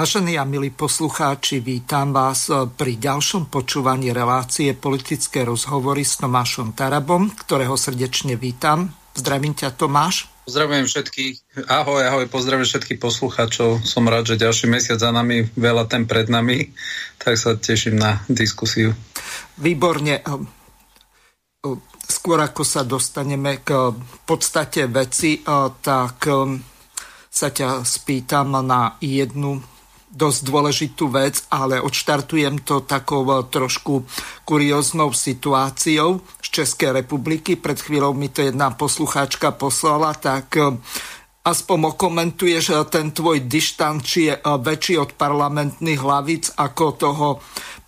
Vážení a milí poslucháči, vítam vás pri ďalšom počúvaní relácie politické rozhovory s Tomášom Tarabom, ktorého srdečne vítam. Zdravím ťa, Tomáš. Pozdravujem všetkých. Ahoj, ahoj, pozdravujem všetkých poslucháčov. Som rád, že ďalší mesiac za nami, veľa ten pred nami, tak sa teším na diskusiu. Výborne. Skôr ako sa dostaneme k podstate veci, tak sa ťa spýtam na jednu dosť dôležitú vec, ale odštartujem to takou eh, trošku kurióznou situáciou z Českej republiky. Pred chvíľou mi to jedna poslucháčka poslala, tak eh, aspoň okomentuješ eh, ten tvoj dištant, či je väčší od parlamentných hlavic ako toho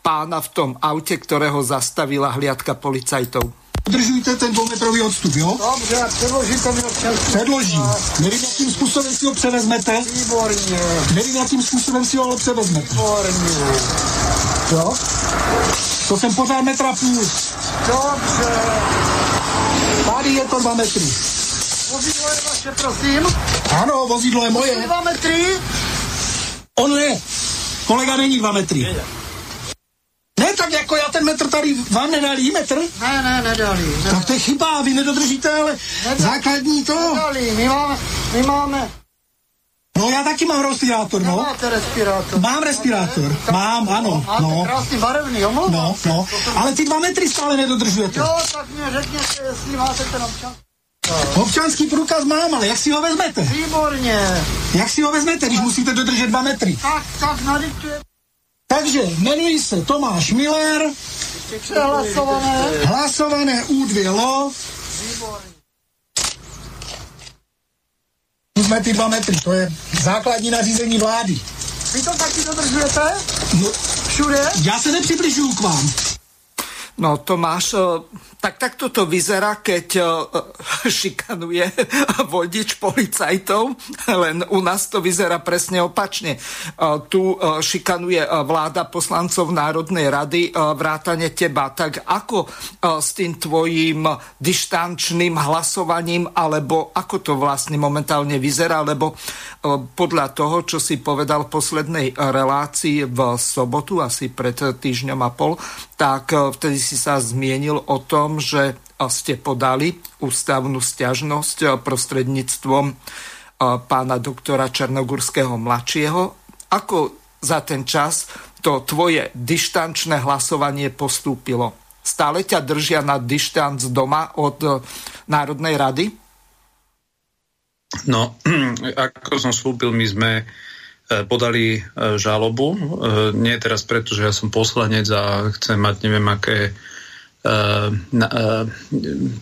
pána v tom aute, ktorého zastavila hliadka policajtov. Udržujte ten dvoumetrový odstup, jo? Dobře, předložím to mi občas. Předložím. Nevím, jakým způsobem si ho převezmete. Výborně. Nevím, jakým způsobem si ho ale převezmete. Výborně. Jo? To jsem pořád metra půl. Dobře. Tady je to dva metry. Vozidlo je vaše, prosím. Ano, vozidlo je moje. Dva metry. On ne. Kolega není dva metry. Ne, tak jako já ten metr tady vám nedali metr? Ne, ne, nedali. nedali. Tak to je chyba, vy nedodržíte, ale Nedali. základní to. Nedali, my máme, my máme. No já taky mám respirátor, no. Nemáte respirátor. Mám respirátor. Mám, ano, Máte no. krásný barevný, omlouvám No, se. no. Ale ty dva metry stále nedodržujete. Jo, tak mě řekněte, jestli máte ten občan. Občanský průkaz mám, ale jak si ho vezmete? Výborně. Jak si ho vezmete, když musíte dodržet dva metry? Tak, tak nadiktuje. Takže jmenuji se Tomáš Miller, Přehlasované. hlasované U2 LO, Výborně. jsme ty dva metry, to je základní nařízení vlády. Vy to taky dodržujete? No, Všude? já se nepřibližuju k vám. No Tomáš, eh, tak takto to vyzerá, keď eh, šikanuje vodič policajtov, len u nás to vyzerá presne opačne. Tu šikanuje vláda poslancov Národnej rady vrátane teba. Tak ako s tým tvojim dištančným hlasovaním, alebo ako to vlastne momentálne vyzerá, lebo podľa toho, čo si povedal v poslednej relácii v sobotu, asi pred týždňom a pol, tak eh, vtedy si sa zmienil o tom, že ste podali ústavnú stiažnosť prostredníctvom pána doktora Černogurského mladšieho. Ako za ten čas to tvoje dištančné hlasovanie postúpilo? Stále ťa držia na dištanc doma od e, Národnej rady? No, ako som slúbil, my sme e, podali e, žalobu. E, Nie teraz preto, že ja som poslanec a chcem mať neviem aké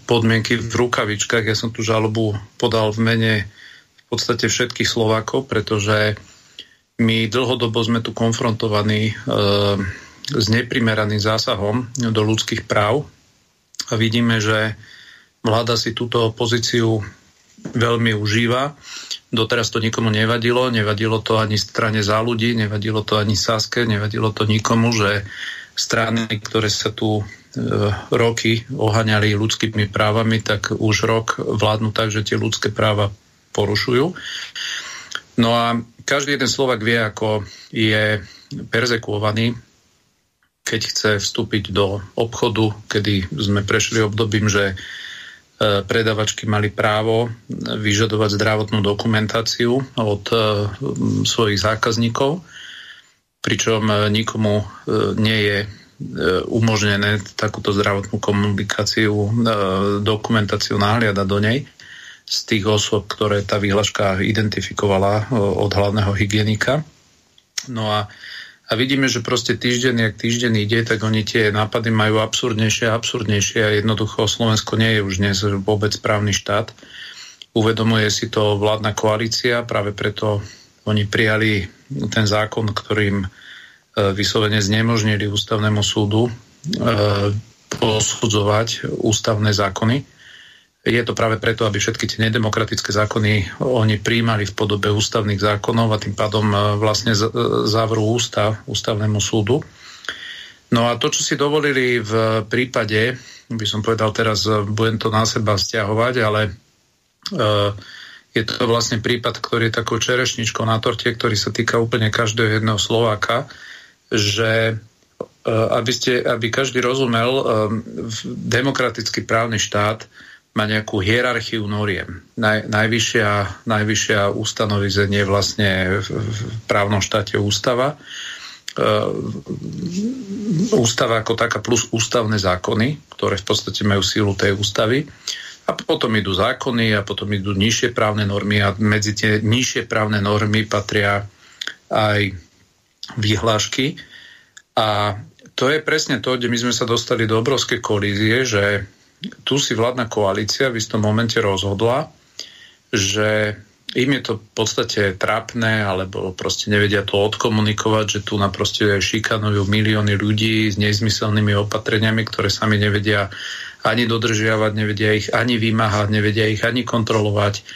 podmienky v rukavičkách. Ja som tú žalobu podal v mene v podstate všetkých Slovákov, pretože my dlhodobo sme tu konfrontovaní s neprimeraným zásahom do ľudských práv a vidíme, že vláda si túto pozíciu veľmi užíva. Doteraz to nikomu nevadilo, nevadilo to ani strane za ľudí, nevadilo to ani Saske, nevadilo to nikomu, že strany, ktoré sa tu roky ohaňali ľudskými právami, tak už rok vládnu tak, že tie ľudské práva porušujú. No a každý jeden Slovak vie, ako je perzekuovaný, keď chce vstúpiť do obchodu, kedy sme prešli obdobím, že predavačky mali právo vyžadovať zdravotnú dokumentáciu od svojich zákazníkov, pričom nikomu nie je umožnené takúto zdravotnú komunikáciu, dokumentáciu nahliadať do nej. z tých osôb, ktoré tá výhľaška identifikovala od hlavného hygienika. No a, a vidíme, že proste týždeň, jak týždeň ide, tak oni tie nápady majú absurdnejšie a absurdnejšie a jednoducho Slovensko nie je už dnes vôbec právny štát. Uvedomuje si to vládna koalícia, práve preto oni prijali ten zákon, ktorým E, vyslovene znemožnili ústavnému súdu e, posudzovať ústavné zákony. Je to práve preto, aby všetky tie nedemokratické zákony oni príjmali v podobe ústavných zákonov a tým pádom e, vlastne zavrú ústav ústavnému súdu. No a to, čo si dovolili v prípade, by som povedal teraz, budem to na seba stiahovať, ale je to vlastne prípad, ktorý je takou čerešničkou na torte, ktorý sa týka úplne každého jedného Slováka že e, aby, ste, aby každý rozumel, e, demokratický právny štát má nejakú hierarchiu noriem. Naj, najvyššia, najvyššia ustanovizenie vlastne v, v právnom štáte ústava. Uh, ústava ako taká plus ústavné zákony, ktoré v podstate majú sílu tej ústavy. A potom idú zákony a potom idú nižšie právne normy a medzi tie nižšie právne normy patria aj vyhlášky. A to je presne to, kde my sme sa dostali do obrovskej kolízie, že tu si vládna koalícia v istom momente rozhodla, že im je to v podstate trápne, alebo proste nevedia to odkomunikovať, že tu na proste šikanujú milióny ľudí s nezmyselnými opatreniami, ktoré sami nevedia ani dodržiavať, nevedia ich ani vymáhať, nevedia ich ani kontrolovať.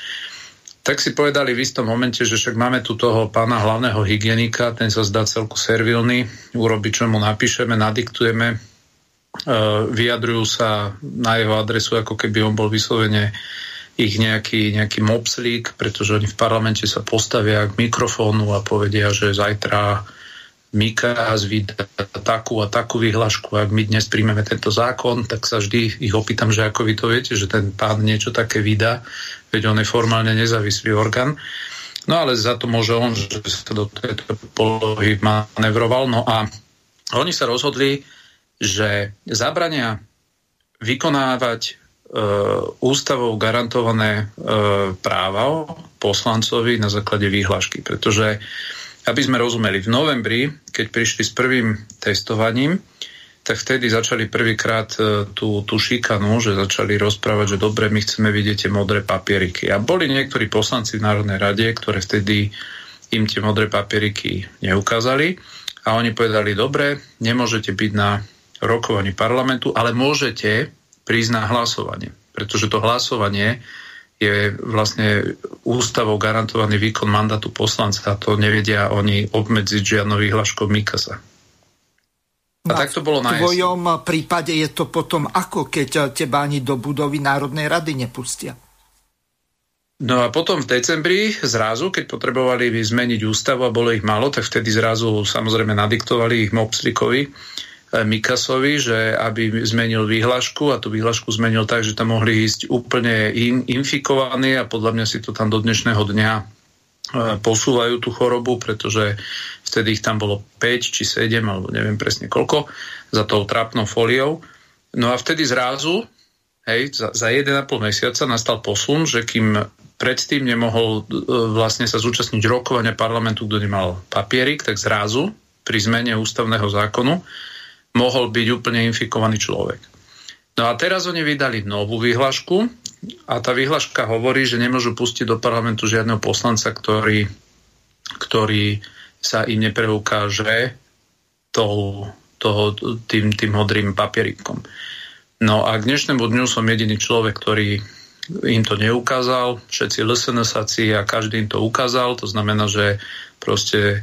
Tak si povedali v istom momente, že však máme tu toho pána hlavného hygienika, ten sa zdá celku servilný, urobi, čo mu napíšeme, nadiktujeme, vyjadrujú sa na jeho adresu, ako keby on bol vyslovene ich nejaký, nejaký mopslík, pretože oni v parlamente sa postavia k mikrofónu a povedia, že zajtra Mikas vydá takú a takú vyhlašku, ak my dnes príjmeme tento zákon, tak sa vždy ich opýtam, že ako vy to viete, že ten pán niečo také vydá, veď on je formálne nezávislý orgán. No ale za to môže on, že sa do tejto polohy manevroval. No a oni sa rozhodli, že zabrania vykonávať e, ústavou garantované e, práva poslancovi na základe výhlašky, pretože aby sme rozumeli, v novembri, keď prišli s prvým testovaním, tak vtedy začali prvýkrát e, tú, tú šikanu, že začali rozprávať, že dobre, my chceme vidieť tie modré papieriky. A boli niektorí poslanci v Národnej rade, ktoré vtedy im tie modré papieriky neukázali. A oni povedali, dobre, nemôžete byť na rokovaní parlamentu, ale môžete prísť na hlasovanie. Pretože to hlasovanie je vlastne ústavou garantovaný výkon mandátu poslanca a to nevedia oni obmedziť žiadnou výhľaškou Mikasa. A no, tak to bolo na V tvojom prípade je to potom ako, keď teba ani do budovy Národnej rady nepustia? No a potom v decembri zrazu, keď potrebovali zmeniť ústavu a bolo ich málo, tak vtedy zrazu samozrejme nadiktovali ich Mopslikovi, Mikasovi, že aby zmenil výhlašku a tú výhlašku zmenil tak, že tam mohli ísť úplne in, infikovaní a podľa mňa si to tam do dnešného dňa e, posúvajú tú chorobu, pretože vtedy ich tam bolo 5 či 7, alebo neviem presne koľko, za tou trápnou fóliou. No a vtedy zrazu, hej, za, za 1,5 mesiaca nastal posun, že kým predtým nemohol e, vlastne sa zúčastniť rokovania parlamentu, kto nemal papierik, tak zrazu pri zmene ústavného zákonu mohol byť úplne infikovaný človek. No a teraz oni vydali novú vyhlašku a tá vyhlaška hovorí, že nemôžu pustiť do parlamentu žiadneho poslanca, ktorý, ktorý sa im nepreukáže toho, toho, tým, tým modrým papierikom. No a k dnešnému dňu som jediný človek, ktorý im to neukázal, všetci LSNSáci a každý im to ukázal, to znamená, že proste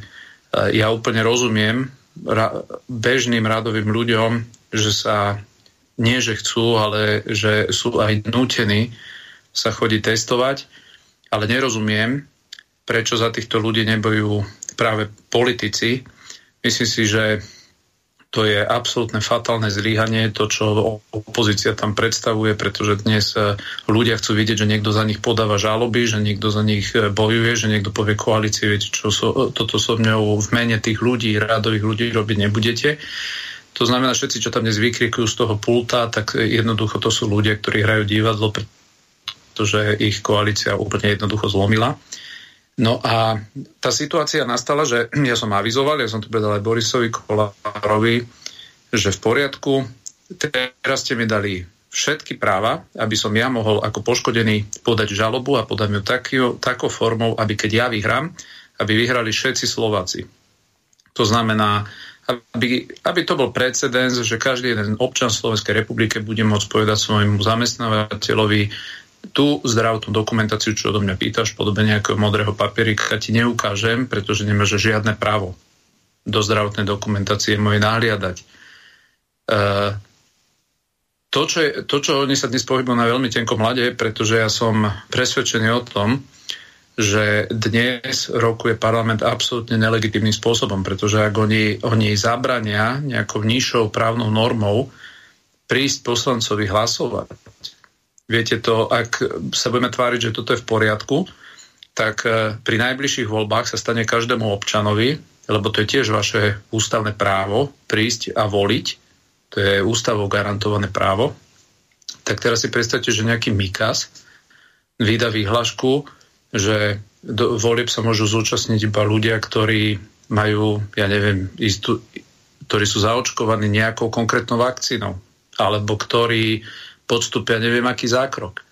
e, ja úplne rozumiem ra, bežným radovým ľuďom, že sa nie, že chcú, ale že sú aj nútení sa chodiť testovať, ale nerozumiem, prečo za týchto ľudí nebojú práve politici. Myslím si, že to je absolútne fatálne zlyhanie, to, čo opozícia tam predstavuje, pretože dnes e, ľudia chcú vidieť, že niekto za nich podáva žaloby, že niekto za nich e, bojuje, že niekto povie koalícii, viete, čo so, toto so mňou v mene tých ľudí, rádových ľudí robiť nebudete. To znamená, všetci, čo tam dnes vykrikujú z toho pulta, tak jednoducho to sú ľudia, ktorí hrajú divadlo, pretože ich koalícia úplne jednoducho zlomila. No a tá situácia nastala, že ja som avizoval, ja som to povedal aj Borisovi Kolárovi, že v poriadku, teraz ste mi dali všetky práva, aby som ja mohol ako poškodený podať žalobu a podať ju takou formou, aby keď ja vyhrám, aby vyhrali všetci Slováci. To znamená, aby, aby to bol precedens, že každý jeden občan Slovenskej republike bude môcť povedať svojmu zamestnávateľovi tú zdravotnú dokumentáciu, čo odo mňa pýtaš, podobe nejakého modrého papierika, ti neukážem, pretože nemáš žiadne právo do zdravotnej dokumentácie mojej nahliadať. Uh, to čo, je, to, čo oni sa dnes pohybujú na veľmi tenkom mlade, pretože ja som presvedčený o tom, že dnes rokuje parlament absolútne nelegitímnym spôsobom, pretože ak oni, oni zabrania nejakou nižšou právnou normou prísť poslancovi hlasovať, viete to, ak sa budeme tváriť, že toto je v poriadku, tak e, pri najbližších voľbách sa stane každému občanovi, lebo to je tiež vaše ústavné právo, prísť a voliť, to je ústavou garantované právo, tak teraz si predstavte, že nejaký Mikas vydá výhlašku, že do volieb sa môžu zúčastniť iba ľudia, ktorí majú, ja neviem, istú, ktorí sú zaočkovaní nejakou konkrétnou vakcínou, alebo ktorí podstúpia neviem aký zákrok.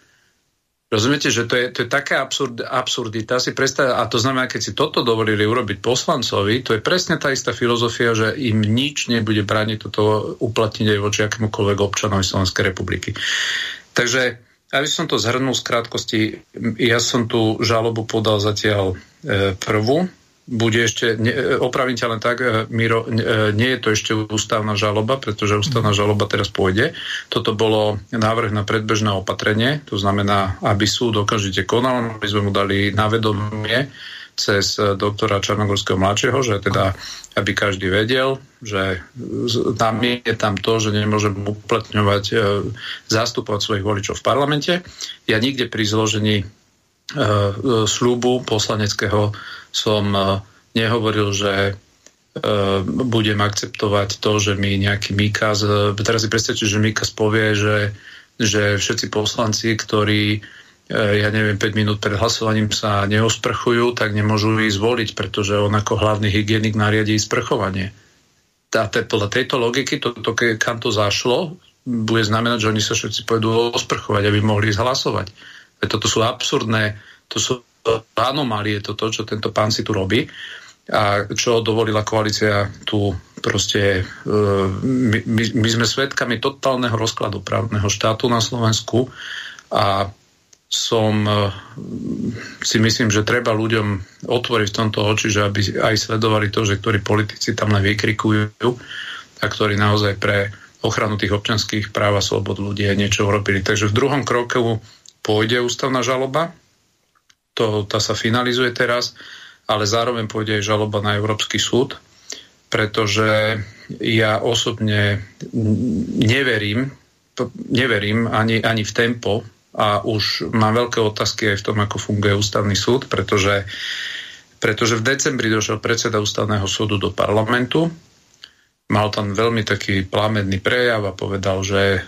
Rozumiete, že to je, to je taká absurd, absurdita. Si predstav, a to znamená, keď si toto dovolili urobiť poslancovi, to je presne tá istá filozofia, že im nič nebude brániť toto uplatniť aj voči akémukoľvek občanovi Slovenskej republiky. Takže aby som to zhrnul z krátkosti, ja som tú žalobu podal zatiaľ e, prvú. Bude ešte, ne, e, opravím ťa len tak, e, Miro, e, nie je to ešte ústavná žaloba, pretože ústavná žaloba teraz pôjde. Toto bolo návrh na predbežné opatrenie, to znamená, aby súd okamžite konal, aby sme mu dali na vedomie, cez e, doktora Čarnogorského mladšieho, že teda, aby každý vedel, že tam je tam to, že nemôžem uplatňovať, zastupovať svojich voličov v parlamente. Ja nikde pri zložení slúbu poslaneckého som nehovoril, že budem akceptovať to, že mi nejaký Mikas, teraz si predstavte, že Mikas povie, že, že všetci poslanci, ktorí E, ja neviem, 5 minút pred hlasovaním sa neosprchujú, tak nemôžu ísť voliť, pretože on ako hlavný hygienik nariadí sprchovanie. A te, podľa tejto logiky, to, to, kam to zašlo, bude znamenať, že oni sa všetci pôjdu osprchovať, aby mohli ísť hlasovať. Toto sú absurdné, to sú anomálie, toto, čo tento pán si tu robí a čo dovolila koalícia tu proste, e, my, my, sme svedkami totálneho rozkladu právneho štátu na Slovensku a som e, si myslím, že treba ľuďom otvoriť v tomto oči, že aby aj sledovali to, že ktorí politici tam len vykrikujú a ktorí naozaj pre ochranu tých občanských práv a slobod ľudí aj niečo urobili. Takže v druhom kroku pôjde ústavná žaloba, to, tá sa finalizuje teraz, ale zároveň pôjde aj žaloba na Európsky súd, pretože ja osobne neverím, neverím ani, ani v tempo, a už mám veľké otázky aj v tom, ako funguje ústavný súd, pretože, pretože v decembri došiel predseda ústavného súdu do parlamentu, mal tam veľmi taký plamenný prejav a povedal, že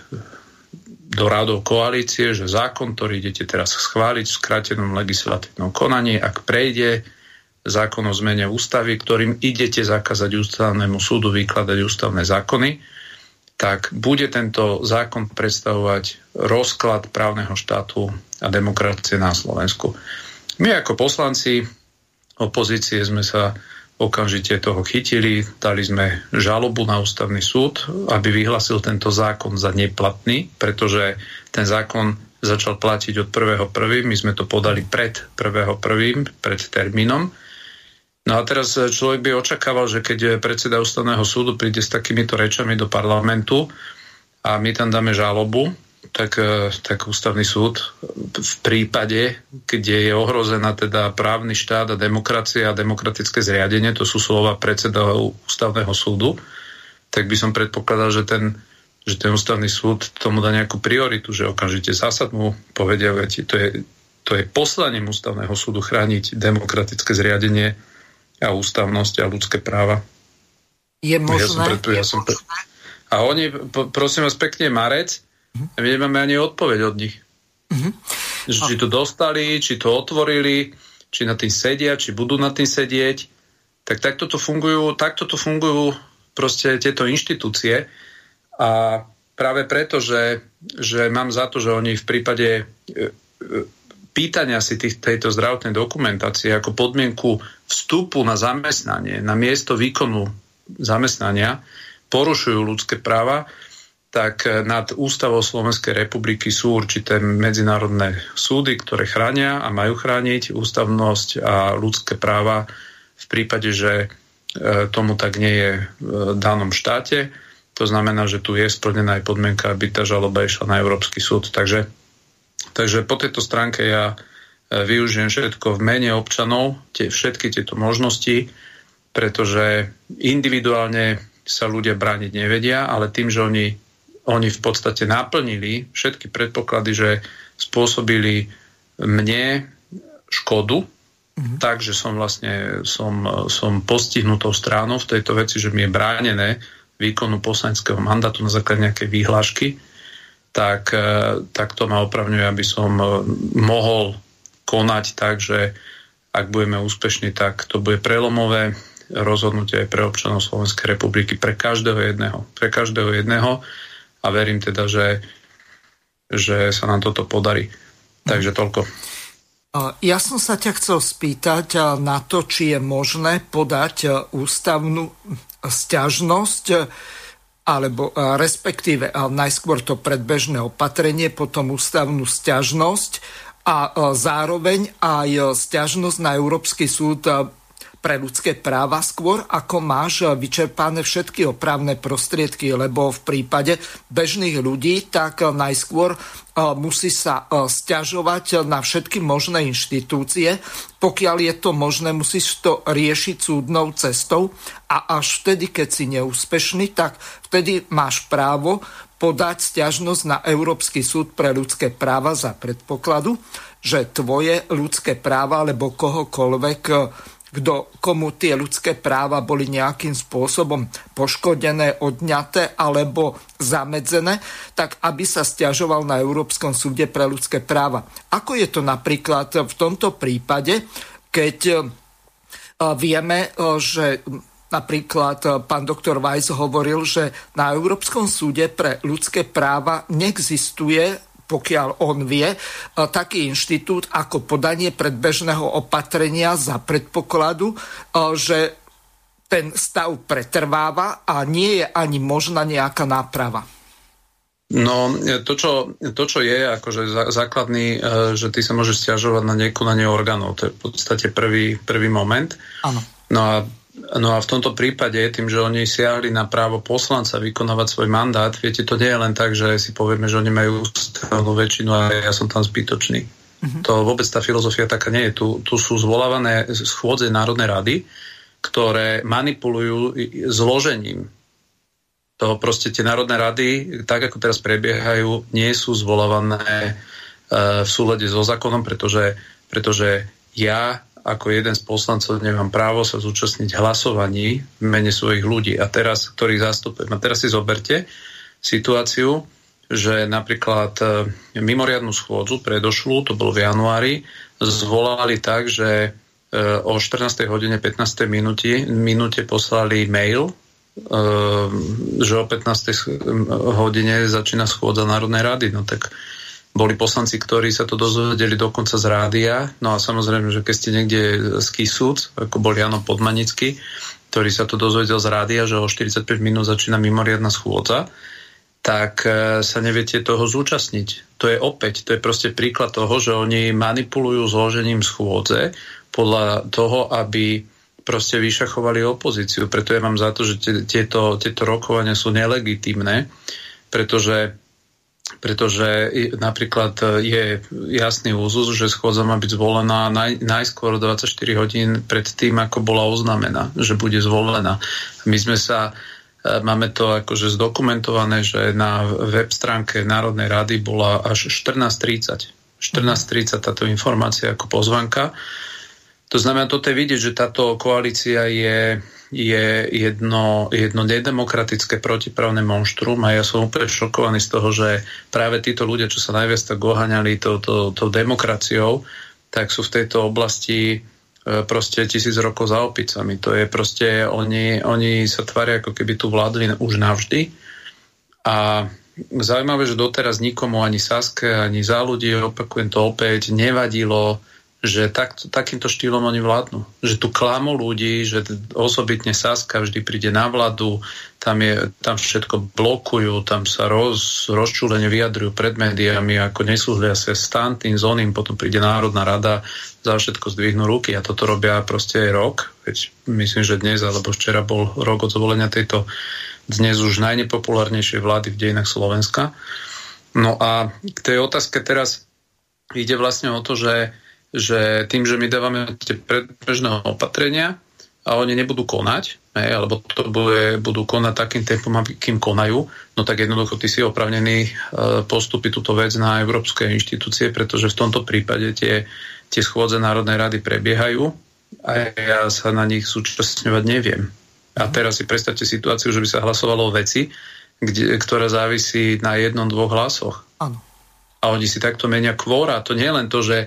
do rádov koalície, že zákon, ktorý idete teraz schváliť v skrátenom legislatívnom konaní, ak prejde zákon o zmene ústavy, ktorým idete zakázať ústavnému súdu vykladať ústavné zákony, tak bude tento zákon predstavovať rozklad právneho štátu a demokracie na Slovensku. My ako poslanci opozície sme sa okamžite toho chytili, dali sme žalobu na ústavný súd, aby vyhlasil tento zákon za neplatný, pretože ten zákon začal platiť od 1.1. My sme to podali pred 1.1. pred termínom No a teraz človek by očakával, že keď predseda ústavného súdu príde s takýmito rečami do parlamentu a my tam dáme žalobu, tak, eh, tak ústavný súd v prípade, kde je ohrozená teda právny štát a demokracia a demokratické zriadenie, to sú slova predseda ústavného súdu, tak by som predpokladal, že ten, že ten ústavný súd tomu dá nejakú prioritu, že okamžite zásadnú povedia, veď to je, to je poslaním ústavného súdu chrániť demokratické zriadenie a ústavnosť a ľudské práva. Je možné? Ja som preto, ja som pre... A oni, prosím vás, pekne marec, uh-huh. my nemáme ani odpoveď od nich. Uh-huh. Či to dostali, či to otvorili, či na tým sedia, či budú na tým sedieť. Tak takto to fungujú, takto to fungujú proste tieto inštitúcie a práve preto, že, že mám za to, že oni v prípade e, e, pýtania si tých, tejto zdravotnej dokumentácie ako podmienku vstupu na zamestnanie, na miesto výkonu zamestnania, porušujú ľudské práva, tak nad Ústavou Slovenskej republiky sú určité medzinárodné súdy, ktoré chránia a majú chrániť ústavnosť a ľudské práva v prípade, že e, tomu tak nie je v danom štáte. To znamená, že tu je splnená aj podmienka, aby tá žaloba išla na Európsky súd. Takže, takže po tejto stránke ja využijem všetko v mene občanov, tie, všetky tieto možnosti, pretože individuálne sa ľudia brániť nevedia, ale tým, že oni oni v podstate naplnili všetky predpoklady, že spôsobili mne škodu, mm-hmm. takže som vlastne som, som postihnutou stránou v tejto veci, že mi je bránené výkonu poslaneckého mandátu na základe nejakej výhlášky, tak, e, tak to ma opravňuje, aby som e, mohol konať tak, že ak budeme úspešní, tak to bude prelomové rozhodnutie pre občanov Slovenskej republiky, pre každého jedného. Pre každého jedného a verím teda, že, že sa nám toto podarí. Takže toľko. Ja som sa ťa chcel spýtať na to, či je možné podať ústavnú stiažnosť, alebo respektíve najskôr to predbežné opatrenie, potom ústavnú stiažnosť a zároveň aj stiažnosť na Európsky súd pre ľudské práva skôr, ako máš vyčerpané všetky opravné prostriedky, lebo v prípade bežných ľudí tak najskôr e, musí sa e, stiažovať na všetky možné inštitúcie. Pokiaľ je to možné, musíš to riešiť súdnou cestou a až vtedy, keď si neúspešný, tak vtedy máš právo podať stiažnosť na Európsky súd pre ľudské práva za predpokladu, že tvoje ľudské práva alebo kohokoľvek kto, komu tie ľudské práva boli nejakým spôsobom poškodené, odňaté alebo zamedzené, tak aby sa stiažoval na Európskom súde pre ľudské práva. Ako je to napríklad v tomto prípade, keď e, vieme, e, že Napríklad e, pán doktor Weiss hovoril, že na Európskom súde pre ľudské práva neexistuje pokiaľ on vie, e, taký inštitút ako podanie predbežného opatrenia za predpokladu, e, že ten stav pretrváva a nie je ani možná nejaká náprava. No, to čo, to, čo je akože základný, e, že ty sa môžeš stiažovať na nekonanie orgánov, to je v podstate prvý, prvý moment. Áno. No a No a v tomto prípade, tým, že oni siahli na právo poslanca vykonávať svoj mandát, viete, to nie je len tak, že si povieme, že oni majú ústavnú väčšinu a ja som tam zbytočný. Mm-hmm. To vôbec tá filozofia taká nie je. Tu, tu sú zvolávané schôdze Národnej rady, ktoré manipulujú zložením toho proste tie národné rady, tak ako teraz prebiehajú, nie sú zvolávané e, v súlade so zákonom, pretože, pretože ja ako jeden z poslancov nemám právo sa zúčastniť hlasovaní v mene svojich ľudí. A teraz, ktorých zastupujem. A teraz si zoberte situáciu, že napríklad e, mimoriadnú schôdzu predošlu, to bolo v januári, zvolali tak, že e, o 14. hodine 15. minúte, minúte poslali mail, e, že o 15. hodine začína schôdza Národnej rady. No tak boli poslanci, ktorí sa to dozvedeli dokonca z rádia. No a samozrejme, že keď ste niekde z Kisúc, ako bol Jano Podmanický, ktorý sa to dozvedel z rádia, že o 45 minút začína mimoriadna schôdza, tak e, sa neviete toho zúčastniť. To je opäť, to je proste príklad toho, že oni manipulujú zložením schôdze podľa toho, aby proste vyšachovali opozíciu. Preto ja mám za to, že tieto, tieto rokovania sú nelegitímne, pretože pretože napríklad e, je jasný úzus, že schôdza má byť zvolená naj, najskôr 24 hodín pred tým, ako bola oznámená, že bude zvolená. My sme sa e, Máme to akože zdokumentované, že na web stránke Národnej rady bola až 14.30. 14.30 táto informácia ako pozvanka. To znamená, toto je vidieť, že táto koalícia je, je jedno, jedno nedemokratické protiprávne monštrum a ja som úplne šokovaný z toho, že práve títo ľudia, čo sa najviac tak ohaňali tou, to, to demokraciou, tak sú v tejto oblasti e, proste tisíc rokov za opicami. To je proste, oni, oni sa tvária, ako keby tu vládli už navždy. A zaujímavé, že doteraz nikomu ani Saske, ani za ľudí, opakujem to opäť, nevadilo že tak, takýmto štýlom oni vládnu. Že tu klamú ľudí, že osobitne Saska vždy príde na vládu, tam, je, tam všetko blokujú, tam sa roz, rozčúlene vyjadrujú pred médiami, ako nesúhlia sa s tým, s oným, potom príde Národná rada, za všetko zdvihnú ruky a toto robia proste aj rok. Veď myslím, že dnes alebo včera bol rok od zvolenia tejto dnes už najnepopulárnejšej vlády v dejinách Slovenska. No a k tej otázke teraz ide vlastne o to, že že tým, že my dávame tie predbežné opatrenia a oni nebudú konať, hej, alebo to bude, budú konať takým tempom, kým konajú, no tak jednoducho ty si opravnený e, postupy túto vec na európske inštitúcie, pretože v tomto prípade tie, tie schôdze Národnej rady prebiehajú a ja sa na nich súčasňovať neviem. A teraz si predstavte situáciu, že by sa hlasovalo o veci, kde, ktorá závisí na jednom, dvoch hlasoch. Áno. A oni si takto menia kvóra. To nie je len to, že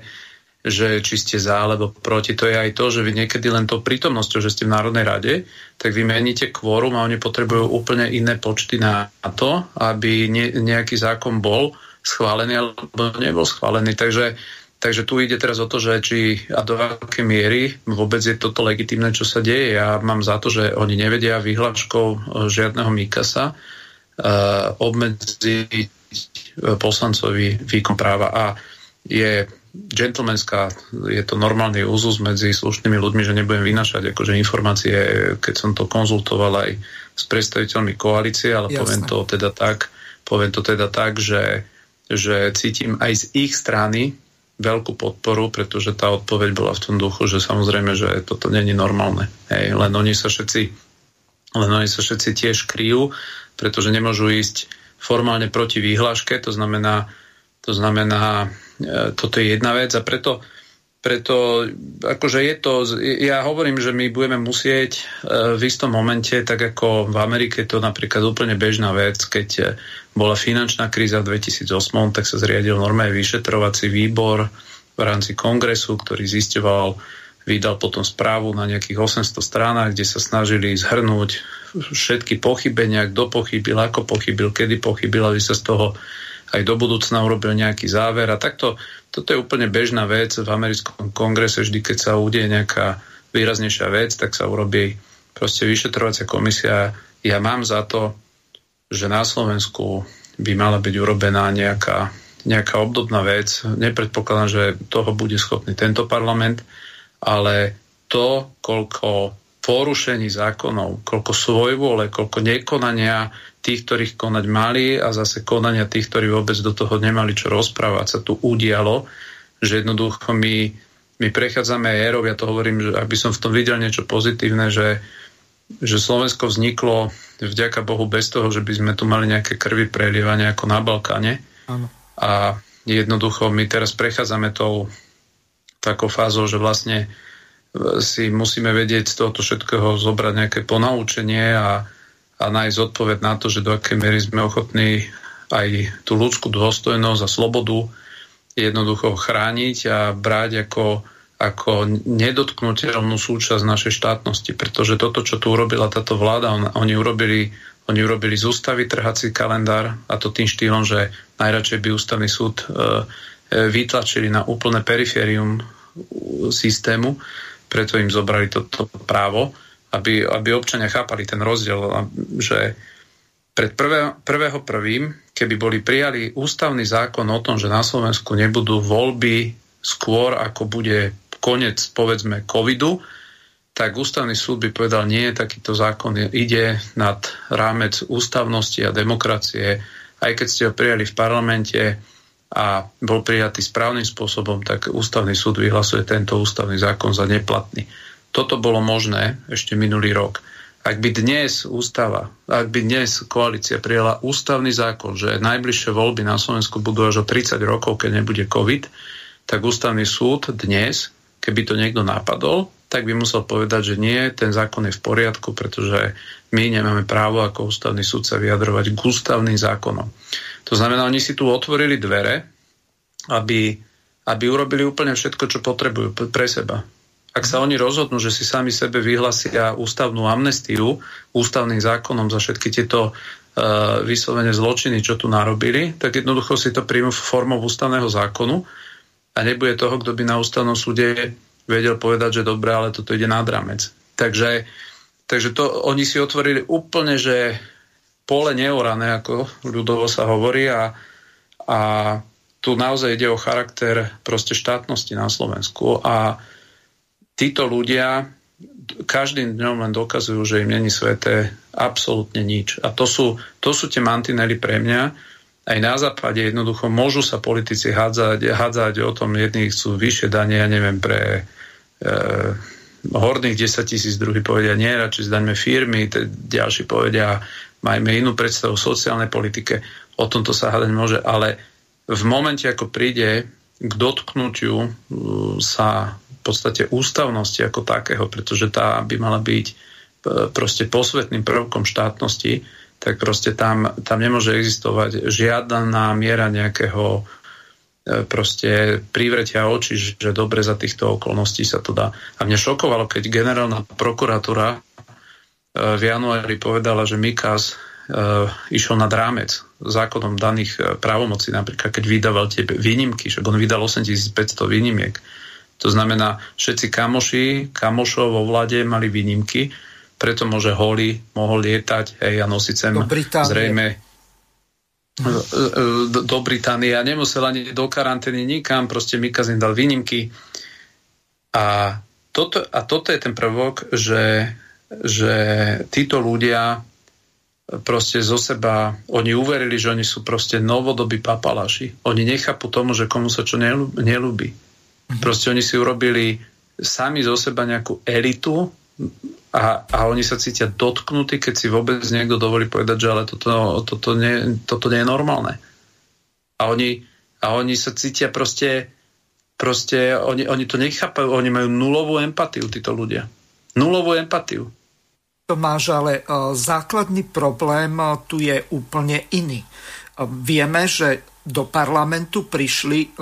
že či ste za alebo proti, to je aj to, že vy niekedy len to prítomnosťou, že ste v Národnej rade, tak vy meníte kvórum a oni potrebujú úplne iné počty na to, aby ne, nejaký zákon bol schválený alebo nebol schválený. Takže, takže tu ide teraz o to, že či a do akej miery vôbec je toto legitimné, čo sa deje. Ja mám za to, že oni nevedia vyhláškou e, žiadneho Mikasa uh, obmedziť e, poslancovi výkon práva a je gentlemanská, je to normálny úzus medzi slušnými ľuďmi, že nebudem vynašať akože informácie, keď som to konzultoval aj s predstaviteľmi koalície, ale Jasne. poviem to teda tak, poviem to teda tak, že, že cítim aj z ich strany veľkú podporu, pretože tá odpoveď bola v tom duchu, že samozrejme, že toto není normálne. Hej, len oni sa všetci len oni sa všetci tiež kryjú, pretože nemôžu ísť formálne proti výhláške, to znamená, to znamená toto je jedna vec a preto, preto akože je to, ja hovorím, že my budeme musieť e, v istom momente, tak ako v Amerike je to napríklad úplne bežná vec, keď e, bola finančná kríza v 2008, tak sa zriadil normálne vyšetrovací výbor v rámci kongresu, ktorý zistoval, vydal potom správu na nejakých 800 stranách, kde sa snažili zhrnúť všetky pochybenia, kto pochybil, ako pochybil, kedy pochybil, aby sa z toho aj do budúcna urobil nejaký záver. A takto, toto je úplne bežná vec v americkom kongrese, vždy keď sa udeje nejaká výraznejšia vec, tak sa urobí proste vyšetrovacia komisia. Ja mám za to, že na Slovensku by mala byť urobená nejaká, nejaká obdobná vec. Nepredpokladám, že toho bude schopný tento parlament, ale to, koľko porušení zákonov, koľko svojvôle, koľko nekonania tých, ktorých konať mali a zase konania tých, ktorí vôbec do toho nemali čo rozprávať, sa tu udialo, že jednoducho my, my prechádzame érov, ja to hovorím, že aby som v tom videl niečo pozitívne, že, že Slovensko vzniklo vďaka Bohu bez toho, že by sme tu mali nejaké krvi prelievanie ako na Balkáne. Áno. A jednoducho my teraz prechádzame tou takou fázou, že vlastne si musíme vedieť z tohoto všetkého zobrať nejaké ponaučenie a, a nájsť odpoveď na to, že do akej miery sme ochotní aj tú ľudskú dôstojnosť a slobodu jednoducho chrániť a brať ako, ako nedotknutelnú súčasť našej štátnosti. Pretože toto, čo tu urobila táto vláda, on, oni, urobili, oni urobili z ústavy trhací kalendár a to tým štýlom, že najradšej by ústavný súd e, e, vytlačili na úplné periférium systému, preto im zobrali toto to právo aby, aby občania chápali ten rozdiel, že pred prvého, prvého prvým, keby boli prijali ústavný zákon o tom, že na Slovensku nebudú voľby skôr, ako bude koniec, povedzme, covidu, tak ústavný súd by povedal, nie, takýto zákon ide nad rámec ústavnosti a demokracie. Aj keď ste ho prijali v parlamente a bol prijatý správnym spôsobom, tak ústavný súd vyhlasuje tento ústavný zákon za neplatný. Toto bolo možné ešte minulý rok. Ak by dnes ústava, ak by dnes koalícia prijala ústavný zákon, že najbližšie voľby na Slovensku budú až o 30 rokov, keď nebude COVID, tak ústavný súd dnes, keby to niekto napadol, tak by musel povedať, že nie, ten zákon je v poriadku, pretože my nemáme právo ako ústavný súd sa vyjadrovať k ústavným zákonom. To znamená, oni si tu otvorili dvere, aby, aby urobili úplne všetko, čo potrebujú pre seba. Ak sa oni rozhodnú, že si sami sebe vyhlasia ústavnú amnestiu ústavným zákonom za všetky tieto uh, vyslovene zločiny, čo tu narobili, tak jednoducho si to príjmu formou ústavného zákonu a nebude toho, kto by na ústavnom súde vedel povedať, že dobre, ale toto ide nad rámec. Takže, takže to oni si otvorili úplne, že pole neorané, ako ľudovo sa hovorí a, a tu naozaj ide o charakter proste štátnosti na Slovensku a títo ľudia každým dňom len dokazujú, že im není sveté absolútne nič. A to sú, to sú tie mantinely pre mňa. Aj na západe jednoducho môžu sa politici hádzať, hádzať o tom, jedných chcú vyššie dane, ja neviem, pre e, horných 10 tisíc, druhý povedia nie, radšej zdaňme firmy, ďalší povedia majme inú predstavu o sociálnej politike, o tomto sa hádať môže, ale v momente, ako príde k dotknutiu sa podstate ústavnosti ako takého, pretože tá by mala byť e, proste posvetným prvkom štátnosti, tak proste tam, tam nemôže existovať žiadna miera nejakého e, proste privretia očí, že dobre za týchto okolností sa to dá. A mne šokovalo, keď generálna prokuratúra e, v januári povedala, že Mikas išiel nad rámec zákonom daných právomocí, napríklad keď vydával tie výnimky, že on vydal 8500 výnimiek to znamená, všetci kamoši, kamošov vo vlade mali výnimky, preto môže Holly mohol lietať hej, a nosiť sem zrejme e, e, do Británie a nemusel ani do karantény nikam, proste Mikazin dal výnimky. A toto, a toto je ten prvok, že, že títo ľudia proste zo seba, oni uverili, že oni sú proste novodobí papalaši. Oni nechápu tomu, že komu sa čo nelúbi. Proste oni si urobili sami zo seba nejakú elitu a, a oni sa cítia dotknutí, keď si vôbec niekto dovolí povedať, že ale toto, toto, nie, toto nie je normálne. A oni, a oni sa cítia proste, proste oni, oni to nechápajú, oni majú nulovú empatiu, títo ľudia. Nulovú empatiu. Tomáš, ale uh, základný problém uh, tu je úplne iný. Uh, vieme, že do parlamentu prišli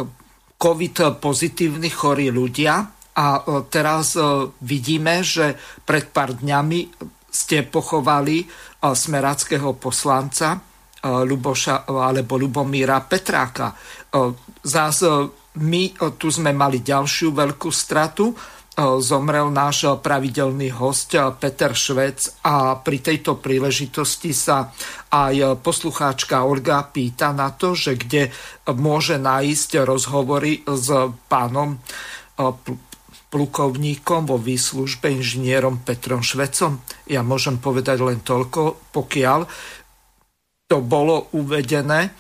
COVID pozitívni chorí ľudia a e, teraz e, vidíme, že pred pár dňami ste pochovali e, smerackého poslanca Luboša alebo Lubomíra Petráka. Zás my tu sme mali ďalšiu veľkú stratu, zomrel náš pravidelný host Peter Švec a pri tejto príležitosti sa aj poslucháčka Olga pýta na to, že kde môže nájsť rozhovory s pánom plukovníkom vo výslužbe inžinierom Petrom Švecom. Ja môžem povedať len toľko, pokiaľ to bolo uvedené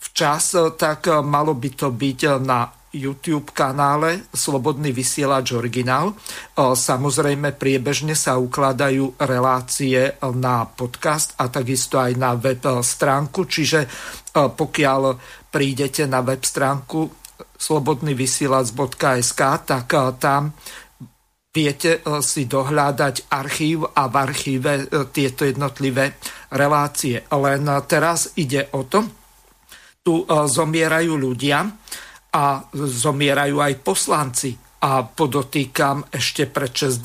včas, tak malo by to byť na YouTube kanále Slobodný vysielač originál. Samozrejme priebežne sa ukladajú relácie na podcast a takisto aj na web stránku, čiže pokiaľ prídete na web stránku slobodnyvysielac.sk, tak tam viete si dohľadať archív a v archíve tieto jednotlivé relácie. Len teraz ide o to, tu zomierajú ľudia, a zomierajú aj poslanci. A podotýkam ešte pred 60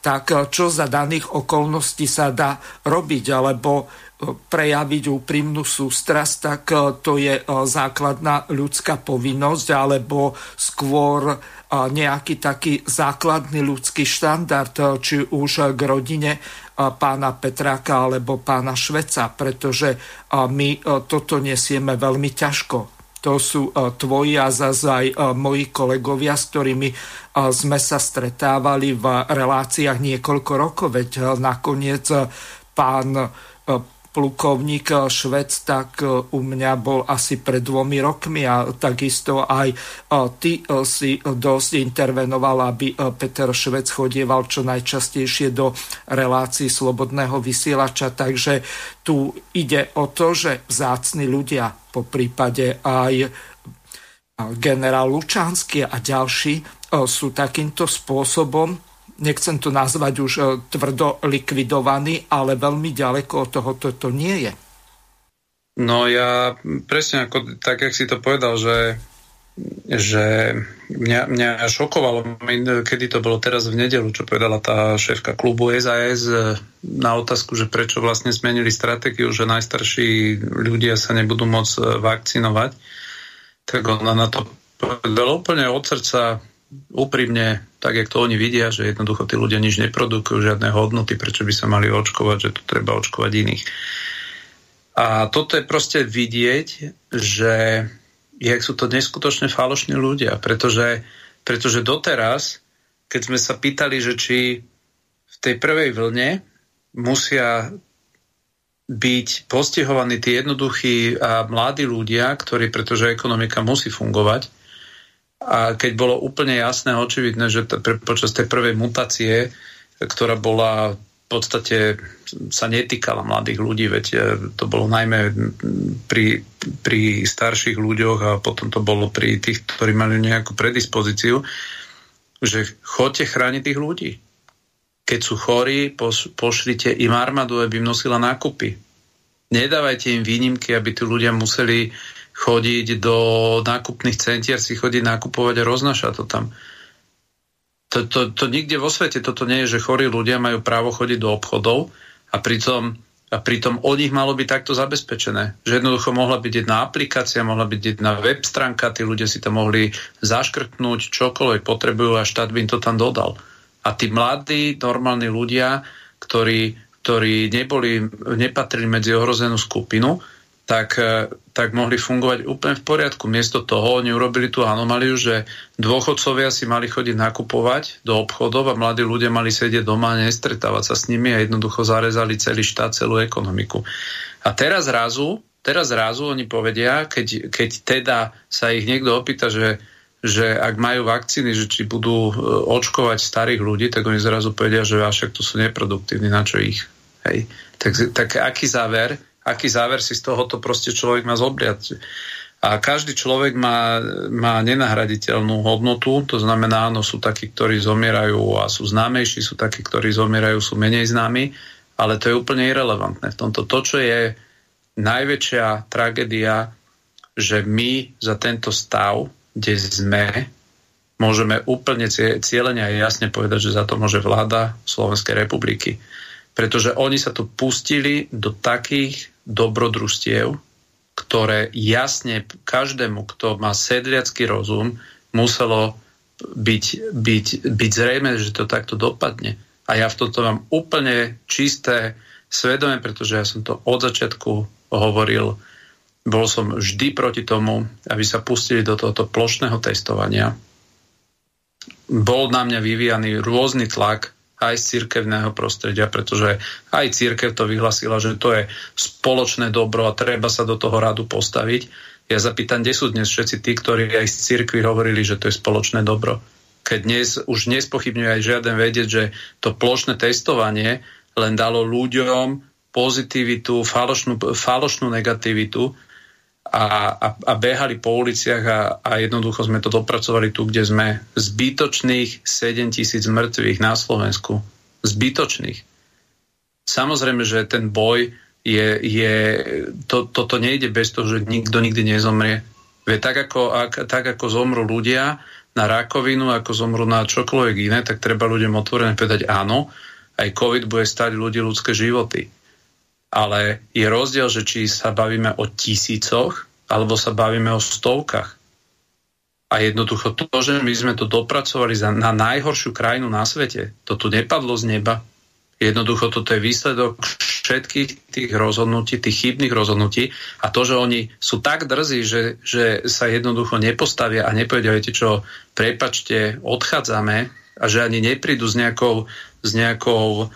tak čo za daných okolností sa dá robiť, alebo prejaviť úprimnú sústrasť, tak to je základná ľudská povinnosť, alebo skôr nejaký taký základný ľudský štandard, či už k rodine pána Petráka alebo pána Šveca, pretože my toto nesieme veľmi ťažko to sú e, tvoji a zase aj e, moji kolegovia, s ktorými e, sme sa stretávali v reláciách niekoľko rokov, veď nakoniec pán plukovník Švec, tak u mňa bol asi pred dvomi rokmi a takisto aj ty si dosť intervenoval, aby Peter Švec chodieval čo najčastejšie do relácií Slobodného vysielača, takže tu ide o to, že vzácni ľudia po prípade aj generál Lučánsky a ďalší sú takýmto spôsobom, nechcem to nazvať už tvrdo likvidovaní, ale veľmi ďaleko od toho to nie je. No ja presne ako, tak, jak si to povedal, že že mňa, mňa šokovalo, kedy to bolo teraz v nedelu, čo povedala tá šéfka klubu SAS na otázku, že prečo vlastne zmenili stratégiu, že najstarší ľudia sa nebudú môcť vakcinovať. Tak ona na to povedala úplne od srdca, úprimne, tak, jak to oni vidia, že jednoducho tí ľudia nič neprodukujú, žiadne hodnoty, prečo by sa mali očkovať, že tu treba očkovať iných. A toto je proste vidieť, že jak sú to neskutočne falošní ľudia, pretože, pretože doteraz, keď sme sa pýtali, že či v tej prvej vlne musia byť postihovaní tí jednoduchí a mladí ľudia, ktorí, pretože ekonomika musí fungovať, a keď bolo úplne jasné, očividné, že t- počas tej prvej mutácie, ktorá bola podstate sa netýkala mladých ľudí, veď e, to bolo najmä pri, pri starších ľuďoch a potom to bolo pri tých, ktorí mali nejakú predispozíciu, že chodte chrániť tých ľudí. Keď sú chorí, poš, pošlite im armádu, aby im nosila nákupy. Nedávajte im výnimky, aby tí ľudia museli chodiť do nákupných centier, si chodiť nakupovať a roznašať to tam to, to, to nikde vo svete toto nie je, že chorí ľudia majú právo chodiť do obchodov a pritom, a pritom o nich malo byť takto zabezpečené. Že jednoducho mohla byť jedna aplikácia, mohla byť jedna web stránka, tí ľudia si to mohli zaškrtnúť, čokoľvek potrebujú a štát by im to tam dodal. A tí mladí, normálni ľudia, ktorí, ktorí neboli, nepatrili medzi ohrozenú skupinu, tak, e, tak mohli fungovať úplne v poriadku. Miesto toho oni urobili tú anomaliu, že dôchodcovia si mali chodiť nakupovať do obchodov a mladí ľudia mali sedieť doma a nestretávať sa s nimi a jednoducho zarezali celý štát, celú ekonomiku. A teraz zrazu, teraz zrazu oni povedia, keď, keď teda sa ich niekto opýta, že že ak majú vakcíny, že či budú e, očkovať starých ľudí, tak oni zrazu povedia, že však to sú neproduktívni, na čo ich. Hej. Tak, tak aký záver? Aký záver si z tohoto proste človek má zobriať. A každý človek má, má nenahraditeľnú hodnotu, to znamená, áno, sú takí, ktorí zomierajú a sú známejší, sú takí, ktorí zomierajú, sú menej známi, ale to je úplne irrelevantné. V tomto to, čo je najväčšia tragédia, že my za tento stav, kde sme, môžeme úplne cieľene a jasne povedať, že za to môže vláda Slovenskej republiky. Pretože oni sa tu pustili do takých dobrodružstiev, ktoré jasne každému, kto má sedliacký rozum, muselo byť, byť, byť zrejme, že to takto dopadne. A ja v tomto mám úplne čisté svedomie, pretože ja som to od začiatku hovoril. Bol som vždy proti tomu, aby sa pustili do tohoto plošného testovania. Bol na mňa vyvíjaný rôzny tlak aj z cirkevného prostredia, pretože aj cirkev to vyhlasila, že to je spoločné dobro a treba sa do toho radu postaviť. Ja zapýtam, kde sú dnes všetci tí, ktorí aj z cirkvi hovorili, že to je spoločné dobro. Keď dnes už nespochybňuje aj žiaden vedieť, že to plošné testovanie len dalo ľuďom pozitivitu, falošnú, falošnú negativitu, a, a, a behali po uliciach a, a jednoducho sme to dopracovali tu, kde sme. Zbytočných 7 tisíc mŕtvych na Slovensku. Zbytočných. Samozrejme, že ten boj je, je to, toto nejde bez toho, že nikto nikdy nezomrie. Veď tak ako, ak, tak ako zomru ľudia na rakovinu, ako zomru na čokoľvek iné, tak treba ľuďom otvorene povedať áno, aj COVID bude stať ľudí ľudské životy ale je rozdiel, že či sa bavíme o tisícoch, alebo sa bavíme o stovkách. A jednoducho to, že my sme to dopracovali za, na najhoršiu krajinu na svete, to tu nepadlo z neba. Jednoducho toto je výsledok všetkých tých rozhodnutí, tých chybných rozhodnutí a to, že oni sú tak drzí, že, že sa jednoducho nepostavia a nepovedia, viete čo, prepačte, odchádzame a že ani neprídu s nejakou, s nejakou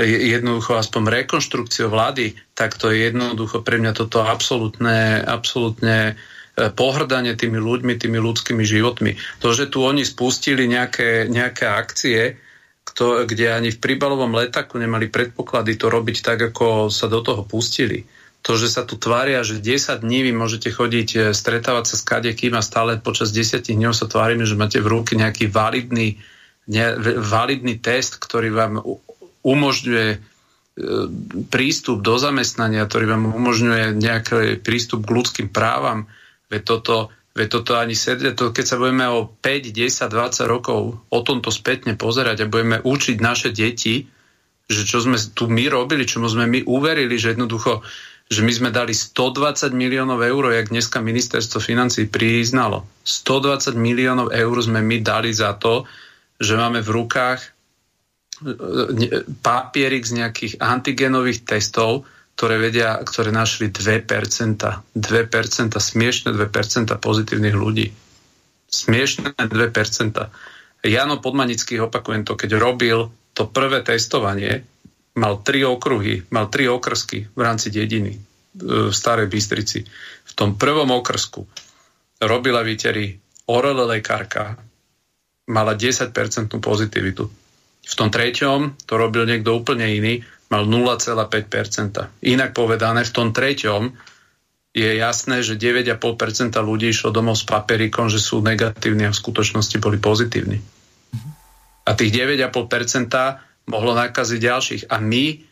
jednoducho aspoň rekonštrukciou vlády, tak to je jednoducho pre mňa toto absolútne, absolútne e, pohrdanie tými ľuďmi, tými ľudskými životmi. To, že tu oni spustili nejaké, nejaké akcie, kde ani v príbalovom letaku nemali predpoklady to robiť tak, ako sa do toho pustili, to, že sa tu tvária, že 10 dní vy môžete chodiť, e, stretávať sa s kadekým a stále počas 10 dní sa tvárime, že máte v ruke nejaký validný, ne, validný test, ktorý vám umožňuje e, prístup do zamestnania, ktorý vám umožňuje nejaký prístup k ľudským právam, veď toto, veď toto ani sedie, to keď sa budeme o 5, 10, 20 rokov o tomto spätne pozerať a budeme učiť naše deti, že čo sme tu my robili, čomu sme my uverili, že jednoducho že my sme dali 120 miliónov eur, jak dneska ministerstvo financí priznalo. 120 miliónov eur sme my dali za to, že máme v rukách papierik z nejakých antigenových testov, ktoré vedia, ktoré našli 2%. 2%, smiešne 2% pozitívnych ľudí. Smiešne 2%. Jano Podmanický, opakujem to, keď robil to prvé testovanie, mal tri okruhy, mal tri okrsky v rámci dediny e, v Starej Bystrici. V tom prvom okrsku robila výtery orele lekárka, mala 10% pozitivitu. V tom treťom to robil niekto úplne iný, mal 0,5%. Inak povedané, v tom treťom je jasné, že 9,5% ľudí išlo domov s paperikom, že sú negatívni a v skutočnosti boli pozitívni. A tých 9,5% mohlo nakaziť ďalších. A my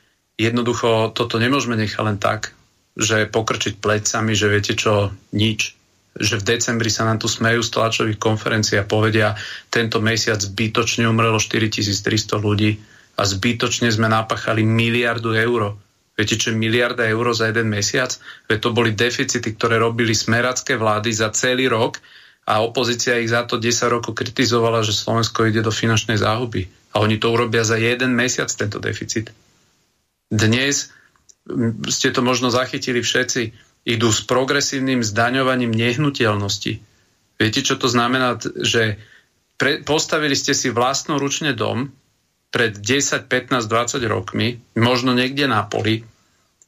jednoducho toto nemôžeme nechať len tak, že pokrčiť plecami, že viete čo, nič. Že v decembri sa nám tu smejú z tlačových konferencií a povedia, tento mesiac zbytočne umrelo 4300 ľudí a zbytočne sme napachali miliardu eur. Viete, čo je miliarda eur za jeden mesiac? Veď to boli deficity, ktoré robili smeracké vlády za celý rok a opozícia ich za to 10 rokov kritizovala, že Slovensko ide do finančnej záhuby. A oni to urobia za jeden mesiac, tento deficit. Dnes ste to možno zachytili všetci, idú s progresívnym zdaňovaním nehnuteľnosti. Viete, čo to znamená, že pre, postavili ste si vlastnoručne dom pred 10, 15, 20 rokmi, možno niekde na poli,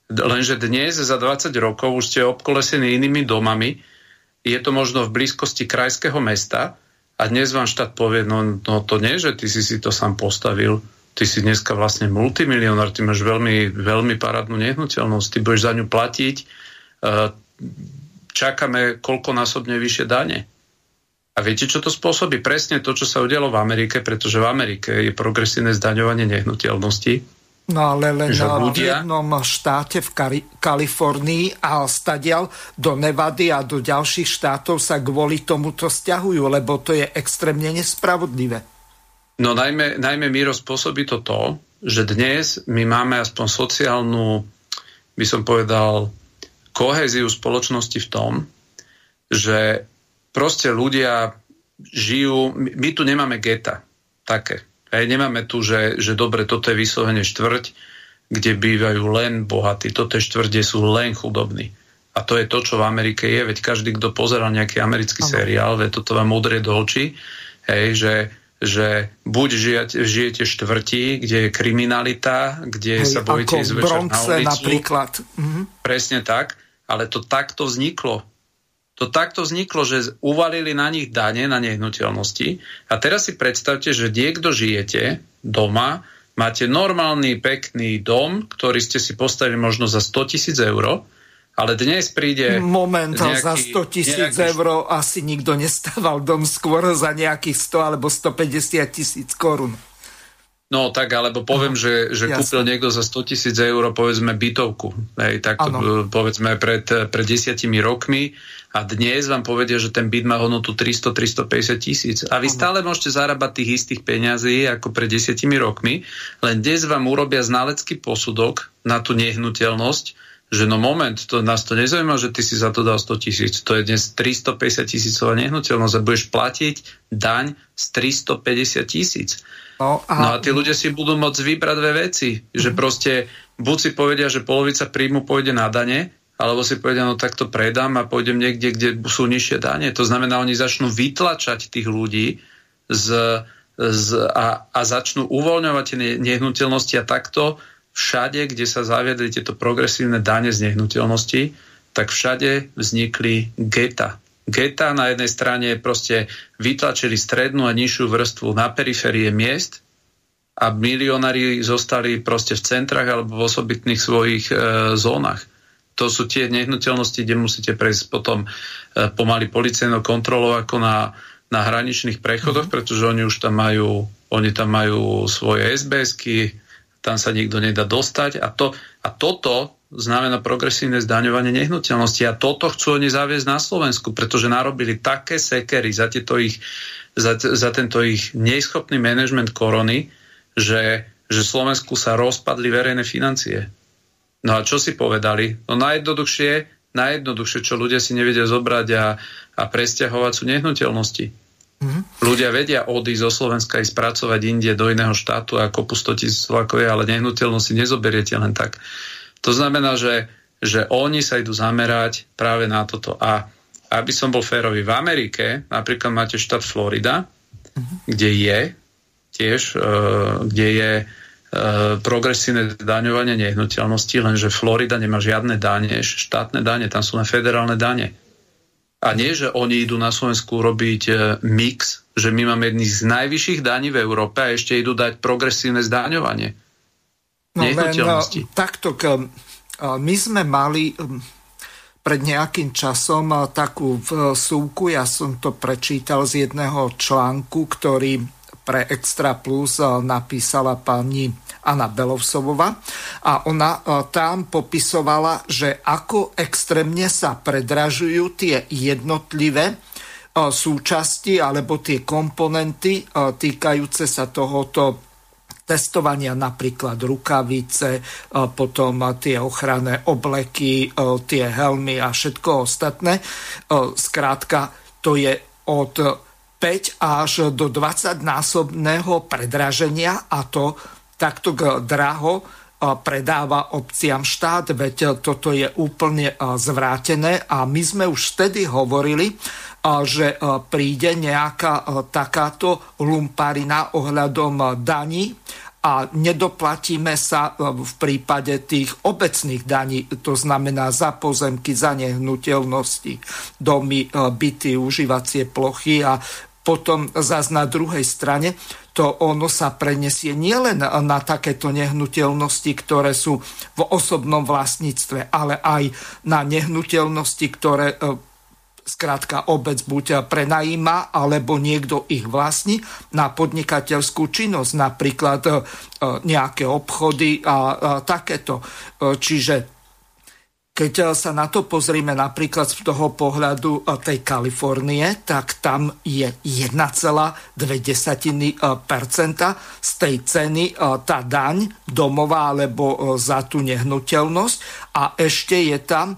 lenže dnes za 20 rokov už ste obkolesení inými domami, je to možno v blízkosti krajského mesta a dnes vám štát povie, no, no to nie, že ty si si to sám postavil, ty si dneska vlastne multimilionár, ty máš veľmi, veľmi parádnu nehnuteľnosť, ty budeš za ňu platiť, čakáme koľkonásobne vyššie dane. A viete, čo to spôsobí? Presne to, čo sa udialo v Amerike, pretože v Amerike je progresívne zdaňovanie nehnuteľnosti No ale len ľudia... v jednom štáte v Kari- Kalifornii a stadial do Nevady a do ďalších štátov sa kvôli tomuto stiahujú, lebo to je extrémne nespravodlivé. No najmä, najmä Miro spôsobí to to, že dnes my máme aspoň sociálnu, by som povedal, kohéziu spoločnosti v tom, že proste ľudia žijú, my, tu nemáme geta také Hej, nemáme tu, že, že dobre, toto je vyslovene štvrť, kde bývajú len bohatí, toto je štvrť, kde sú len chudobní. A to je to, čo v Amerike je, veď každý, kto pozeral nejaký americký ano. seriál, veď toto vám udrie do očí, hej, že, že buď žijete, žijete štvrti, kde je kriminalita, kde hej, sa bojíte ísť večer na ulicu. napríklad. Mhm. Presne tak, ale to takto vzniklo to takto vzniklo, že uvalili na nich dane na nehnuteľnosti. A teraz si predstavte, že niekto žijete doma, máte normálny, pekný dom, ktorý ste si postavili možno za 100 tisíc eur, ale dnes príde... Moment, nejaký, za 100 tisíc nejaký... eur asi nikto nestával dom skôr za nejakých 100 alebo 150 tisíc korún. No tak, alebo poviem, no, že, že kúpil niekto za 100 tisíc eur, povedzme, bytovku. Hej, tak to, povedzme pred, pred desiatimi rokmi a dnes vám povedia, že ten byt má hodnotu 300-350 tisíc. A vy ano. stále môžete zarábať tých istých peňazí ako pred desiatimi rokmi, len dnes vám urobia znalecký posudok na tú nehnuteľnosť, že no moment, to nás to nezaujíma, že ty si za to dal 100 tisíc. To je dnes 350 tisícová nehnuteľnosť a budeš platiť daň z 350 tisíc. No a... no a tí ľudia si budú môcť vybrať dve veci. Že mhm. proste buď si povedia, že polovica príjmu pôjde na dane, alebo si povedia, no tak to predám a pôjdem niekde, kde sú nižšie dane. To znamená, oni začnú vytlačať tých ľudí z, z, a, a začnú uvoľňovať tie nehnuteľnosti a takto všade, kde sa zaviedli tieto progresívne dane z nehnuteľnosti, tak všade vznikli geta. Geta na jednej strane proste vytlačili strednú a nižšiu vrstvu na periférie miest a milionári zostali proste v centrách alebo v osobitných svojich e, zónach. to sú tie nehnuteľnosti, kde musíte prejsť potom e, pomaly policajnou kontrolou ako na, na hraničných prechodoch, mm-hmm. pretože oni už tam majú, oni tam majú svoje SBSky, tam sa nikto nedá dostať a, to, a toto znamená progresívne zdaňovanie nehnuteľnosti a toto chcú oni zaviesť na Slovensku, pretože narobili také sekery za, ich, za, za tento ich neschopný manažment korony, že, že Slovensku sa rozpadli verejné financie. No a čo si povedali? No najjednoduchšie, najjednoduchšie, čo ľudia si nevedia zobrať a, a presťahovať sú nehnuteľnosti. Mm-hmm. Ľudia vedia odísť zo Slovenska i spracovať inde do iného štátu ako po 100 tisíc je, ale nehnuteľnosti nezoberiete len tak. To znamená, že, že oni sa idú zamerať práve na toto. A aby som bol férový, v Amerike napríklad máte štát Florida, mm-hmm. kde je tiež, uh, kde je E, progresívne daňovanie nehnuteľnosti, lenže Florida nemá žiadne dane, štátne dane, tam sú na federálne dane. A nie, že oni idú na Slovensku robiť e, mix, že my máme jedný z najvyšších daní v Európe a ešte idú dať progresívne zdaňovanie. No len e, takto, my sme mali pred nejakým časom takú súku, ja som to prečítal z jedného článku, ktorý pre Extra Plus napísala pani Anna Belovsovova a ona e, tam popisovala, že ako extrémne sa predražujú tie jednotlivé e, súčasti alebo tie komponenty týkajúce sa tohoto testovania, napríklad rukavice, potom tie ochranné obleky, tie helmy a všetko ostatné. Skrátka, to je od 5 až do 20 násobného predraženia a to takto draho predáva obciam štát, veď toto je úplne zvrátené. A my sme už vtedy hovorili, že príde nejaká takáto lumparina ohľadom daní a nedoplatíme sa v prípade tých obecných daní, to znamená za pozemky, za nehnuteľnosti, domy, byty, užívacie plochy a potom zase na druhej strane to ono sa prenesie nielen na takéto nehnuteľnosti, ktoré sú v osobnom vlastníctve, ale aj na nehnuteľnosti, ktoré e, skrátka obec buď prenajíma, alebo niekto ich vlastní na podnikateľskú činnosť, napríklad e, nejaké obchody a takéto. E, čiže keď eh, sa na to pozrieme napríklad z toho pohľadu eh, tej Kalifornie, tak tam je 1,2% eh, z tej ceny tá daň domová alebo za tú nehnuteľnosť. A ešte je tam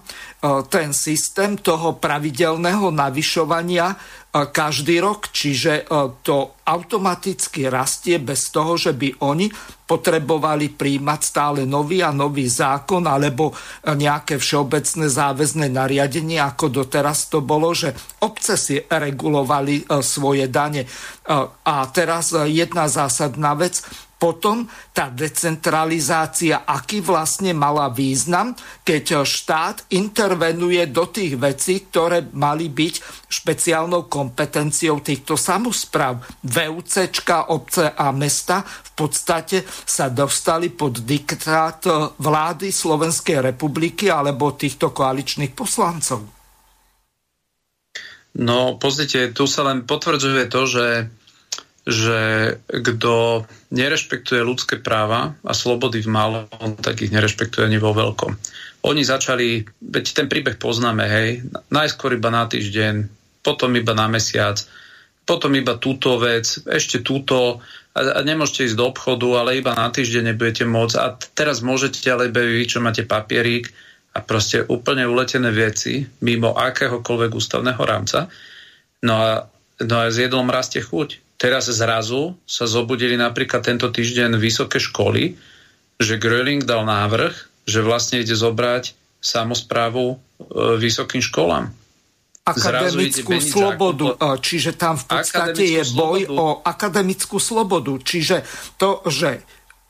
ten systém toho pravidelného navyšovania každý rok, čiže to automaticky rastie bez toho, že by oni potrebovali príjmať stále nový a nový zákon alebo nejaké všeobecné záväzné nariadenie, ako doteraz to bolo, že obce si regulovali svoje dane. A teraz jedna zásadná vec, potom tá decentralizácia, aký vlastne mala význam, keď štát intervenuje do tých vecí, ktoré mali byť špeciálnou kompetenciou týchto samozpráv. VUCčka, obce a mesta v podstate sa dostali pod diktát vlády Slovenskej republiky alebo týchto koaličných poslancov. No, pozrite, tu sa len potvrdzuje to, že že kto nerešpektuje ľudské práva a slobody v malom, tak ich nerešpektuje ani vo veľkom. Oni začali, veď ten príbeh poznáme, hej, najskôr iba na týždeň, potom iba na mesiac, potom iba túto vec, ešte túto a, a nemôžete ísť do obchodu, ale iba na týždeň nebudete môcť a teraz môžete, ale vy, čo máte papierík a proste úplne uletené veci mimo akéhokoľvek ústavného rámca. No a, no a s jedlom rastie chuť Teraz zrazu sa zobudili napríklad tento týždeň vysoké školy, že Gröling dal návrh, že vlastne ide zobrať samozprávu e, vysokým školám. Akademickú slobodu, zákon, čiže tam v podstate je boj slobodu. o akademickú slobodu. Čiže to, že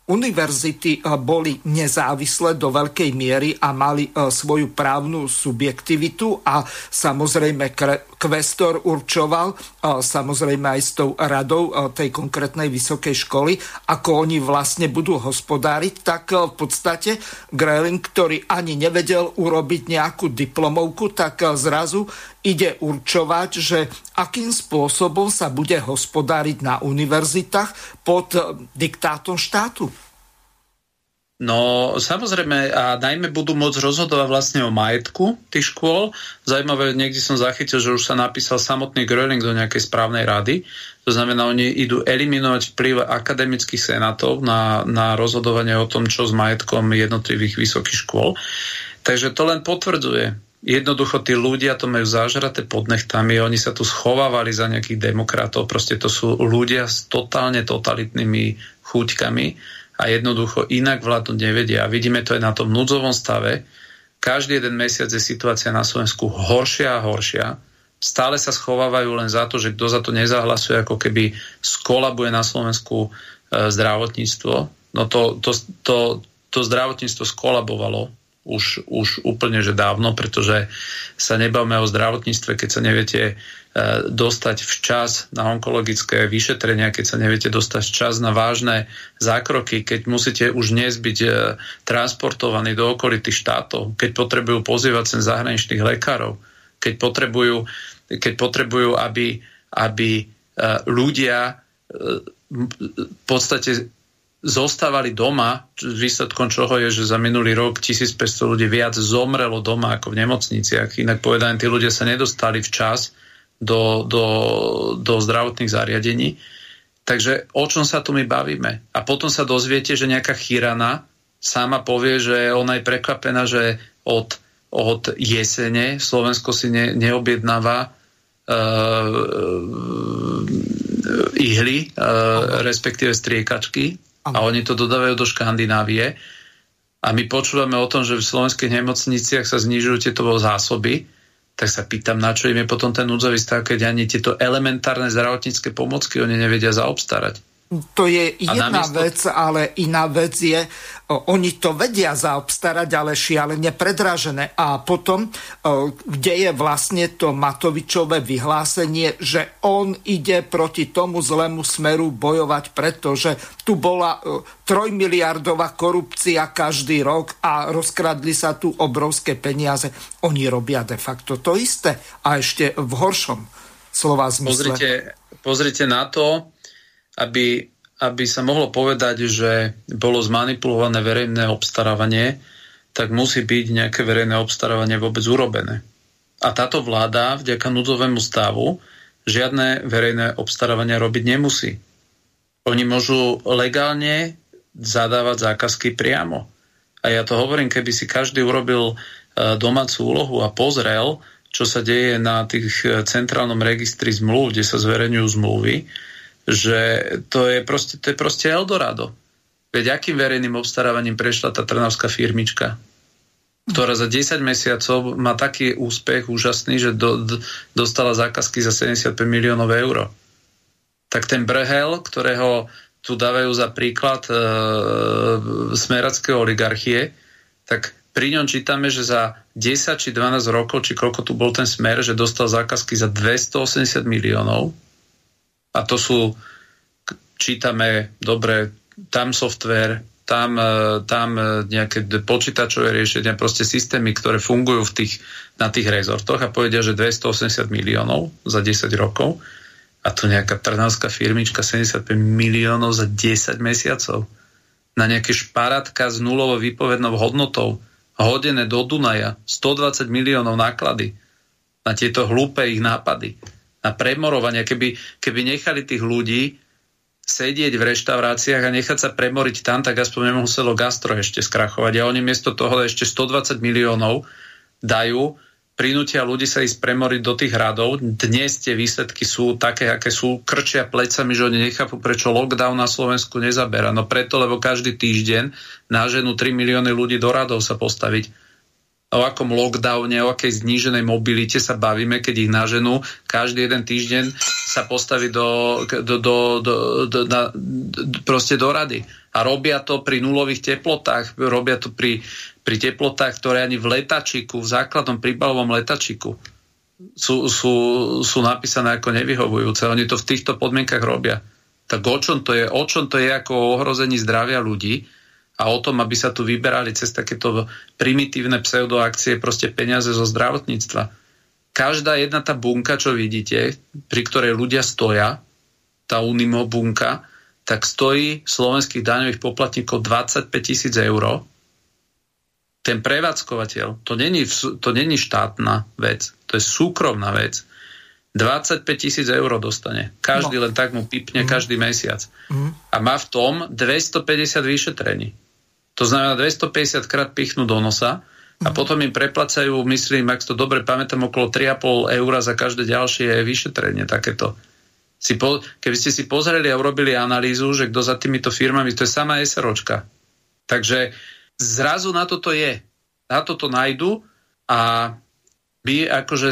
univerzity boli nezávislé do veľkej miery a mali svoju právnu subjektivitu a samozrejme kvestor určoval samozrejme aj s tou radou tej konkrétnej vysokej školy, ako oni vlastne budú hospodáriť, tak v podstate Greling, ktorý ani nevedel urobiť nejakú diplomovku, tak zrazu ide určovať, že akým spôsobom sa bude hospodáriť na univerzitách pod diktátom štátu. No samozrejme a najmä budú môcť rozhodovať vlastne o majetku tých škôl. Zajímavé, niekde som zachytil, že už sa napísal samotný Gröling do nejakej správnej rady. To znamená, oni idú eliminovať vplyv akademických senátov na, na rozhodovanie o tom, čo s majetkom jednotlivých vysokých škôl. Takže to len potvrdzuje. Jednoducho tí ľudia to majú zažraté pod nechtami, oni sa tu schovávali za nejakých demokratov, proste to sú ľudia s totálne totalitnými chúťkami a jednoducho inak vládnuť nevedia. A vidíme to aj na tom núdzovom stave. Každý jeden mesiac je situácia na Slovensku horšia a horšia. Stále sa schovávajú len za to, že kto za to nezahlasuje, ako keby skolabuje na Slovensku e, zdravotníctvo. No to, to, to, to zdravotníctvo skolabovalo už, už úplne že dávno, pretože sa nebavme o zdravotníctve, keď sa neviete e, dostať včas na onkologické vyšetrenia, keď sa neviete dostať včas na vážne zákroky, keď musíte už dnes byť e, transportovaní do okolitých štátov, keď potrebujú pozývať sem zahraničných lekárov, keď potrebujú, keď potrebujú aby, aby e, ľudia v podstate zostávali doma, výsledkom čoho je, že za minulý rok 1500 ľudí viac zomrelo doma ako v nemocniciach. Inak povedané, tí ľudia sa nedostali včas do, do, do zdravotných zariadení. Takže o čom sa tu my bavíme? A potom sa dozviete, že nejaká chyrana sama povie, že ona je prekvapená, že od, od jesene Slovensko si ne, neobjednáva uh, ihly, uh, respektíve striekačky a oni to dodávajú do Škandinávie. A my počúvame o tom, že v slovenských nemocniciach sa znižujú tieto zásoby, tak sa pýtam, na čo im je potom ten núdzový stav, keď ani tieto elementárne zdravotnícke pomocky oni nevedia zaobstarať. To je jedna namiesto... vec, ale iná vec je, o, oni to vedia zaobstarať, ale šialene predražené. A potom, o, kde je vlastne to Matovičové vyhlásenie, že on ide proti tomu zlému smeru bojovať, pretože tu bola o, trojmiliardová korupcia každý rok a rozkradli sa tu obrovské peniaze. Oni robia de facto to isté a ešte v horšom slova zmysle. Pozrite, pozrite na to, aby, aby sa mohlo povedať, že bolo zmanipulované verejné obstarávanie, tak musí byť nejaké verejné obstarávanie vôbec urobené. A táto vláda vďaka núdzovému stavu žiadne verejné obstarávania robiť nemusí. Oni môžu legálne zadávať zákazky priamo. A ja to hovorím, keby si každý urobil e, domácu úlohu a pozrel, čo sa deje na tých e, centrálnom registri zmluv, kde sa zverejňujú zmluvy, že to je proste, to je proste Eldorado. Veď akým verejným obstarávaním prešla tá trnavská firmička, ktorá za 10 mesiacov má taký úspech úžasný, že do, do, dostala zákazky za 75 miliónov eur. Tak ten Brhel, ktorého tu dávajú za príklad e, smeracké oligarchie, tak pri ňom čítame, že za 10 či 12 rokov, či koľko tu bol ten smer, že dostal zákazky za 280 miliónov a to sú, čítame, dobre, tam software, tam, e, tam e, nejaké počítačové riešenia, proste systémy, ktoré fungujú v tých, na tých rezortoch a povedia, že 280 miliónov za 10 rokov a tu nejaká trnavská firmička 75 miliónov za 10 mesiacov. Na nejaké šparátka s nulovou výpovednou hodnotou hodené do Dunaja 120 miliónov náklady na tieto hlúpe ich nápady na premorovanie. Keby, keby nechali tých ľudí sedieť v reštauráciách a nechať sa premoriť tam, tak aspoň nemuselo gastro ešte skrachovať. A oni miesto toho ešte 120 miliónov dajú, prinútia ľudí sa ísť premoriť do tých hradov. Dnes tie výsledky sú také, aké sú, krčia plecami, že oni nechápu, prečo lockdown na Slovensku nezabera. No preto, lebo každý týždeň na ženu 3 milióny ľudí do radov sa postaviť. O akom lockdowne, o akej zníženej mobilite sa bavíme, keď ich naženú. Každý jeden týždeň sa postaví do, do, do, do, do, na, proste do rady. A robia to pri nulových teplotách, robia to pri, pri teplotách, ktoré ani v letačiku, v základnom príbalovom letačiku sú, sú, sú napísané ako nevyhovujúce. Oni to v týchto podmienkach robia. Tak o čom to je? O čom to je ako o ohrození zdravia ľudí a o tom, aby sa tu vyberali cez takéto primitívne pseudoakcie proste peniaze zo zdravotníctva. Každá jedna tá bunka, čo vidíte, pri ktorej ľudia stoja, tá Unimo bunka, tak stojí slovenských daňových poplatníkov 25 tisíc eur ten prevádzkovateľ, to není, to není štátna vec, to je súkromná vec. 25 tisíc eur dostane. Každý no. len tak mu pipne mm. každý mesiac. Mm. A má v tom 250 vyšetrení. To znamená 250 krát pichnú do nosa a mm. potom im preplacajú, myslím, ak to dobre pamätám, okolo 3,5 eur za každé ďalšie vyšetrenie takéto. Si po, keby ste si pozreli a urobili analýzu, že kto za týmito firmami, to je sama SROčka. Takže zrazu na toto je. Na toto nájdu a by akože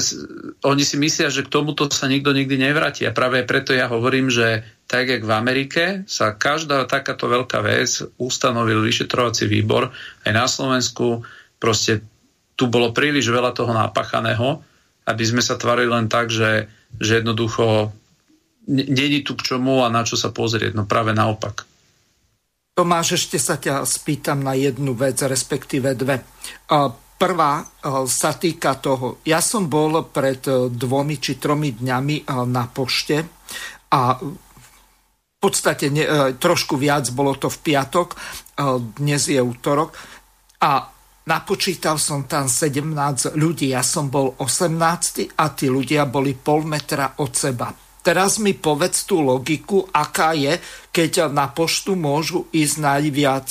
oni si myslia, že k tomuto sa nikto nikdy nevráti. A práve preto ja hovorím, že tak jak v Amerike sa každá takáto veľká vec ustanovil vyšetrovací výbor, aj na Slovensku proste tu bolo príliš veľa toho napachaného, aby sme sa tvarili len tak, že, že jednoducho není tu k čomu a na čo sa pozrieť. No práve naopak. Tomáš, ešte sa ťa spýtam na jednu vec, respektíve dve. Prvá sa týka toho, ja som bol pred e, dvomi či tromi dňami e, na pošte a v podstate ne, trošku viac, bolo to v piatok, dnes je útorok a napočítal som tam 17 ľudí, ja som bol 18 a tí ľudia boli pol metra od seba. Teraz mi povedz tú logiku, aká je, keď na poštu môžu ísť najviac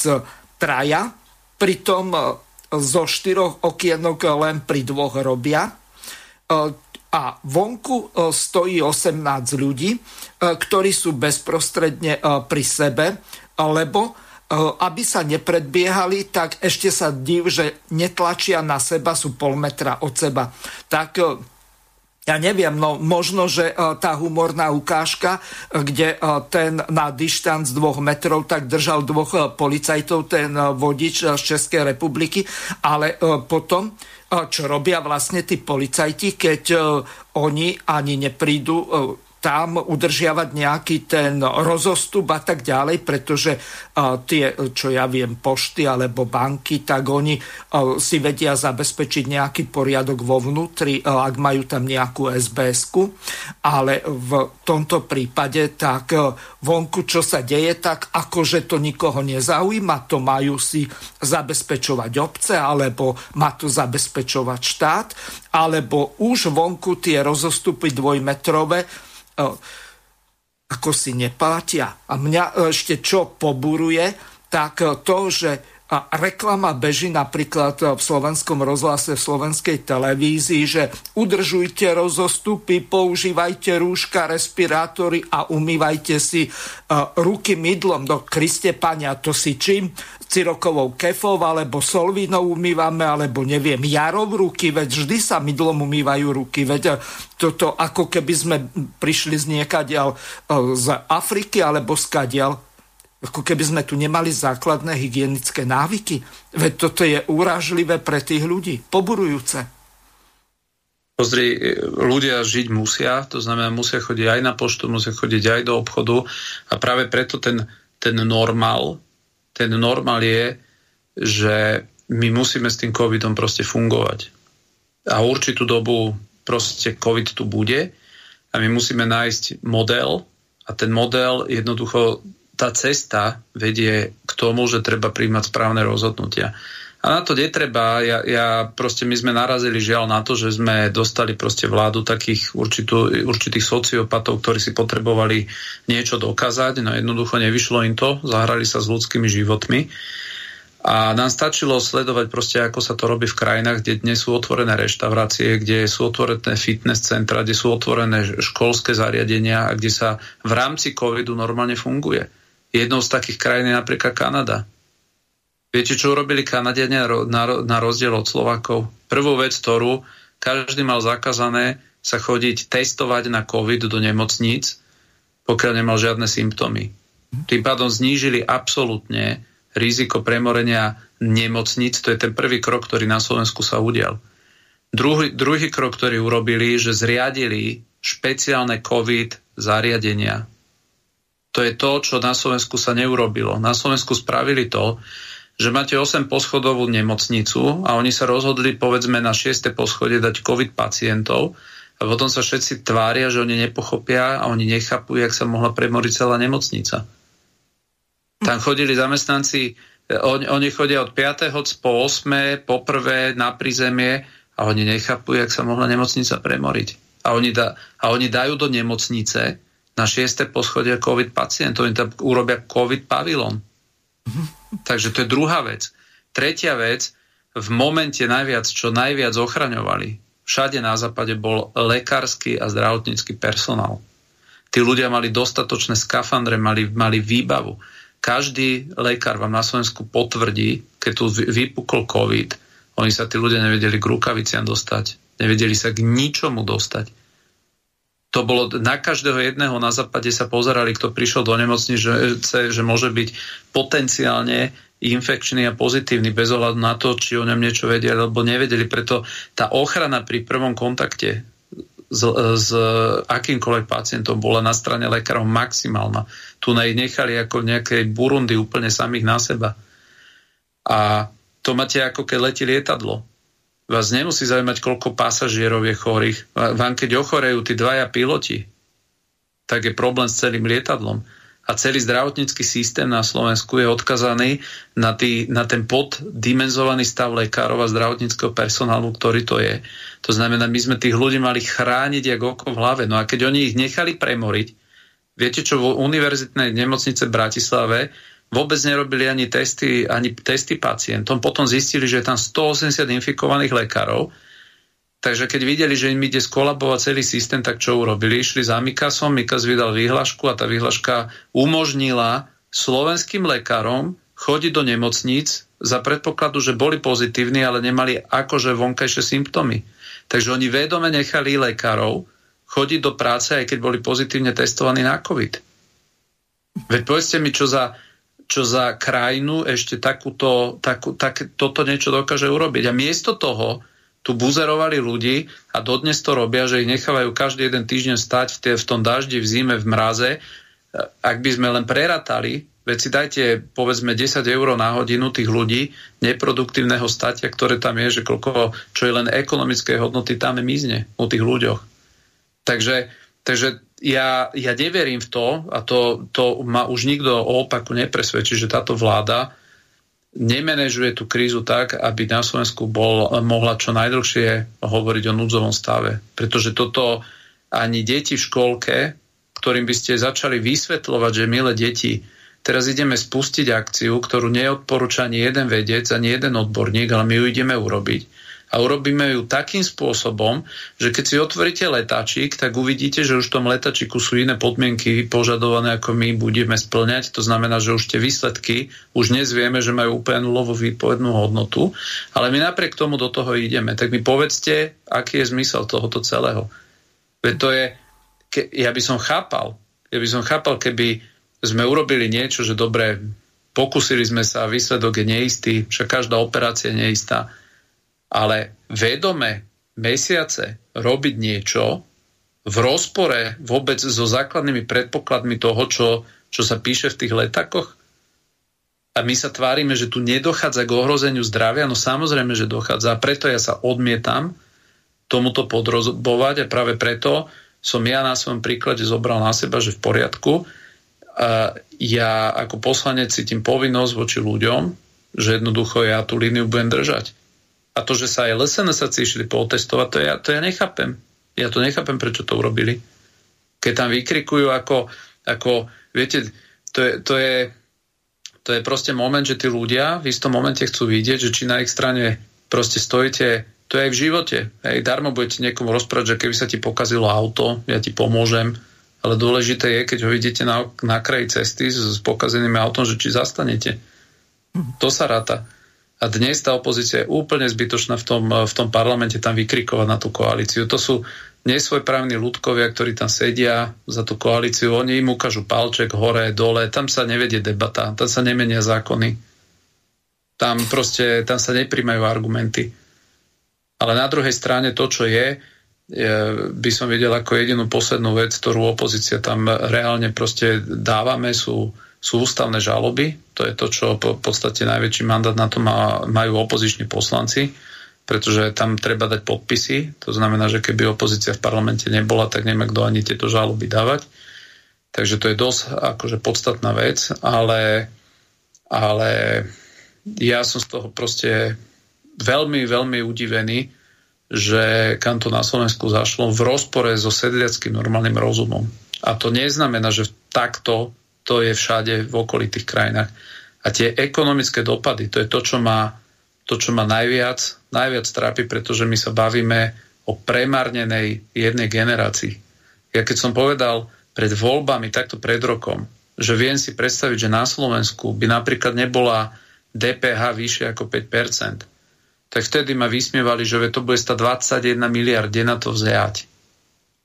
traja, pritom zo štyroch okienok len pri dvoch robia. E, a vonku e, stojí 18 ľudí, ktorí sú bezprostredne pri sebe, lebo aby sa nepredbiehali, tak ešte sa div, že netlačia na seba, sú pol metra od seba. Tak ja neviem, no možno, že e, tá humorná ukážka, e, kde e, ten na dištanc dvoch metrov tak držal dvoch policajtov, ten vodič z Českej republiky, ale potom, čo robia vlastne tí policajti, keď oni ani neprídu tam udržiavať nejaký ten rozostup a tak ďalej, pretože tie, čo ja viem, pošty alebo banky, tak oni si vedia zabezpečiť nejaký poriadok vo vnútri, ak majú tam nejakú sbs ale v tomto prípade tak vonku, čo sa deje, tak akože to nikoho nezaujíma, to majú si zabezpečovať obce, alebo má to zabezpečovať štát, alebo už vonku tie rozostupy dvojmetrové ako si neplatia. A mňa ešte čo poburuje, tak to, že a reklama beží napríklad v slovenskom rozhlase, v slovenskej televízii, že udržujte rozostupy, používajte rúška, respirátory a umývajte si ruky mydlom. Do Kriste, Pania, to si čím? Cirokovou kefou alebo solvínou umývame, alebo neviem, jarov ruky, veď vždy sa mydlom umývajú ruky, veď toto ako keby sme prišli z niekadiaľ z Afriky alebo skadiaľ ako keby sme tu nemali základné hygienické návyky. Veď toto je úražlivé pre tých ľudí, poburujúce. Pozri, ľudia žiť musia, to znamená, musia chodiť aj na poštu, musia chodiť aj do obchodu a práve preto ten, ten normál, ten normál je, že my musíme s tým covidom proste fungovať. A určitú dobu proste covid tu bude a my musíme nájsť model a ten model jednoducho tá cesta vedie k tomu, že treba príjmať správne rozhodnutia. A na to netreba, ja, ja proste my sme narazili žiaľ na to, že sme dostali proste vládu takých určitú, určitých sociopatov, ktorí si potrebovali niečo dokázať, no jednoducho nevyšlo im to, zahrali sa s ľudskými životmi. A nám stačilo sledovať proste, ako sa to robí v krajinách, kde dnes sú otvorené reštaurácie, kde sú otvorené fitness centra, kde sú otvorené školské zariadenia a kde sa v rámci covidu normálne funguje. Jednou z takých krajín je napríklad Kanada. Viete, čo urobili Kanadiania na rozdiel od Slovakov? Prvú vec, ktorú každý mal zakázané sa chodiť testovať na COVID do nemocníc, pokiaľ nemal žiadne symptómy. Tým pádom znížili absolútne riziko premorenia nemocníc. To je ten prvý krok, ktorý na Slovensku sa udial. Druhý, druhý krok, ktorý urobili, že zriadili špeciálne COVID zariadenia. To je to, čo na Slovensku sa neurobilo. Na Slovensku spravili to, že máte 8 poschodovú nemocnicu a oni sa rozhodli povedzme na 6. poschodie dať COVID pacientov a potom sa všetci tvária, že oni nepochopia a oni nechápu, jak sa mohla premoriť celá nemocnica. Tam chodili zamestnanci, oni, oni chodia od 5. po 8. po prvé na prízemie a oni nechápu, jak sa mohla nemocnica premoriť. A oni, da, a oni dajú do nemocnice na 6. poschodie COVID pacient, oni tam urobia COVID pavilon. Mm-hmm. Takže to je druhá vec. Tretia vec, v momente najviac, čo najviac ochraňovali, všade na západe bol lekársky a zdravotnícky personál. Tí ľudia mali dostatočné skafandre, mali, mali výbavu. Každý lekár vám na Slovensku potvrdí, keď tu vypukol COVID, oni sa tí ľudia nevedeli k rukaviciam dostať, nevedeli sa k ničomu dostať to bolo na každého jedného na západe sa pozerali, kto prišiel do nemocnice, že, že môže byť potenciálne infekčný a pozitívny bez ohľadu na to, či o ňom niečo vedeli alebo nevedeli. Preto tá ochrana pri prvom kontakte s, s akýmkoľvek pacientom bola na strane lekárov maximálna. Tu na ich nechali ako nejaké Burundi úplne samých na seba. A to máte ako keď letí lietadlo vás nemusí zaujímať, koľko pasažierov je chorých. Vám keď ochorejú tí dvaja piloti, tak je problém s celým lietadlom. A celý zdravotnícky systém na Slovensku je odkazaný na, tý, na ten poddimenzovaný stav lekárov a zdravotníckého personálu, ktorý to je. To znamená, my sme tých ľudí mali chrániť ako oko v hlave. No a keď oni ich nechali premoriť, viete čo, v univerzitnej nemocnice v Bratislave vôbec nerobili ani testy, ani testy pacientom. Potom zistili, že je tam 180 infikovaných lekárov. Takže keď videli, že im ide skolabovať celý systém, tak čo urobili? Išli za Mikasom, Mikas vydal výhlašku a tá výhlaška umožnila slovenským lekárom chodiť do nemocníc za predpokladu, že boli pozitívni, ale nemali akože vonkajšie symptómy. Takže oni vedome nechali lekárov chodiť do práce, aj keď boli pozitívne testovaní na COVID. Veď povedzte mi, čo za čo za krajinu ešte takúto, takú, tak, toto niečo dokáže urobiť. A miesto toho tu buzerovali ľudí a dodnes to robia, že ich nechávajú každý jeden týždeň stať v, tie, v tom daždi, v zime, v mraze. Ak by sme len preratali, veď si dajte povedzme 10 eur na hodinu tých ľudí neproduktívneho statia, ktoré tam je, že koľko, čo je len ekonomické hodnoty, tam mizne u tých ľuďoch. Takže, takže ja, ja neverím v to, a to, to ma už nikto o opaku nepresvedčí, že táto vláda nemenežuje tú krízu tak, aby na Slovensku bol, mohla čo najdlhšie hovoriť o núdzovom stave. Pretože toto ani deti v škôlke, ktorým by ste začali vysvetľovať, že milé deti, teraz ideme spustiť akciu, ktorú neodporúča ani jeden vedec, ani jeden odborník, ale my ju ideme urobiť a urobíme ju takým spôsobom, že keď si otvoríte letačík, tak uvidíte, že už v tom letačiku sú iné podmienky požadované, ako my budeme splňať. To znamená, že už tie výsledky už dnes vieme, že majú úplne nulovú výpovednú hodnotu, ale my napriek tomu do toho ideme. Tak mi povedzte, aký je zmysel tohoto celého. Veď to je, ke, ja by som chápal, ja by som chápal, keby sme urobili niečo, že dobre, pokusili sme sa, výsledok je neistý, však každá operácia je neistá ale vedome mesiace robiť niečo v rozpore vôbec so základnými predpokladmi toho, čo, čo sa píše v tých letakoch? A my sa tvárime, že tu nedochádza k ohrozeniu zdravia? No samozrejme, že dochádza. A preto ja sa odmietam tomuto podrobovať a práve preto som ja na svojom príklade zobral na seba, že v poriadku. A ja ako poslanec cítim povinnosť voči ľuďom, že jednoducho ja tú líniu budem držať. A to, že sa aj LSNS išli potestovať, to ja, to ja nechápem. Ja to nechápem, prečo to urobili. Keď tam vykrikujú ako, ako viete, to je, to je, to je proste moment, že tí ľudia v istom momente chcú vidieť, že či na ich strane proste stojíte, to je aj v živote. Hej, darmo budete niekomu rozprávať, že keby sa ti pokazilo auto, ja ti pomôžem, ale dôležité je, keď ho vidíte na, na kraji cesty s, s pokazeným autom, že či zastanete. To sa ráta. A dnes tá opozícia je úplne zbytočná v tom, v tom parlamente tam vykrikovať na tú koalíciu. To sú nesvojprávni ľudkovia, ktorí tam sedia za tú koalíciu. Oni im ukážu palček hore, dole. Tam sa nevedie debata, tam sa nemenia zákony. Tam proste, tam sa nepríjmajú argumenty. Ale na druhej strane to, čo je, by som videl ako jedinú poslednú vec, ktorú opozícia tam reálne proste dávame, sú sú ústavné žaloby, to je to, čo v podstate najväčší mandát na to má, majú opoziční poslanci, pretože tam treba dať podpisy, to znamená, že keby opozícia v parlamente nebola, tak nemá kto ani tieto žaloby dávať. Takže to je dosť akože podstatná vec, ale, ale ja som z toho proste veľmi, veľmi udivený, že kam to na Slovensku zašlo v rozpore so sedliackým normálnym rozumom. A to neznamená, že takto to je všade v okolitých krajinách. A tie ekonomické dopady, to je to, čo má, to, čo má najviac, najviac trápi, pretože my sa bavíme o premárnenej jednej generácii. Ja keď som povedal pred voľbami, takto pred rokom, že viem si predstaviť, že na Slovensku by napríklad nebola DPH vyššie ako 5%, tak vtedy ma vysmievali, že to bude stať 21 miliard, kde na to vziať.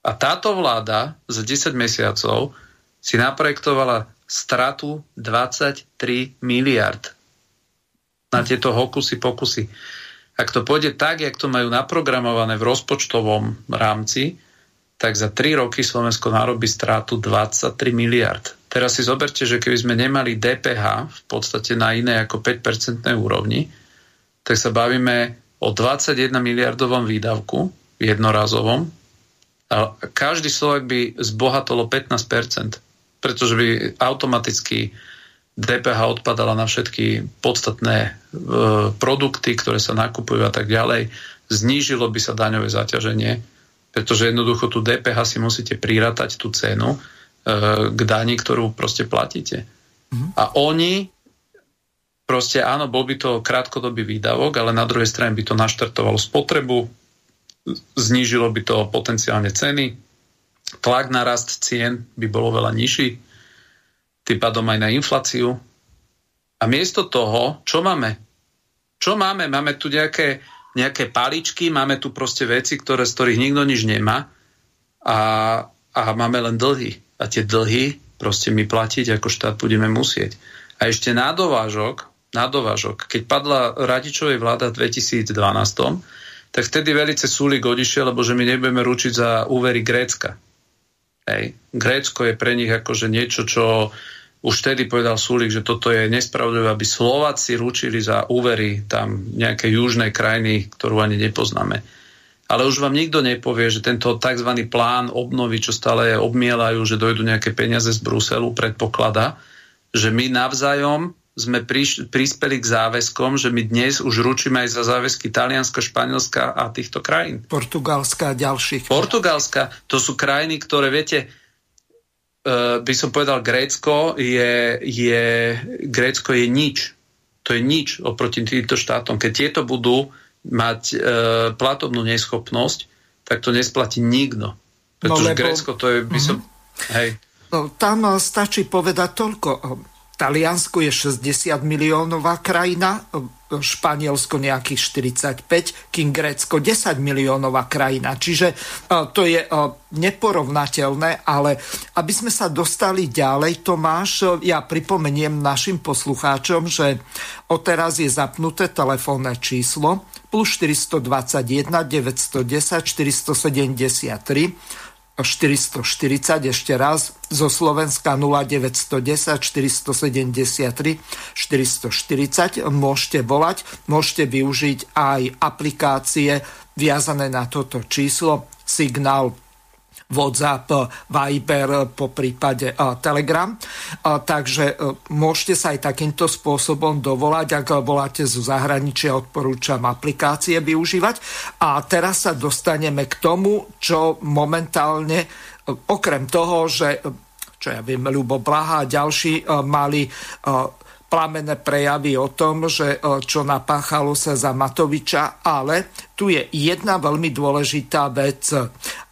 A táto vláda za 10 mesiacov si naprojektovala stratu 23 miliard na tieto hokusy pokusy. Ak to pôjde tak, jak to majú naprogramované v rozpočtovom rámci, tak za 3 roky Slovensko narobí stratu 23 miliard. Teraz si zoberte, že keby sme nemali DPH v podstate na iné ako 5% úrovni, tak sa bavíme o 21 miliardovom výdavku jednorazovom a každý Slovak by zbohatolo 15% pretože by automaticky DPH odpadala na všetky podstatné e, produkty, ktoré sa nakupujú a tak ďalej. Znížilo by sa daňové zaťaženie, pretože jednoducho tú DPH si musíte prirátať tú cenu e, k dani, ktorú proste platíte. Mm-hmm. A oni proste áno, bol by to krátkodobý výdavok, ale na druhej strane by to naštartovalo spotrebu, znížilo by to potenciálne ceny, tlak na rast cien by bolo veľa nižší, tým pádom aj na infláciu. A miesto toho, čo máme? Čo máme? Máme tu nejaké, nejaké paličky, máme tu proste veci, ktoré, z ktorých nikto nič nemá a, a máme len dlhy. A tie dlhy proste my platiť ako štát budeme musieť. A ešte na dovážok, keď padla Radičovej vláda v 2012, tak vtedy velice súlik odišiel, lebo že my nebudeme ručiť za úvery Grécka. Hej. Grécko je pre nich akože niečo, čo už vtedy povedal Sulik, že toto je nespravodlivé, aby Slováci ručili za úvery tam nejakej južnej krajiny, ktorú ani nepoznáme. Ale už vám nikto nepovie, že tento tzv. plán obnovy, čo stále obmielajú, že dojdu nejaké peniaze z Bruselu, predpoklada, že my navzájom sme priš, prispeli k záväzkom, že my dnes už ručíme aj za záväzky Talianska, Španielska a týchto krajín. Portugalska a ďalších. Portugalska, to sú krajiny, ktoré, viete, uh, by som povedal, Grécko je, je, Grécko je nič. To je nič oproti týmto štátom. Keď tieto budú mať uh, platobnú neschopnosť, tak to nesplatí nikto. Pretože no, lebo... Grécko to je, by som... Uh-huh. Hej. No, tam stačí povedať toľko Taliansko je 60 miliónová krajina, Španielsko nejakých 45, kým Grécko 10 miliónová krajina. Čiže e, to je e, neporovnateľné, ale aby sme sa dostali ďalej, Tomáš, e, ja pripomeniem našim poslucháčom, že odteraz je zapnuté telefónne číslo plus 421 910 473 440 ešte raz, zo Slovenska 0910 473 440 môžete volať, môžete využiť aj aplikácie viazané na toto číslo, signál WhatsApp, Viber, po prípade Telegram. Takže e, môžete sa aj takýmto spôsobom dovolať, ak voláte zo zahraničia, odporúčam aplikácie využívať. A teraz sa dostaneme k tomu, čo momentálne, okrem toho, že čo ja viem, Ľubo Blaha a ďalší mali plamené prejavy o tom, že e, čo napáchalo sa za Matoviča, ale tu je jedna veľmi dôležitá vec.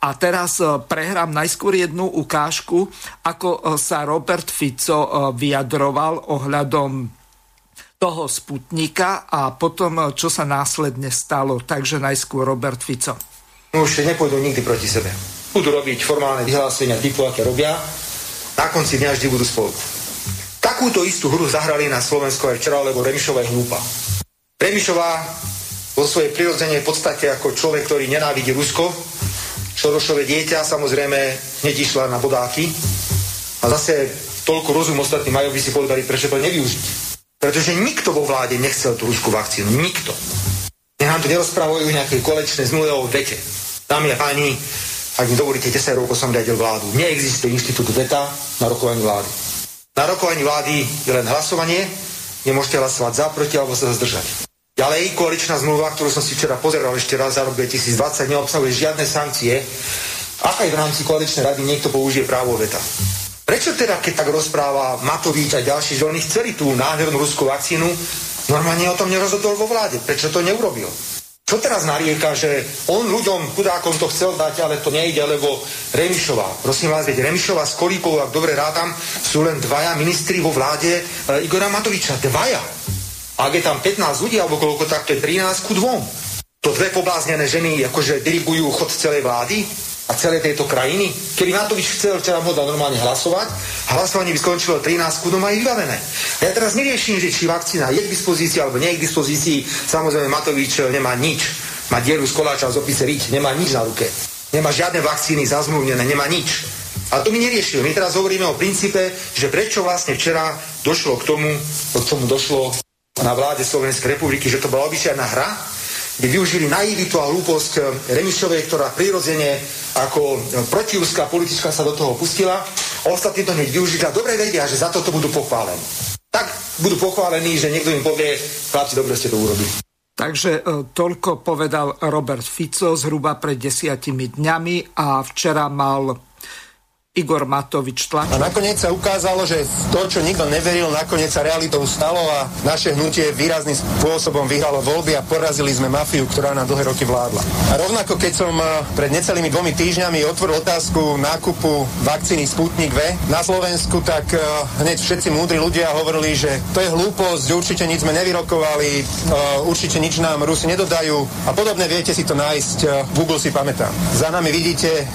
A teraz e, prehrám najskôr jednu ukážku, ako e, sa Robert Fico vyjadroval ohľadom toho Sputnika a potom, čo sa následne stalo. Takže najskôr Robert Fico. No už nepôjdu nikdy proti sebe. Budú robiť formálne vyhlásenia typu, aké robia. Na konci dňa vždy budú spolu. Takúto istú hru zahrali na Slovensku aj včera, lebo Remišová je hlúpa. Remišová vo svojej prirodzene v podstate ako človek, ktorý nenávidí Rusko, Šorošové dieťa samozrejme hneď išla na bodáky a zase toľko rozum ostatní majú, by si povedali, prečo to nevyužiť. Pretože nikto vo vláde nechcel tú ruskú vakcínu. Nikto. Nech nám tu nerozprávajú nejaké kolečné zmluvy o vete. Dámy a páni, ak mi dovolíte, 10 rokov som riadil vládu. Neexistuje inštitút veta na rokovaní vlády. Na rokovaní vlády je len hlasovanie, nemôžete hlasovať za, proti alebo sa zdržať. Ďalej, koaličná zmluva, ktorú som si včera pozeral ešte raz za rok 2020, neobsahuje žiadne sankcie, ak aj v rámci koaličnej rady niekto použije právo veta. Prečo teda, keď tak rozpráva Matovič a ďalší, že oni chceli tú nádhernú ruskú vakcínu, normálne o tom nerozhodol vo vláde? Prečo to neurobil? Čo teraz narieka, že on ľuďom, chudákom to chcel dať, ale to nejde, lebo Remišová. Prosím vás, veď Remišová s Kolíkovou, ak dobre rátam, sú len dvaja ministri vo vláde e, Igora Matoviča. Dvaja. Ak je tam 15 ľudí, alebo koľko, tak to je 13 ku 2. To dve pobláznené ženy akože diribujú chod celej vlády a celej tejto krajiny. Keby Matovič chcel, včera mohol normálne hlasovať, hlasovanie by skončilo 13 ku a je vybavené. Ja teraz neriešim, že či vakcína je k dispozícii alebo nie je k dispozícii. Samozrejme, Matovič nemá nič. Má dielu z koláča z opice riť, nemá nič na ruke. Nemá žiadne vakcíny zazmluvnené, nemá nič. A to my neriešime. My teraz hovoríme o princípe, že prečo vlastne včera došlo k tomu, k tomu došlo na vláde Slovenskej republiky, že to bola obyčajná hra, kde využili naivitu a hlúposť eh, Remišovej, ktorá prirodzene ako eh, protiúská politička sa do toho pustila ostatní to hneď využili a dobre vedia, že za toto budú pochválení. Tak budú pochválení, že niekto im povie, chlapci, dobre ste to urobili. Takže eh, toľko povedal Robert Fico zhruba pred desiatimi dňami a včera mal Igor Matovič tlač. A nakoniec sa ukázalo, že to, čo nikto neveril, nakoniec sa realitou stalo a naše hnutie výrazným spôsobom vyhralo voľby a porazili sme mafiu, ktorá nám dlhé roky vládla. A rovnako keď som eh, pred necelými dvomi týždňami otvoril otázku nákupu vakcíny Sputnik V na Slovensku, tak eh, hneď všetci múdri ľudia hovorili, že to je hlúposť, určite nič sme nevyrokovali, eh, určite nič nám Rusi nedodajú a podobne viete si to nájsť, Google si pamätá. Za nami vidíte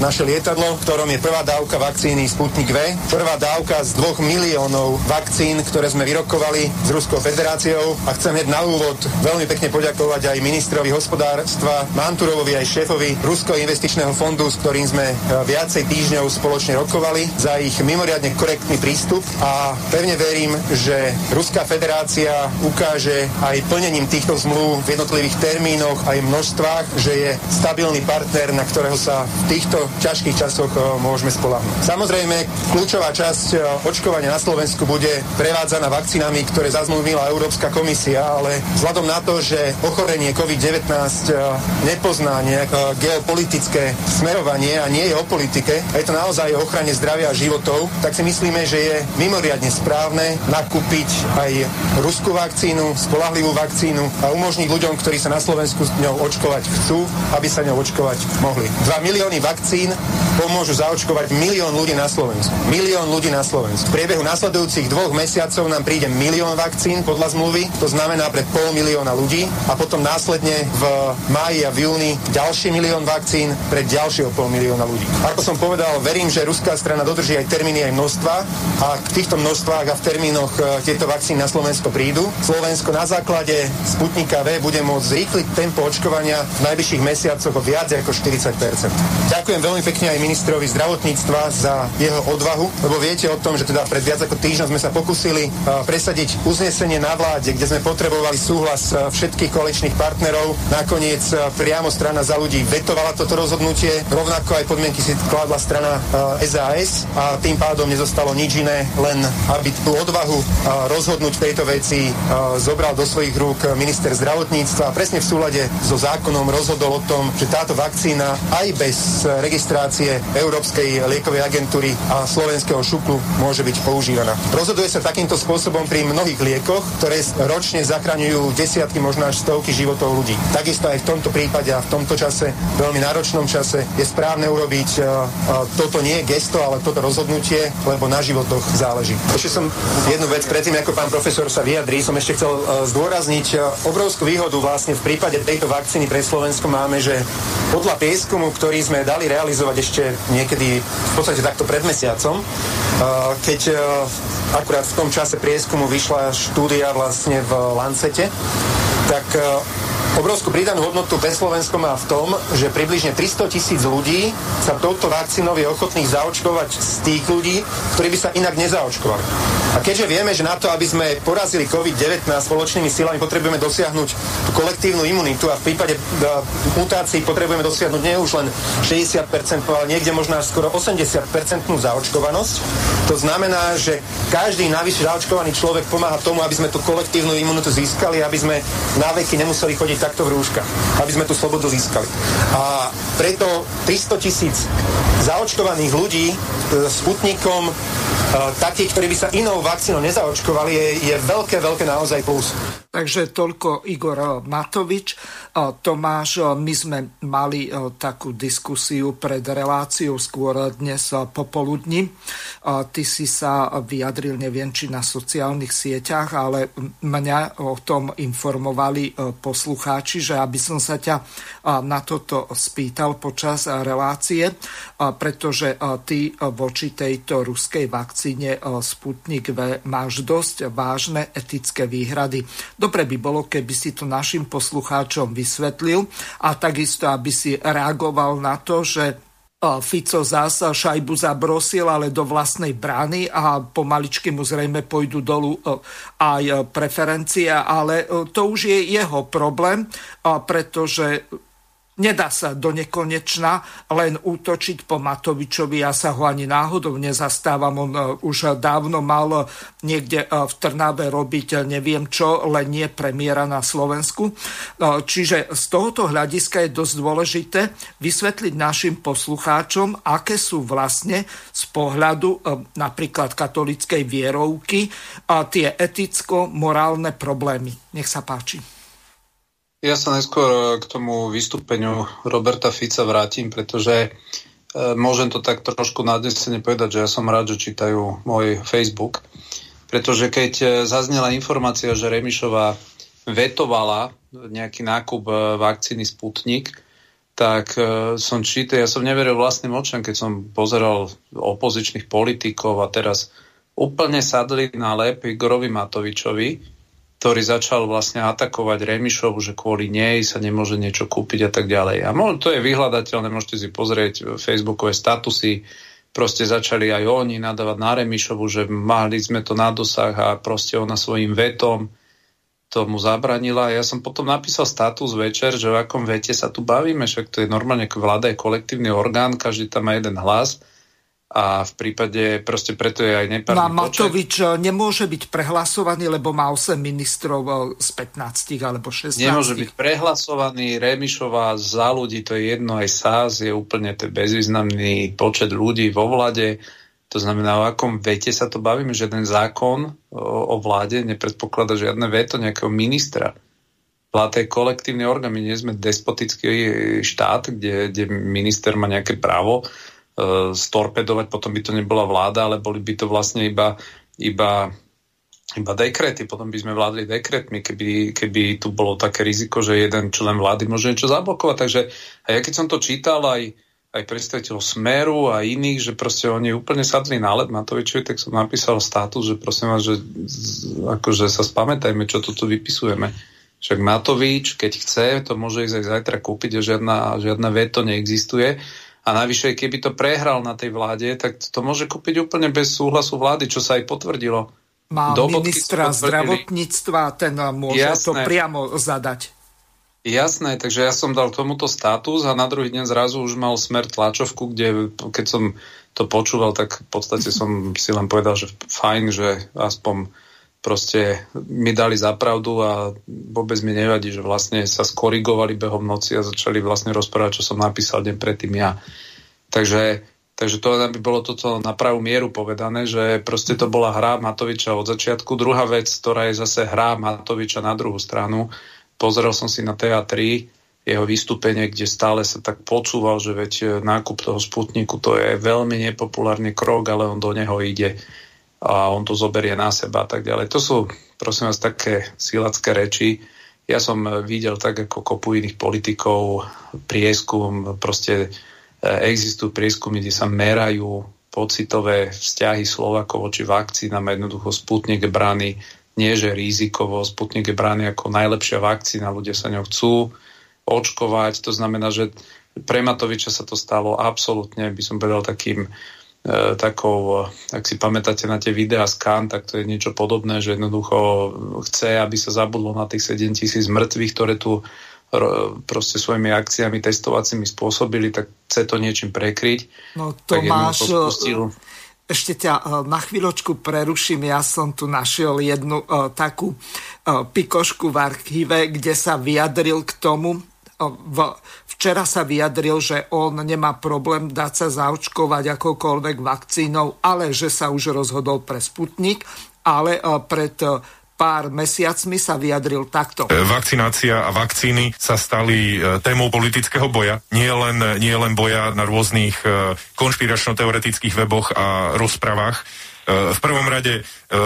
naše lietadlo, ktorom je prvá dávka vakcíny Sputnik V, prvá dávka z dvoch miliónov vakcín, ktoré sme vyrokovali s Ruskou federáciou. A chcem hneď na úvod veľmi pekne poďakovať aj ministrovi hospodárstva Manturovovi aj šéfovi Ruského investičného fondu, s ktorým sme e, viacej týždňov spoločne rokovali za ich mimoriadne korektný prístup. A pevne verím, že Ruská federácia ukáže aj plnením týchto zmluv v jednotlivých termínoch aj množstvách, že je stabilný partner, na ktorého sa v týchto ťažkých časoch e, môžeme spolahnuť. Samozrejme, kľúčová časť e, očkovania na Slovensku bude prevádzaná vakcínami, ktoré zazmluvila Európska komisia, ale vzhľadom na to, že ochorenie COVID-19 e, nepozná nejaké geopolitické smerovanie a nie je o politike, a je to naozaj o ochrane zdravia a životov, tak si myslíme, že je mimoriadne správne nakúpiť aj ruskú vakcínu, spolahlivú vakcínu a umožniť ľuďom, ktorí sa na Slovensku s ňou očkovať chcú, aby sa ňou očkovať mohli. 2 milióny vakcín pomôžu zaočkovať zaočkovať milión ľudí na Slovensku. Milión ľudí na Slovensku. V priebehu nasledujúcich dvoch mesiacov nám príde milión vakcín podľa zmluvy, to znamená pre pol milióna ľudí a potom následne v máji a v júni ďalší milión vakcín pre ďalšieho pol milióna ľudí. Ako som povedal, verím, že ruská strana dodrží aj termíny aj množstva a k týchto množstvách a v termínoch e, tieto vakcíny na Slovensko prídu. Slovensko na základe Sputnika V bude môcť zrýchliť tempo očkovania v najbližších mesiacoch o viac ako 40 Ďakujem veľmi pekne aj ministrovi zdravotníctva za jeho odvahu, lebo viete o tom, že teda pred viac ako týždňom sme sa pokusili presadiť uznesenie na vláde, kde sme potrebovali súhlas všetkých koaličných partnerov. Nakoniec priamo strana za ľudí vetovala toto rozhodnutie, rovnako aj podmienky si kladla strana SAS a tým pádom nezostalo nič iné, len aby tú odvahu rozhodnúť v tejto veci zobral do svojich rúk minister zdravotníctva a presne v súlade so zákonom rozhodol o tom, že táto vakcína aj bez registrácie Európskej liekovej agentúry a slovenského šuklu môže byť používaná. Rozhoduje sa takýmto spôsobom pri mnohých liekoch, ktoré ročne zachraňujú desiatky, možno až stovky životov ľudí. Takisto aj v tomto prípade a v tomto čase, veľmi náročnom čase, je správne urobiť uh, uh, toto nie gesto, ale toto rozhodnutie, lebo na životoch záleží. Ešte som jednu vec predtým, ako pán profesor sa vyjadrí, som ešte chcel uh, zdôrazniť obrovskú výhodu vlastne v prípade tejto vakcíny pre Slovensko máme, že podľa prieskumu, ktorý sme dali realizovať ešte niekedy v podstate takto pred mesiacom, uh, keď uh, akurát v tom čase prieskumu vyšla štúdia vlastne v Lancete, tak uh, Obrovskú pridanú hodnotu pre Slovensko má v tom, že približne 300 tisíc ľudí sa touto vakcínou je ochotných zaočkovať z tých ľudí, ktorí by sa inak nezaočkovali. A keďže vieme, že na to, aby sme porazili COVID-19 spoločnými silami, potrebujeme dosiahnuť tú kolektívnu imunitu a v prípade mutácií potrebujeme dosiahnuť nie už len 60%, ale niekde možno až skoro 80% zaočkovanosť. To znamená, že každý navyše zaočkovaný človek pomáha tomu, aby sme tú kolektívnu imunitu získali, aby sme na veky nemuseli chodiť takto v rúškach, aby sme tú slobodu získali. A preto 300 tisíc zaočkovaných ľudí e, Sputnikom, e, takých, ktorí by sa inou vakcínou nezaočkovali, je, je veľké, veľké naozaj plus. Takže toľko Igor Matovič. Tomáš, my sme mali takú diskusiu pred reláciou skôr dnes popoludní. Ty si sa vyjadril, neviem, či na sociálnych sieťach, ale mňa o tom informovali poslucháči, že aby som sa ťa na toto spýtal počas relácie, pretože ty voči tejto ruskej vakcíne Sputnik V máš dosť vážne etické výhrady. Dobre by bolo, keby si to našim poslucháčom vysvetlil a takisto, aby si reagoval na to, že Fico zás šajbu zabrosil, ale do vlastnej brány a pomaličky mu zrejme pôjdu dolu aj preferencie, ale to už je jeho problém, pretože Nedá sa do nekonečna len útočiť po Matovičovi. Ja sa ho ani náhodou nezastávam. On e, už dávno mal niekde e, v Trnave robiť e, neviem čo, len nie premiéra na Slovensku. Čiže z tohoto hľadiska je dosť dôležité vysvetliť našim poslucháčom, aké sú vlastne z pohľadu napríklad katolickej vierovky tie eticko-morálne problémy. Nech sa páči. Ja sa neskôr e, k tomu vystúpeniu Roberta Fica vrátim, pretože e, môžem to tak trošku nadnesene povedať, že ja som rád, že čítajú môj Facebook, pretože keď e, zaznela informácia, že Remišová vetovala nejaký nákup vakcíny Sputnik, tak som čítal, ja som neveril vlastným očom, keď som pozeral opozičných politikov a teraz úplne sadli na lep Igorovi Matovičovi, ktorý začal vlastne atakovať Remišovu, že kvôli nej sa nemôže niečo kúpiť a tak ďalej. A to je vyhľadateľné, môžete si pozrieť facebookové statusy, proste začali aj oni nadávať na Remišovu, že mali sme to na dosah a proste ona svojim vetom tomu zabranila. Ja som potom napísal status večer, že v akom vete sa tu bavíme, však to je normálne, vláda je kolektívny orgán, každý tam má jeden hlas a v prípade, proste preto je aj nepárny no Matovič počet. nemôže byť prehlasovaný, lebo má 8 ministrov eh, z 15 alebo 16. Nemôže byť prehlasovaný, Remišová za ľudí, to je jedno, aj SAS je úplne ten bezvýznamný počet ľudí vo vlade. To znamená, o akom vete sa to bavíme, že ten zákon o, o vláde nepredpokladá žiadne veto nejakého ministra. Vláda je kolektívny orgán, my nie sme despotický štát, kde, kde minister má nejaké právo storpedovať, potom by to nebola vláda, ale boli by to vlastne iba, iba, iba dekrety, potom by sme vládli dekretmi, keby, keby tu bolo také riziko, že jeden člen vlády môže niečo zablokovať. Takže a ja keď som to čítal aj, aj predstaviteľov Smeru a iných, že proste oni úplne sadli na led Matovičovi, tak som napísal status, že prosím vás, že akože sa spamätajme, čo tu vypisujeme. Však Matovič, keď chce, to môže ísť aj zajtra kúpiť a žiadna, žiadna veto neexistuje. A navyše, keby to prehral na tej vláde, tak to môže kúpiť úplne bez súhlasu vlády, čo sa aj potvrdilo. Má Dobotky ministra zdravotníctva, ten môže Jasné. to priamo zadať. Jasné, takže ja som dal tomuto status a na druhý deň zrazu už mal smer tlačovku, kde keď som to počúval, tak v podstate som si len povedal, že fajn, že aspoň proste mi dali zapravdu a vôbec mi nevadí, že vlastne sa skorigovali behom noci a začali vlastne rozprávať, čo som napísal deň predtým ja. Takže, takže to by bolo toto na pravú mieru povedané, že proste to bola hra Matoviča od začiatku. Druhá vec, ktorá je zase hra Matoviča na druhú stranu, pozrel som si na TA3 jeho vystúpenie, kde stále sa tak počúval, že veď e, nákup toho Sputniku to je veľmi nepopulárny krok, ale on do neho ide a on to zoberie na seba a tak ďalej. To sú, prosím vás, také silacké reči. Ja som videl tak ako kopu iných politikov prieskum, proste e, existujú prieskumy, kde sa merajú pocitové vzťahy Slovakov voči vakcínam, jednoducho Sputnik je braný nie že rizikovo, Sputnik je braný ako najlepšia vakcína, ľudia sa ňou chcú očkovať. To znamená, že pre Matoviča sa to stalo absolútne, by som povedal, takým takou, ak si pamätáte na tie videá z Khan, tak to je niečo podobné, že jednoducho chce, aby sa zabudlo na tých 7 tisíc mŕtvych, ktoré tu proste svojimi akciami testovacími spôsobili, tak chce to niečím prekryť. No to máš... Ešte ťa e, na chvíľočku preruším. Ja som tu našiel jednu takú pikošku v archíve, kde sa vyjadril k tomu, v, včera sa vyjadril, že on nemá problém dať sa zaočkovať akokoľvek vakcínou, ale že sa už rozhodol pre Sputnik, ale e, pred e, pár mesiacmi sa vyjadril takto. E, vakcinácia a vakcíny sa stali témou politického boja, nie len, nie len boja na rôznych konšpiračno-teoretických weboch a rozprávach, v prvom rade e,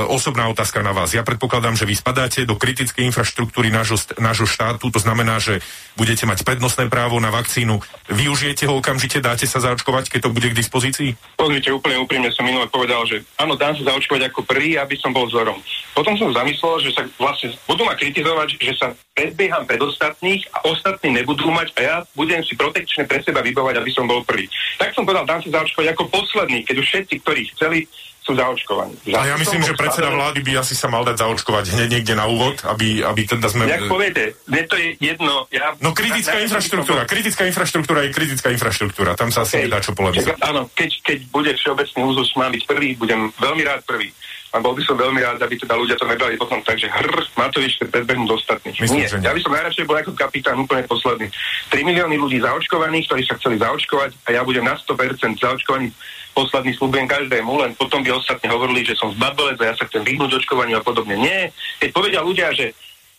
osobná otázka na vás. Ja predpokladám, že vy spadáte do kritickej infraštruktúry nášho, nášho štátu, to znamená, že budete mať prednostné právo na vakcínu. Využijete ho okamžite, dáte sa zaočkovať, keď to bude k dispozícii? Pozrite, úplne úprimne som minule povedal, že áno, dám sa zaočkovať ako prvý, aby som bol vzorom. Potom som zamyslel, že sa vlastne budú ma kritizovať, že sa predbieham pred ostatných a ostatní nebudú mať a ja budem si protekčne pre seba vybovať, aby som bol prvý. Tak som povedal, dám sa zaočkovať ako posledný, keď už všetci, ktorí chceli, sú zaočkovaní. A ja myslím, že predseda vlády by asi sa mal dať zaočkovať hneď niekde na úvod, aby, aby teda sme... Jak poviete, mne to je jedno... Ja... No kritická na, infraštruktúra, kritická infraštruktúra je kritická infraštruktúra, tam sa asi okay. nedá čo polemizovať. Áno, keď, keď bude všeobecný úzus, má byť prvý, budem veľmi rád prvý. A bol by som veľmi rád, aby teda ľudia to nebrali potom tak, že hr, Matovič chce predbehnúť ostatných. Myslím, Nie, ja by som najradšej bol ako kapitán úplne posledný. 3 milióny ľudí zaočkovaných, ktorí sa chceli zaočkovať a ja budem na 100% zaočkovaný posledný slúbujem každému, len potom by ostatní hovorili, že som zbabelec a ja sa chcem vyhnúť očkovaniu a podobne. Nie. Keď povedia ľudia, že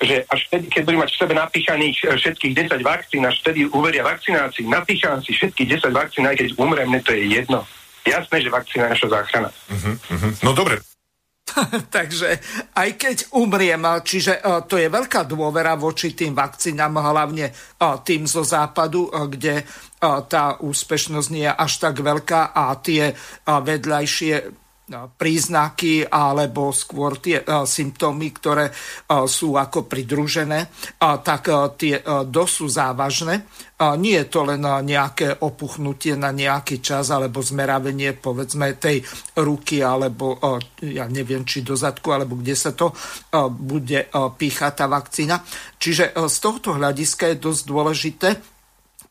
že až vtedy, keď budú mať v sebe napíchaných e, všetkých 10 vakcín, až vtedy uveria vakcinácii, napícham si všetkých 10 vakcín, aj keď umrem, mne to je jedno. Jasné, že vakcína je naša záchrana. Uh-huh, uh-huh. No dobre, Takže aj keď umriem, čiže e, to je veľká dôvera voči tým vakcínám, hlavne e, tým zo západu, e, kde tá úspešnosť nie je až tak veľká a tie vedľajšie príznaky alebo skôr tie symptómy, ktoré sú ako pridružené, tak tie dosť sú závažné. Nie je to len nejaké opuchnutie na nejaký čas alebo zmeravenie povedzme tej ruky alebo ja neviem, či do zadku alebo kde sa to bude píchať tá vakcína. Čiže z tohto hľadiska je dosť dôležité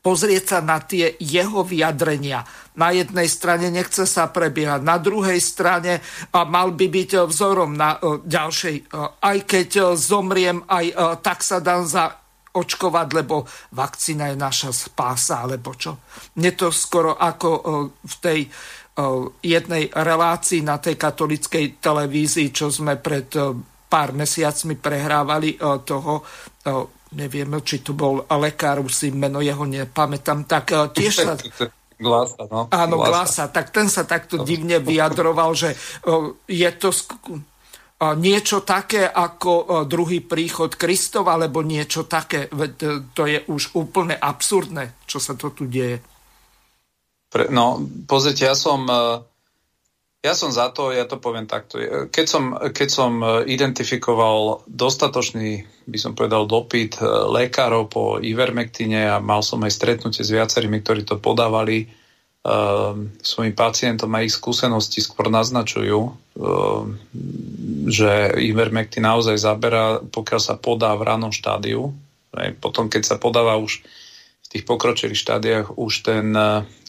pozrieť sa na tie jeho vyjadrenia. Na jednej strane nechce sa prebiehať, na druhej strane mal by byť vzorom na ďalšej. Aj keď zomriem, aj tak sa dám za očkovať, lebo vakcína je naša spása, alebo čo. Mne to skoro ako v tej jednej relácii na tej katolickej televízii, čo sme pred pár mesiacmi prehrávali toho neviem, či to bol lekár, už si meno jeho nepamätám, tak e, tiež sa... Glasa, no. Áno, Glasa. Tak ten sa takto divne vyjadroval, že e, je to sk- e, niečo také ako druhý príchod Kristov, alebo niečo také. To je už úplne absurdné, čo sa to tu deje. Pre, no, pozrite, ja som ja som za to, ja to poviem takto. Keď som, keď som e, identifikoval dostatočný, by som povedal, dopyt e, lekárov po ivermektine a mal som aj stretnutie s viacerými, ktorí to podávali um, svojim pacientom a ich skúsenosti skôr naznačujú, um, že ivermektin naozaj zabera, pokiaľ sa podá v ranom štádiu. Potom, keď sa podáva už v tých pokročilých štádiách, už ten,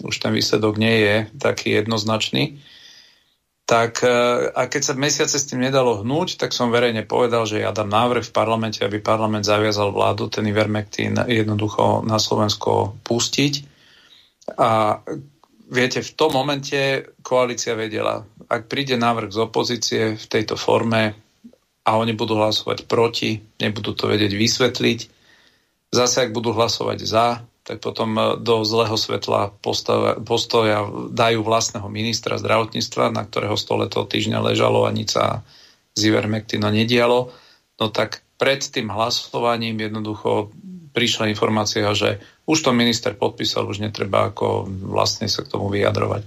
už ten výsledok nie je taký jednoznačný tak e, a keď sa mesiace s tým nedalo hnúť, tak som verejne povedal, že ja dám návrh v parlamente, aby parlament zaviazal vládu ten Ivermectin jednoducho na Slovensko pustiť. A viete, v tom momente koalícia vedela, ak príde návrh z opozície v tejto forme a oni budú hlasovať proti, nebudú to vedieť vysvetliť, zase ak budú hlasovať za, tak potom e, do zlého svetla postoja, postoja dajú vlastného ministra zdravotníctva, na ktorého stole to týždňa ležalo a nič sa z Ivermectino nedialo. No tak pred tým hlasovaním jednoducho prišla informácia, že už to minister podpísal, už netreba ako vlastne sa k tomu vyjadrovať.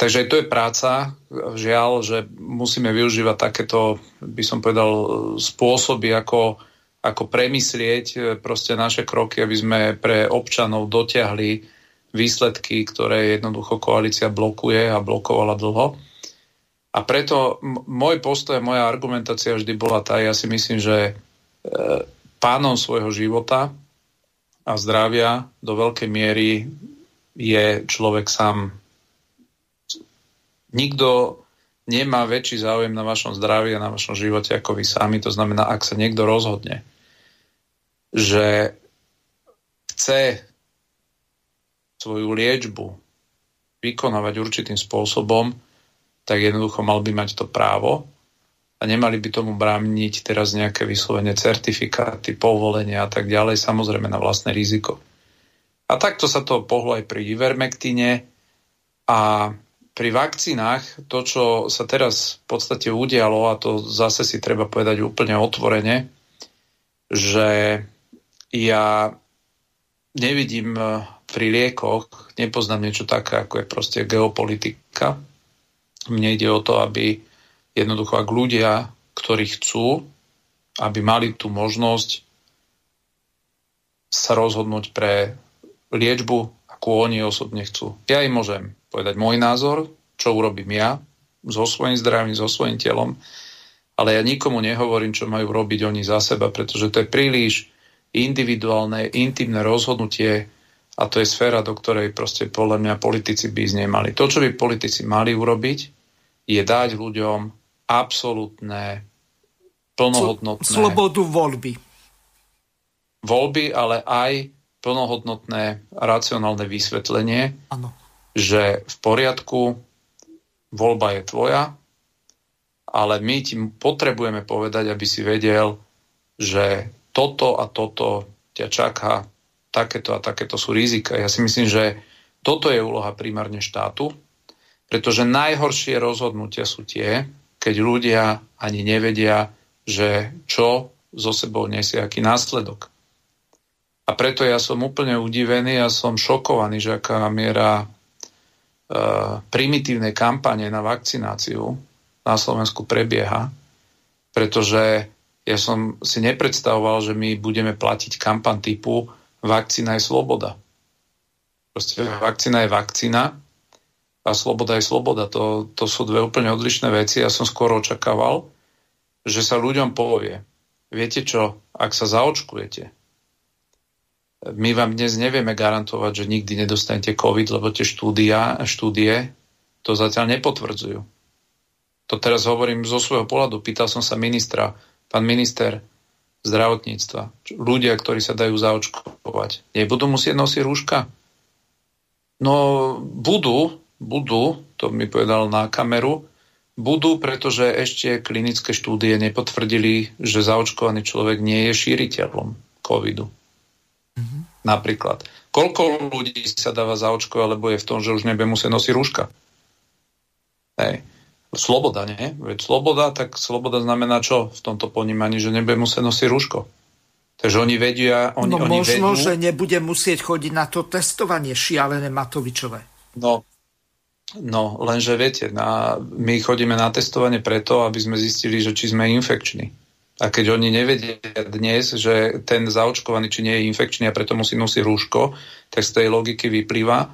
Takže to je práca, žiaľ, že musíme využívať takéto, by som povedal, spôsoby, ako ako premyslieť e, proste naše kroky, aby sme pre občanov dotiahli výsledky, ktoré jednoducho koalícia blokuje a blokovala dlho. A preto môj postoj, moja argumentácia vždy bola tá, ja si myslím, že e, pánom svojho života a zdravia do veľkej miery je človek sám. Nikto nemá väčší záujem na vašom zdraví a na vašom živote ako vy sami. To znamená, ak sa niekto rozhodne, že chce svoju liečbu vykonávať určitým spôsobom, tak jednoducho mal by mať to právo a nemali by tomu brániť teraz nejaké vyslovene certifikáty, povolenia a tak ďalej, samozrejme na vlastné riziko. A takto sa to pohlo aj pri Ivermektine a pri vakcínach to, čo sa teraz v podstate udialo, a to zase si treba povedať úplne otvorene, že ja nevidím eh, pri liekoch, nepoznám niečo také, ako je proste geopolitika. Mne ide o to, aby jednoducho, ak ľudia, ktorí chcú, aby mali tú možnosť sa rozhodnúť pre liečbu, akú oni osobne chcú. Ja im môžem povedať môj názor, čo urobím ja so svojím zdravím, so svojím telom, ale ja nikomu nehovorím, čo majú robiť oni za seba, pretože to je príliš individuálne, intimné rozhodnutie a to je sféra, do ktorej proste podľa mňa politici by z nej mali. To, čo by politici mali urobiť, je dať ľuďom absolútne plnohodnotné... Slobodu voľby. Voľby, ale aj plnohodnotné racionálne vysvetlenie, ano. že v poriadku, voľba je tvoja, ale my ti potrebujeme povedať, aby si vedel, že toto a toto ťa čaká, takéto a takéto sú rizika. Ja si myslím, že toto je úloha primárne štátu, pretože najhoršie rozhodnutia sú tie, keď ľudia ani nevedia, že čo zo sebou nesie aký následok. A preto ja som úplne udivený a som šokovaný, že aká miera e, primitívnej kampane na vakcináciu na Slovensku prebieha, pretože ja som si nepredstavoval, že my budeme platiť kampan typu vakcína je sloboda. Proste vakcína je vakcína a sloboda je sloboda. To, to sú dve úplne odlišné veci. Ja som skôr očakával, že sa ľuďom povie, viete čo, ak sa zaočkujete, my vám dnes nevieme garantovať, že nikdy nedostanete COVID, lebo tie štúdia, štúdie to zatiaľ nepotvrdzujú. To teraz hovorím zo svojho pohľadu. Pýtal som sa ministra pán minister zdravotníctva, ľudia, ktorí sa dajú zaočkovať, nebudú musieť nosiť rúška? No, budú, budú, to mi povedal na kameru, budú, pretože ešte klinické štúdie nepotvrdili, že zaočkovaný človek nie je šíriteľom covidu. Mm-hmm. Napríklad. Koľko ľudí sa dáva zaočkovať, lebo je v tom, že už nebude musieť nosiť rúška? Hej sloboda, nie? Veď sloboda, tak sloboda znamená čo v tomto ponímaní, že nebude musieť nosiť rúško. Takže oni vedia... Oni, no oni možno, vedú... že nebude musieť chodiť na to testovanie šialené Matovičové. No, no lenže viete, na, my chodíme na testovanie preto, aby sme zistili, že či sme infekční. A keď oni nevedia dnes, že ten zaočkovaný či nie je infekčný a preto musí nosiť rúško, tak z tej logiky vyplýva,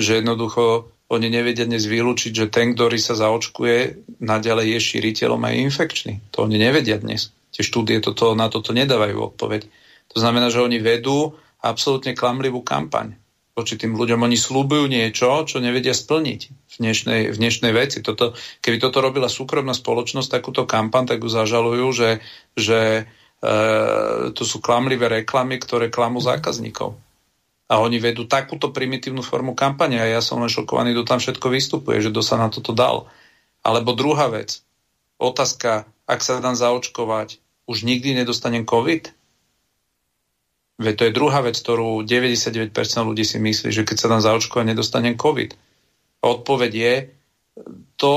že jednoducho oni nevedia dnes vylúčiť, že ten, ktorý sa zaočkuje, naďalej je šíriteľom aj infekčný. To oni nevedia dnes. Tie štúdie toto, na toto nedávajú odpoveď. To znamená, že oni vedú absolútne klamlivú kampaň. Voči tým ľuďom oni slúbujú niečo, čo nevedia splniť v dnešnej, v dnešnej veci. Toto, keby toto robila súkromná spoločnosť, takúto kampaň, tak ju zažalujú, že, že e, to sú klamlivé reklamy, ktoré klamú zákazníkov. A oni vedú takúto primitívnu formu kampane a ja som len šokovaný, kto tam všetko vystupuje, že kto sa na toto dal. Alebo druhá vec, otázka, ak sa dám zaočkovať, už nikdy nedostanem COVID? Veď to je druhá vec, ktorú 99% ľudí si myslí, že keď sa dám zaočkovať, nedostanem COVID. Odpoveď je, to,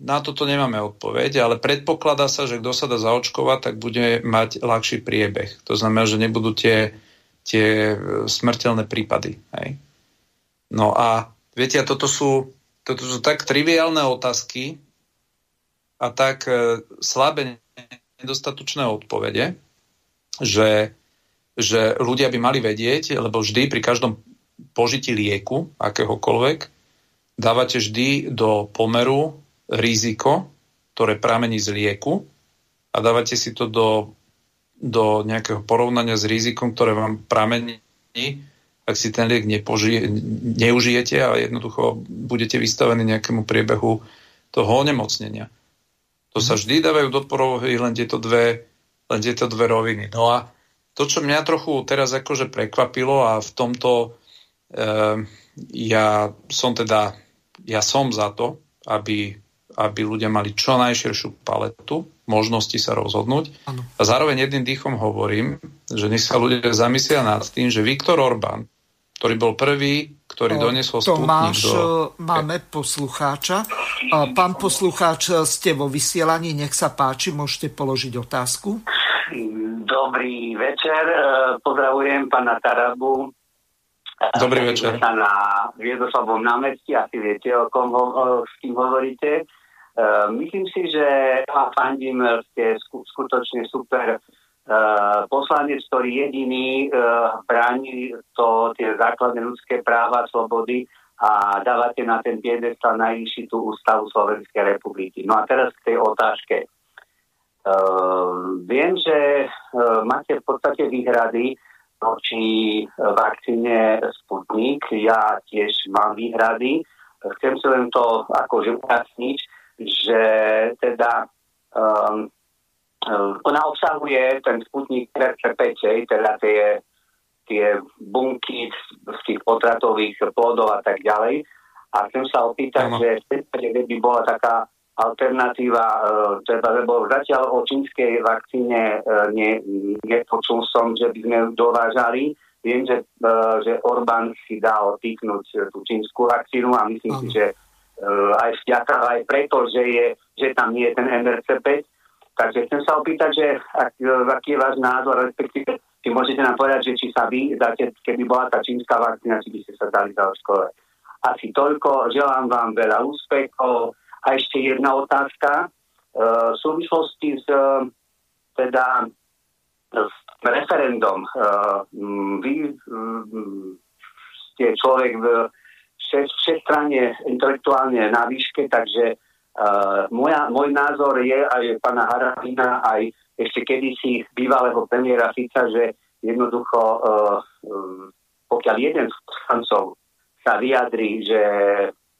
na toto nemáme odpoveď, ale predpokladá sa, že kto sa dá zaočkovať, tak bude mať ľahší priebeh. To znamená, že nebudú tie tie e, smrteľné prípady. Hej. No a viete, toto sú, toto sú tak triviálne otázky a tak e, slabé nedostatočné odpovede, že, že ľudia by mali vedieť, lebo vždy pri každom požití lieku, akéhokoľvek, dávate vždy do pomeru riziko, ktoré pramení z lieku a dávate si to do do nejakého porovnania s rizikom, ktoré vám pramení, ak si ten liek nepožije, neužijete a jednoducho budete vystavení nejakému priebehu toho onemocnenia. To sa vždy dávajú do porohy len tieto dve, len tieto dve roviny. No a to, čo mňa trochu teraz akože prekvapilo a v tomto e, ja som teda, ja som za to, aby aby ľudia mali čo najširšiu paletu možnosti sa rozhodnúť. Ano. A zároveň jedným dýchom hovorím, že nech sa ľudia zamyslia nad tým, že Viktor Orbán, ktorý bol prvý, ktorý doniesol Tomáš, do... E, máme poslucháča. Pán poslucháč, ste vo vysielaní, nech sa páči, môžete položiť otázku. Dobrý večer, e, pozdravujem pána Tarabu. Dobrý večer. Sa na Viedoslavom námestí, asi viete, o kom ho, o, s kým hovoríte. Uh, myslím si, že vám fandím, ste skutočne super uh, poslanec, ktorý jediný uh, bráni to, tie základné ľudské práva, slobody a dávate na ten piedestal najvyšší tú ústavu Slovenskej republiky. No a teraz k tej otázke. Uh, viem, že uh, máte v podstate výhrady voči vakcíne Sputnik. Ja tiež mám výhrady. Chcem si len to akože ujasniť že teda um, um, ona obsahuje ten sputnik RCP, teda tie, tie bunky z tých potratových plodov a tak ďalej. A chcem sa opýtať, ano. že v by bola taká alternatíva, uh, teda, lebo zatiaľ o čínskej vakcíne ne, nepočul som, že by sme ju dovážali. Viem, že, uh, že Orbán si dal týknuť tú čínsku vakcínu a myslím ano. si, že aj vďaka, aj preto, že, je, že tam je ten MRC5. Takže chcem sa opýtať, že ak, eh, aký je váš názor, respektíve či môžete nám povedať, že či sa vy dáte, keby bola tá čínska vakcína, či by ste sa dali zaočkovať. Asi toľko, želám vám veľa úspechov. A ešte jedna otázka. Uh, v súvislosti s teda s referendum. Uh, vy um, ste človek v všestranne intelektuálne na výške, takže uh, moja, môj názor je aj pána Harabina, aj ešte kedysi bývalého premiéra Fica, že jednoducho, uh, pokiaľ jeden z poslancov sa vyjadri, že,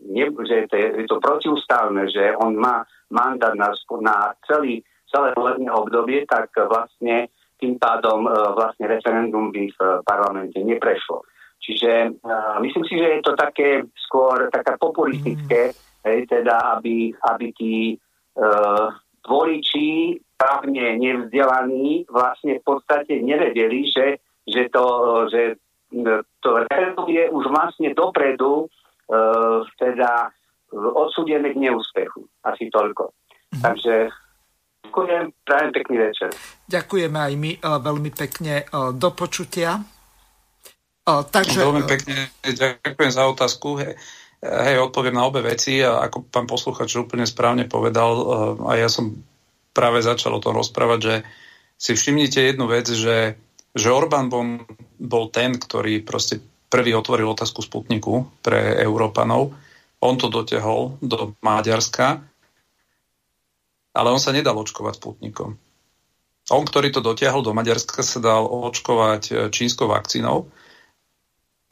ne, že to je, je to protiústavné, že on má mandát na, na celý, celé volebné obdobie, tak vlastne tým pádom uh, vlastne referendum by v parlamente neprešlo. Čiže uh, myslím si, že je to také skôr taká populistické, mm. hej, teda aby, aby tí uh, voliči právne nevzdelaní vlastne v podstate nevedeli, že, že to, že to referendum je už vlastne dopredu uh, teda odsudené k neúspechu. Asi toľko. Mm. Takže ďakujem, prajem pekný večer. Ďakujeme aj my veľmi pekne. Do počutia. O, takže... Veľmi pekne ďakujem za otázku. Hej, hej, odpoviem na obe veci a ako pán posluchač úplne správne povedal, e, a ja som práve začal o tom rozprávať, že si všimnite jednu vec, že, že Orbán bol, bol ten, ktorý proste prvý otvoril otázku Sputniku pre Európanov. On to dotiahol do Maďarska, ale on sa nedal očkovať Sputnikom. On, ktorý to dotiahol do Maďarska, sa dal očkovať e, čínskou vakcínou,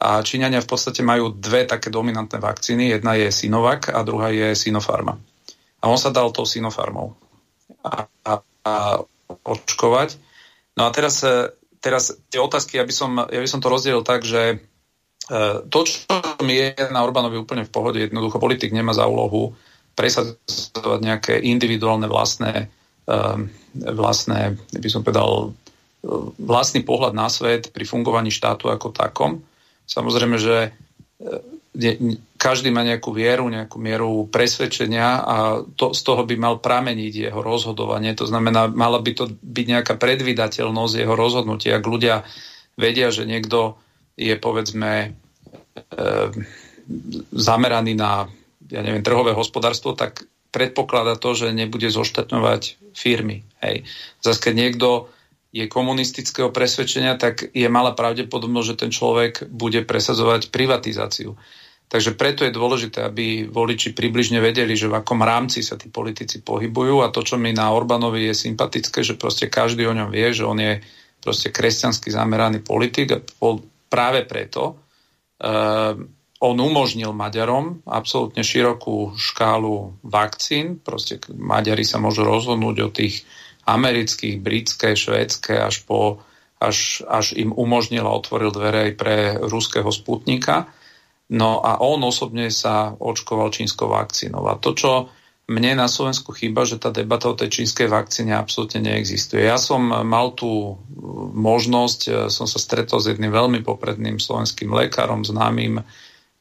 a Číňania v podstate majú dve také dominantné vakcíny. Jedna je Sinovac a druhá je Sinopharma. A on sa dal tou Sinopharmou a, a, a očkovať. No a teraz, e, teraz tie otázky, ja by, som, ja by som to rozdielil tak, že to, čo mi je na Orbánovi úplne v pohode, jednoducho politik nemá za úlohu presadzovať nejaké individuálne vlastné, vlastné, by som povedal, vlastný pohľad na svet pri fungovaní štátu ako takom. Samozrejme, že každý má nejakú vieru, nejakú mieru presvedčenia a to, z toho by mal prameniť jeho rozhodovanie. To znamená, mala by to byť nejaká predvydateľnosť jeho rozhodnutia. Ak ľudia vedia, že niekto je povedzme e, zameraný na ja neviem, trhové hospodárstvo, tak predpokladá to, že nebude zoštatňovať firmy. Hej. Zas keď niekto je komunistického presvedčenia, tak je malá pravdepodobnosť, že ten človek bude presadzovať privatizáciu. Takže preto je dôležité, aby voliči približne vedeli, že v akom rámci sa tí politici pohybujú a to, čo mi na Orbánovi je sympatické, že proste každý o ňom vie, že on je proste kresťansky zameraný politik a práve preto uh, on umožnil Maďarom absolútne širokú škálu vakcín. Proste Maďari sa môžu rozhodnúť o tých amerických, britské, švédske až po až, až im umožnil a otvoril dvere aj pre ruského sputnika. No a on osobne sa očkoval čínskou vakcínou. A to, čo mne na Slovensku chýba, že tá debata o tej čínskej vakcíne absolútne neexistuje. Ja som mal tú možnosť, e, som sa stretol s jedným veľmi popredným slovenským lekárom, známym,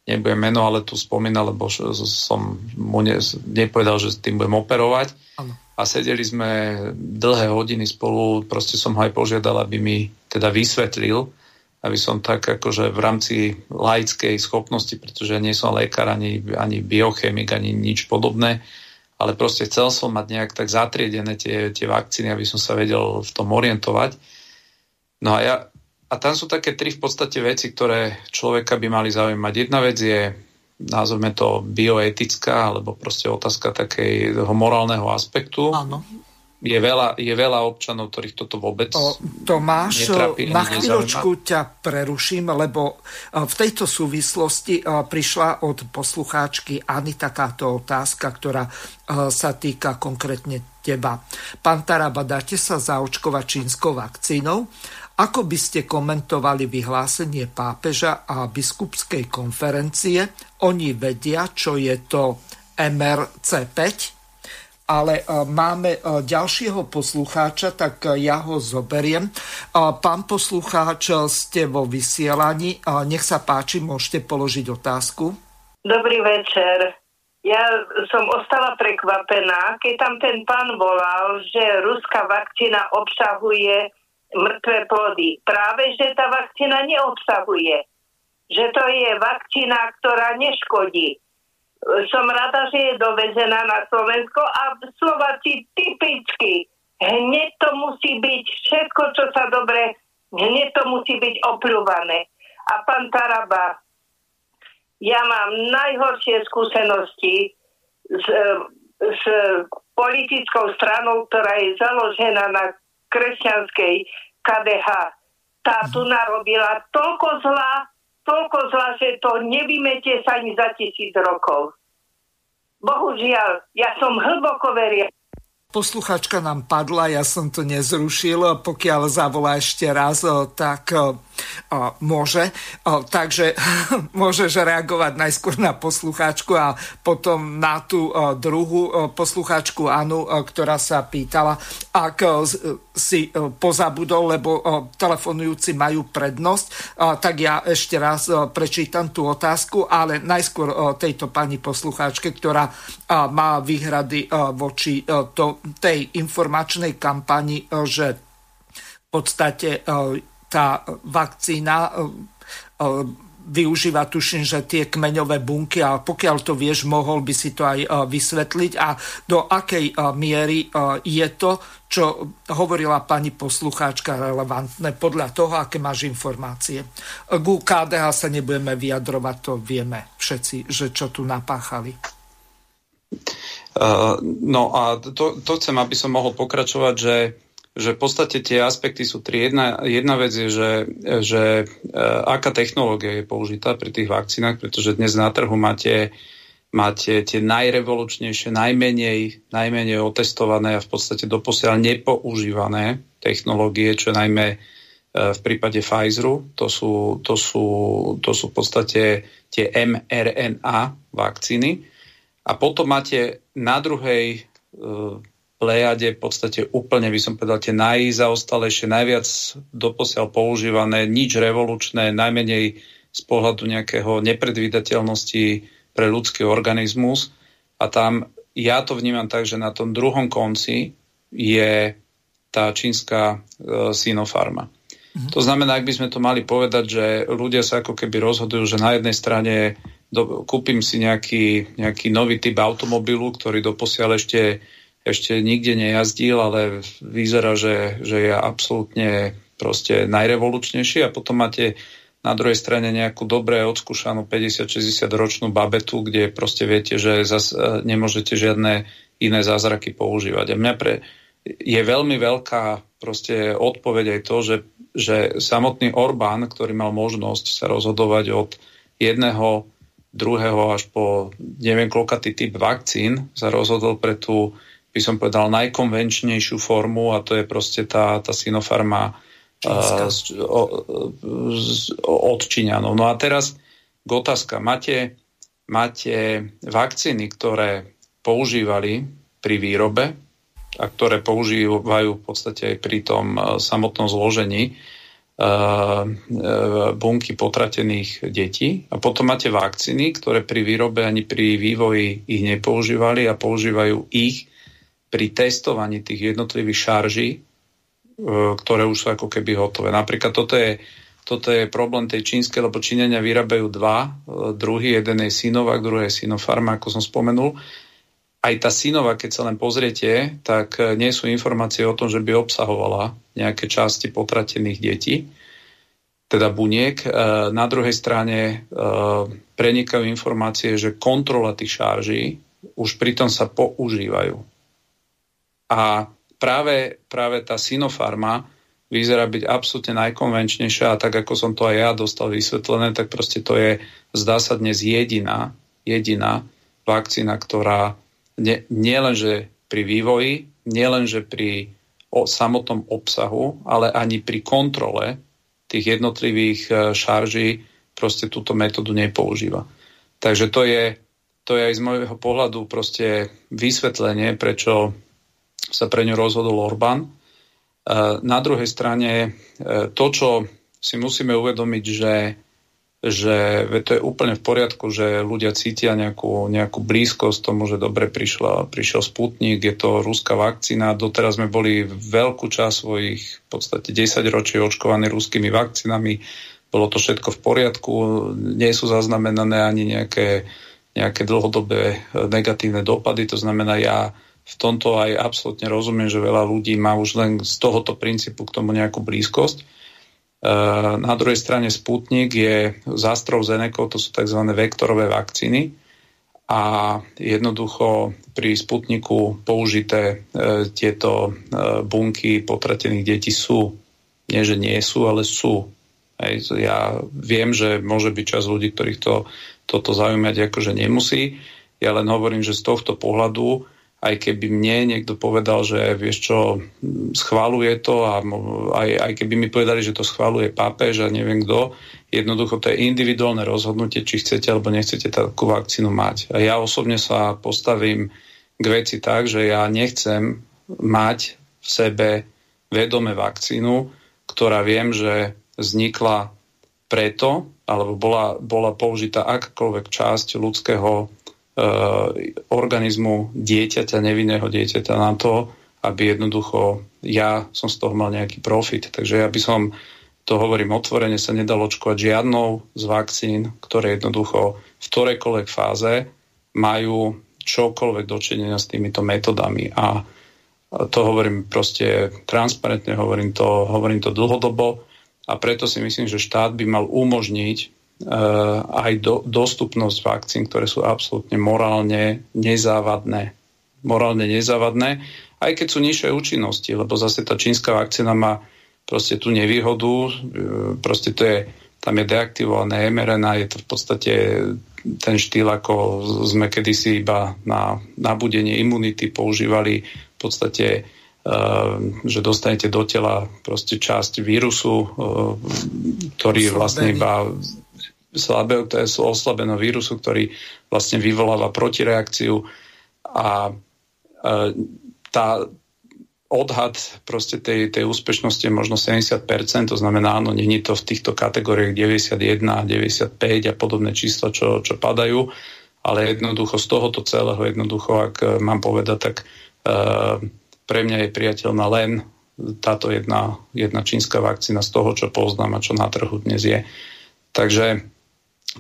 nebudem meno, ale tu spomínal, lebo som mu ne, nepovedal, že s tým budem operovať. Ano. A sedeli sme dlhé hodiny spolu, proste som ho aj požiadal, aby mi teda vysvetlil, aby som tak akože v rámci laickej schopnosti, pretože nie som lekár, ani, ani biochemik, ani nič podobné, ale proste chcel som mať nejak tak zatriedené tie, tie vakcíny, aby som sa vedel v tom orientovať. No a, ja, a tam sú také tri v podstate veci, ktoré človeka by mali zaujímať. Jedna vec je, nazveme to bioetická, alebo proste otázka takého morálneho aspektu. Áno je veľa, je veľa občanov, ktorých toto vôbec o, Tomáš, netrapí, na chvíľočku ťa preruším, lebo e, v tejto súvislosti e, prišla od poslucháčky Anita táto otázka, ktorá e, sa týka konkrétne teba. Pán Taraba, dáte sa zaočkovať čínskou vakcínou? Ako by ste komentovali vyhlásenie pápeža a biskupskej konferencie? Oni vedia, čo je to MRC5? ale e, máme e, ďalšieho poslucháča, tak e, ja ho zoberiem. Pán poslucháč, ste vo vysielaní. Nech sa páči, môžete položiť otázku. Dobrý večer. Ja som ostala prekvapená, keď tam ten pán volal, že ruská vakcína obsahuje mŕtve plody. Práve, že tá vakcína neobsahuje. Že to je vakcína, ktorá neškodí som rada, že je dovezená na Slovensko a Slováci typicky hneď to musí byť všetko, čo sa dobre, hneď to musí byť opľúvané. A pán Taraba, ja mám najhoršie skúsenosti s, s politickou stranou, ktorá je založená na kresťanskej KDH. Tá tu narobila toľko zla, toľko zla, že to nevymete sa ani za tisíc rokov. Bohužiaľ, ja som hlboko veriaca Posluchačka nám padla, ja som to nezrušil, pokiaľ zavolá ešte raz, tak môže. Takže môžeš reagovať najskôr na poslucháčku a potom na tú druhú poslucháčku Anu, ktorá sa pýtala, ak si pozabudol, lebo telefonujúci majú prednosť, tak ja ešte raz prečítam tú otázku, ale najskôr tejto pani poslucháčke, ktorá má výhrady voči tej informačnej kampani, e, že v podstate e, tá vakcína e, využíva, tuším, že tie kmeňové bunky a pokiaľ to vieš, mohol by si to aj vysvetliť a do akej miery je to, čo hovorila pani poslucháčka relevantné podľa toho, aké máš informácie. Ku KDH sa nebudeme vyjadrovať, to vieme všetci, že čo tu napáchali. Uh, no a to, to chcem, aby som mohol pokračovať, že, že v podstate tie aspekty sú tri. Jedna, jedna vec je, že, že uh, aká technológia je použitá pri tých vakcínach, pretože dnes na trhu máte, máte tie najrevolučnejšie, najmenej, najmenej otestované a v podstate doposiaľ nepoužívané technológie, čo najmä v prípade Pfizeru. To sú, to sú, to sú v podstate tie mRNA vakcíny. A potom máte na druhej plejade v podstate úplne, by som povedal, tie najzaostalejšie, najviac doposiaľ používané, nič revolučné, najmenej z pohľadu nejakého nepredvídateľnosti pre ľudský organizmus. A tam ja to vnímam tak, že na tom druhom konci je tá čínska e, Sinopharma. Mhm. To znamená, ak by sme to mali povedať, že ľudia sa ako keby rozhodujú, že na jednej strane do, kúpim si nejaký, nejaký nový typ automobilu, ktorý doposiaľ ešte ešte nikde nejazdil, ale vyzerá, že, že je absolútne proste najrevolučnejší a potom máte na druhej strane nejakú dobre odskúšanú 50-60 ročnú babetu, kde proste viete, že zas e, nemôžete žiadne iné zázraky používať. A mňa pre, je veľmi veľká proste odpoveď aj to, že, že samotný Orbán, ktorý mal možnosť sa rozhodovať od jedného, druhého až po neviem koľkatý typ vakcín, sa rozhodol pre tú by som povedal, najkonvenčnejšiu formu a to je proste tá, tá Sinopharma uh, od Číňanov. No a teraz k otázka. Máte, máte vakcíny, ktoré používali pri výrobe a ktoré používajú v podstate aj pri tom uh, samotnom zložení uh, bunky potratených detí. A potom máte vakcíny, ktoré pri výrobe ani pri vývoji ich nepoužívali a používajú ich pri testovaní tých jednotlivých šarží, e, ktoré už sú ako keby hotové. Napríklad toto je, toto je problém tej čínskej, lebo Číňania vyrábajú dva, e, druhý, jeden je Sinovac, druhý je Sinopharma, ako som spomenul. Aj tá Sinova, keď sa len pozriete, tak e, nie sú informácie o tom, že by obsahovala nejaké časti potratených detí, teda buniek. Na druhej strane prenikajú informácie, že kontrola tých šarží už pritom sa používajú a práve, práve tá Sinopharma vyzerá byť absolútne najkonvenčnejšia a tak, ako som to aj ja dostal vysvetlené, tak proste to je, zdá sa dnes jediná, jediná vakcína, ktorá nie, nielenže pri vývoji, nielenže pri o samotnom obsahu, ale ani pri kontrole tých jednotlivých e, šarží proste túto metódu nepoužíva. Takže to je, to je aj z môjho pohľadu proste vysvetlenie, prečo sa pre ňu rozhodol Orbán. E, na druhej strane e, to, čo si musíme uvedomiť, že, že to je úplne v poriadku, že ľudia cítia nejakú, nejakú blízkosť tomu, že dobre prišla, prišiel Sputnik, je to ruská vakcína. Doteraz sme boli veľkú časť svojich v podstate 10 ročí očkovaní ruskými vakcínami. Bolo to všetko v poriadku, nie sú zaznamenané ani nejaké, nejaké dlhodobé negatívne dopady. To znamená, ja v tomto aj absolútne rozumiem, že veľa ľudí má už len z tohoto princípu k tomu nejakú blízkosť. E, na druhej strane Sputnik je z AstraZeneca, to sú tzv. vektorové vakcíny a jednoducho pri Sputniku použité e, tieto e, bunky potratených detí sú. Nie, že nie sú, ale sú. Ja viem, že môže byť čas ľudí, ktorých to, toto zaujímať akože nemusí. Ja len hovorím, že z tohto pohľadu aj keby mne niekto povedal, že vieš čo, schváluje to a aj, aj keby mi povedali, že to schváluje pápež a neviem kto, jednoducho to je individuálne rozhodnutie, či chcete alebo nechcete takú vakcínu mať. A ja osobne sa postavím k veci tak, že ja nechcem mať v sebe vedome vakcínu, ktorá viem, že vznikla preto, alebo bola, bola použitá akákoľvek časť ľudského organizmu dieťaťa, nevinného dieťaťa na to, aby jednoducho ja som z toho mal nejaký profit. Takže ja by som, to hovorím otvorene, sa nedal očkovať žiadnou z vakcín, ktoré jednoducho v ktorejkoľvek fáze majú čokoľvek dočinenia s týmito metodami. A to hovorím proste transparentne, hovorím to, hovorím to dlhodobo a preto si myslím, že štát by mal umožniť aj do, dostupnosť vakcín, ktoré sú absolútne morálne nezávadné. Morálne nezávadné, aj keď sú nižšie účinnosti, lebo zase tá čínska vakcína má proste tú nevýhodu, eh, proste to je, tam je deaktivované mRNA, je to v podstate ten štýl, ako sme kedysi iba na nabudenie imunity používali v podstate že dostanete do tela proste časť vírusu, ktorý je vlastne iba slabé, to je oslabeného vírusu, ktorý vlastne vyvoláva protireakciu a tá odhad proste tej, tej úspešnosti je možno 70%, to znamená, áno, není to v týchto kategóriách 91, 95 a podobné čísla, čo, čo padajú, ale jednoducho z tohoto celého, jednoducho, ak mám povedať, tak uh, pre mňa je priateľná len táto jedna, jedna čínska vakcína z toho, čo poznám a čo na trhu dnes je. Takže,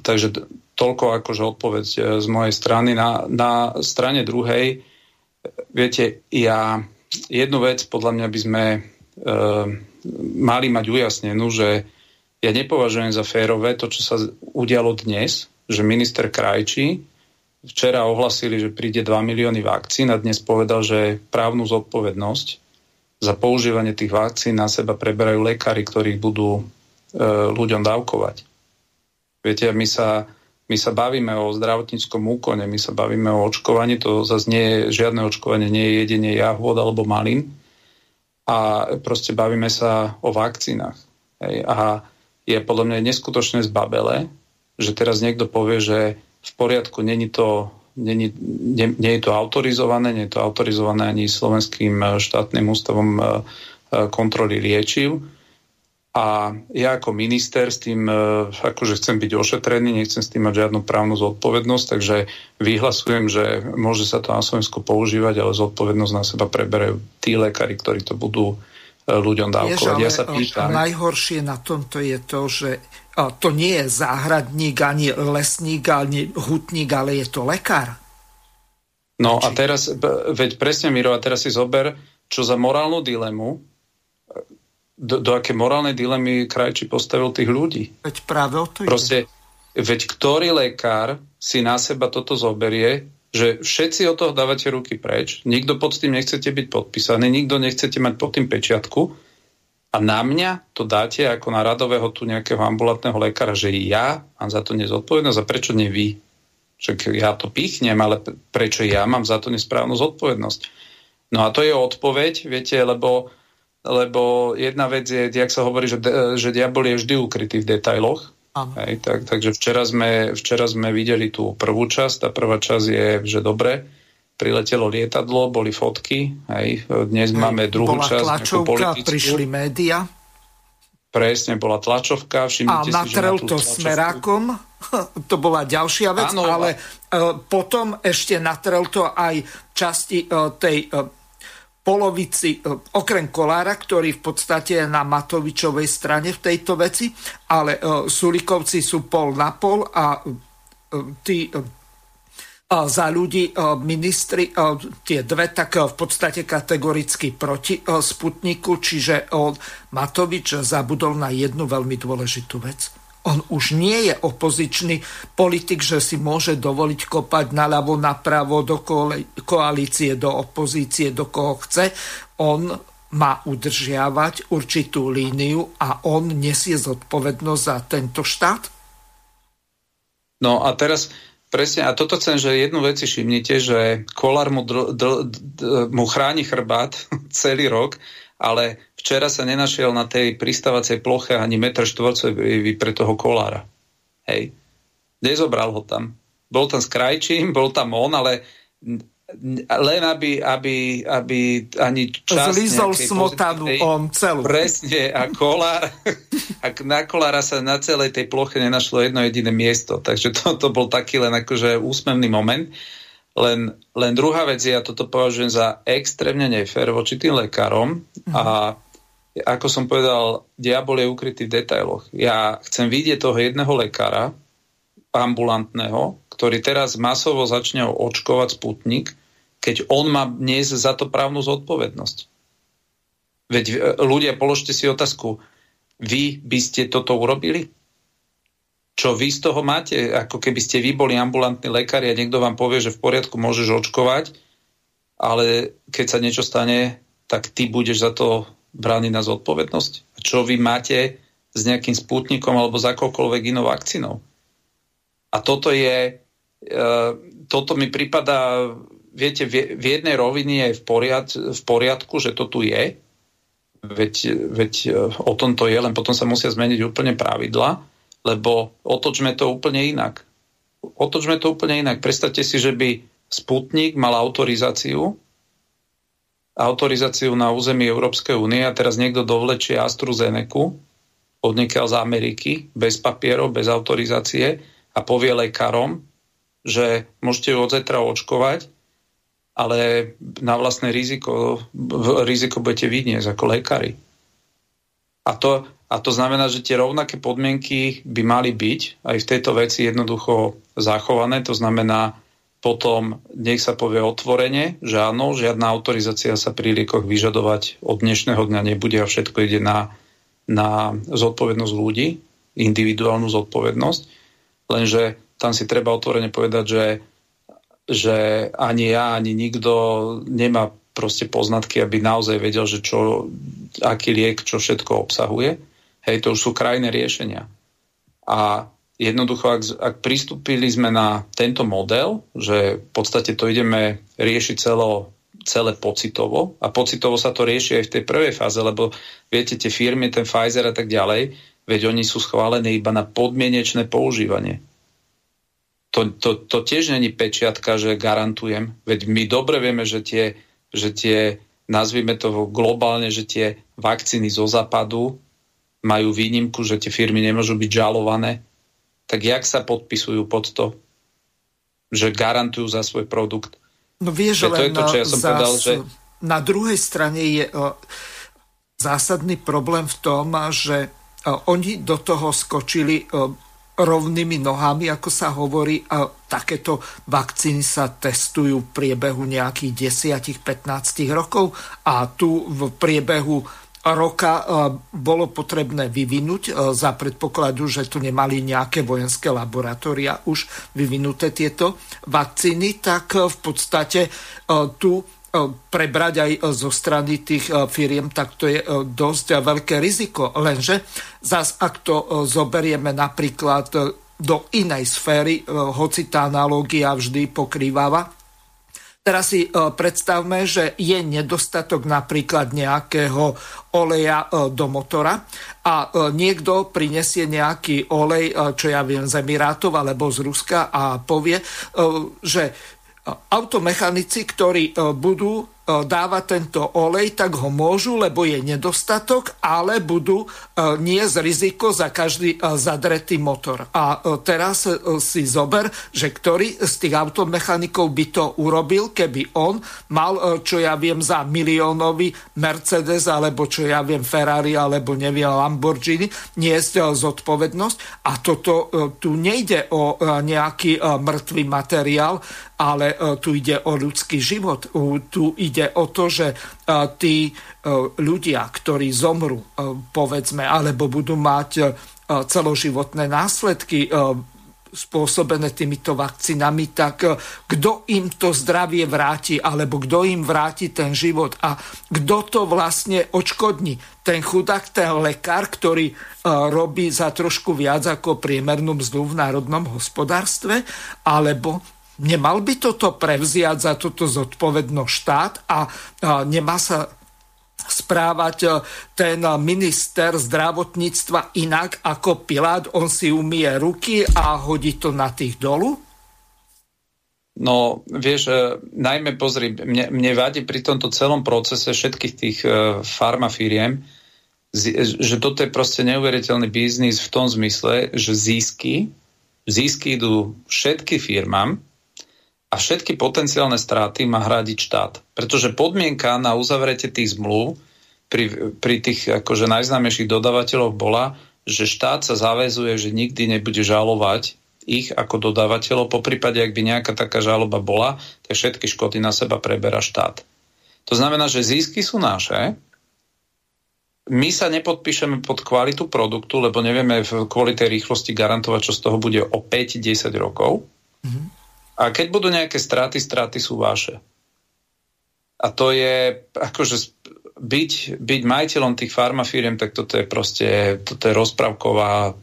takže toľko akože odpoveď e, z mojej strany. Na, na strane druhej, viete, ja jednu vec podľa mňa by sme e, mali mať ujasnenú, že ja nepovažujem za férové to, čo sa udialo dnes, že minister Krajčí včera ohlasili, že príde 2 milióny vakcín a dnes povedal, že právnu zodpovednosť za používanie tých vakcín na seba preberajú lekári, ktorí budú e, ľuďom dávkovať. Viete, my sa, my sa bavíme o zdravotníckom úkone, my sa bavíme o očkovaní, to zase nie je, žiadne očkovanie nie je jedenie jahôd alebo malín. A proste bavíme sa o vakcínach. Hej. A je podľa mňa neskutočne zbabele, že teraz niekto povie, že v poriadku, není to, není, nie, nie je to autorizované, nie je to autorizované ani Slovenským štátnym ústavom e, e, kontroly liečiv. A ja ako minister s tým, akože chcem byť ošetrený, nechcem s tým mať žiadnu právnu zodpovednosť, takže vyhlasujem, že môže sa to na Slovensku používať, ale zodpovednosť na seba preberajú tí lekári, ktorí to budú ľuďom dávkovať. ja sa pýtam, najhoršie na tomto je to, že to nie je záhradník, ani lesník, ani hutník, ale je to lekár. No a teraz, veď presne Miro, a teraz si zober, čo za morálnu dilemu, do, do aké morálnej dilemy krajči postavil tých ľudí. Veď práve o to Proste, veď ktorý lekár si na seba toto zoberie, že všetci od toho dávate ruky preč, nikto pod tým nechcete byť podpísaný, nikto nechcete mať pod tým pečiatku, a na mňa to dáte ako na radového tu nejakého ambulantného lekára, že ja mám za to nezodpovednosť a prečo nie vy? Však ja to pichnem, ale prečo ja mám za to nesprávnu zodpovednosť? No a to je odpoveď, viete, lebo, lebo jedna vec je, jak sa hovorí, že, že diabol je vždy ukrytý v detailoch. Hej, tak, takže včera sme, včera sme videli tú prvú časť. Tá prvá časť je, že dobre, priletelo lietadlo, boli fotky, hej. dnes hej, máme druhú bola časť. tlačovka, prišli média. Presne, bola tlačovka. A natrel si, to smerákom, to bola ďalšia vec, Áno, ale uh, potom ešte natrel to aj časti uh, tej uh, polovici, okrem Kolára, ktorý v podstate je na Matovičovej strane v tejto veci, ale Sulikovci sú pol na pol a tí za ľudí ministri, tie dve, tak v podstate kategoricky proti Sputniku, čiže Matovič zabudol na jednu veľmi dôležitú vec. On už nie je opozičný politik, že si môže dovoliť kopať naľavo, napravo, do koalície, do opozície, do koho chce. On má udržiavať určitú líniu a on nesie zodpovednosť za tento štát? No a teraz Presne, a toto chcem, že jednu vec si všimnite, že kolár mu, dl, dl, dl, mu chráni chrbát celý rok, ale včera sa nenašiel na tej pristávacej ploche ani metr štvorcový pre toho kolára. Hej. Nezobral ho tam. Bol tam s krajčím, bol tam on, ale len aby, aby, aby ani čas... Zlízol smotanu on celú. Presne, a kolár, a na kolára sa na celej tej ploche nenašlo jedno jediné miesto, takže to, to bol taký len akože úsmevný moment. Len, len druhá vec ja toto považujem za extrémne nefér voči tým lekárom mm. a ako som povedal, diabol je ukrytý v detailoch. Ja chcem vidieť toho jedného lekára, ambulantného, ktorý teraz masovo začne očkovať Sputnik, keď on má dnes za to právnu zodpovednosť. Veď e, ľudia, položte si otázku, vy by ste toto urobili? Čo vy z toho máte? Ako keby ste vy boli ambulantní lekári a niekto vám povie, že v poriadku môžeš očkovať, ale keď sa niečo stane, tak ty budeš za to brániť na zodpovednosť. Čo vy máte s nejakým sputnikom alebo s akoukoľvek inou vakcínou? A toto je, e, toto mi prípada viete, v, jednej rovine je v, v poriadku, že to tu je, veď, veď e, o tom to je, len potom sa musia zmeniť úplne pravidla, lebo otočme to úplne inak. Otočme to úplne inak. Predstavte si, že by Sputnik mal autorizáciu autorizáciu na území Európskej únie a teraz niekto dovlečie AstraZeneca od z Ameriky bez papierov, bez autorizácie a povie lekárom, že môžete ju od zajtra očkovať, ale na vlastné riziko, riziko budete vidieť ako lekári. A to, a to znamená, že tie rovnaké podmienky by mali byť aj v tejto veci jednoducho zachované. To znamená, potom nech sa povie otvorene, že áno, žiadna autorizácia sa pri liekoch vyžadovať od dnešného dňa nebude a všetko ide na, na zodpovednosť ľudí, individuálnu zodpovednosť. Lenže tam si treba otvorene povedať, že, že ani ja, ani nikto nemá proste poznatky, aby naozaj vedel, že čo, aký liek, čo všetko obsahuje. Hej, to už sú krajné riešenia. A jednoducho, ak, ak pristúpili sme na tento model, že v podstate to ideme riešiť celo, celé pocitovo a pocitovo sa to rieši aj v tej prvej fáze, lebo viete, tie firmy, ten Pfizer a tak ďalej, veď oni sú schválené iba na podmienečné používanie. To, to, to tiež není pečiatka, že garantujem, veď my dobre vieme, že tie, že tie nazvime to globálne, že tie vakcíny zo západu majú výnimku, že tie firmy nemôžu byť žalované tak jak sa podpisujú pod to, že garantujú za svoj produkt? No vieš, to je to, čo ja som zás, povedal, že... Na druhej strane je uh, zásadný problém v tom, že uh, oni do toho skočili uh, rovnými nohami, ako sa hovorí, a takéto vakcíny sa testujú v priebehu nejakých 10-15 rokov a tu v priebehu roka e, bolo potrebné vyvinúť e, za predpokladu, že tu nemali nejaké vojenské laboratória už vyvinuté tieto vakcíny, tak e, v podstate tu prebrať aj zo strany tých firiem, tak to je dosť veľké riziko. Lenže zas ak to zoberieme napríklad do inej sféry, hoci tá analogia vždy pokrývala Teraz si e, predstavme, že je nedostatok napríklad nejakého oleja e, do motora a e, niekto prinesie nejaký olej, čo ja viem, z Emirátov alebo z Ruska a povie, že automechanici, ktorí budú dáva tento olej, tak ho môžu, lebo je nedostatok, ale budú e, niesť riziko za každý e, zadretý motor. A teraz si zober, že ktorý z tých automechanikov by to urobil, keby on mal, čo ja viem, za miliónový Mercedes, alebo čo ja viem, Ferrari, alebo neviem, Lamborghini, niesť zodpovednosť. A toto tu nejde o nejaký mŕtvý materiál, ale tu ide o ľudský život. Tu ide ide o to, že e, tí e, ľudia, ktorí zomru, e, povedzme, alebo budú mať celoživotné následky spôsobené týmito vakcínami, tak kto im to zdravie vráti, alebo kto im vráti ten život a kto to vlastne odškodní. Ten chudák, ten lekár, ktorý robí za trošku viac ako priemernú mzdu v národnom hospodárstve, alebo Nemal by toto prevziať za toto zodpovednosť štát a nemá sa správať e, ten minister zdravotníctva inak ako Pilát. On si umie ruky a hodí to na tých dolu? No, vieš, e, najmä pozri, mne, mne vadí pri tomto celom procese všetkých tých e, farmafíriem, že toto je proste neuveriteľný biznis v tom zmysle, že zisky, zisky idú všetky firmám, a všetky potenciálne straty má hradiť štát. Pretože podmienka na uzavretie tých zmluv pri, pri tých akože najznámejších dodávateľov bola, že štát sa zavezuje, že nikdy nebude žalovať ich ako dodávateľov. Po prípade, ak by nejaká taká žaloba bola, tak všetky škody na seba preberá štát. To znamená, že zisky sú naše, my sa nepodpíšeme pod kvalitu produktu, lebo nevieme kvôli tej rýchlosti garantovať, čo z toho bude o 5-10 rokov. Mm-hmm. A keď budú nejaké straty, straty sú vaše. A to je, akože byť, byť majiteľom tých farmafíriem, tak toto je proste, toto je rozprávková,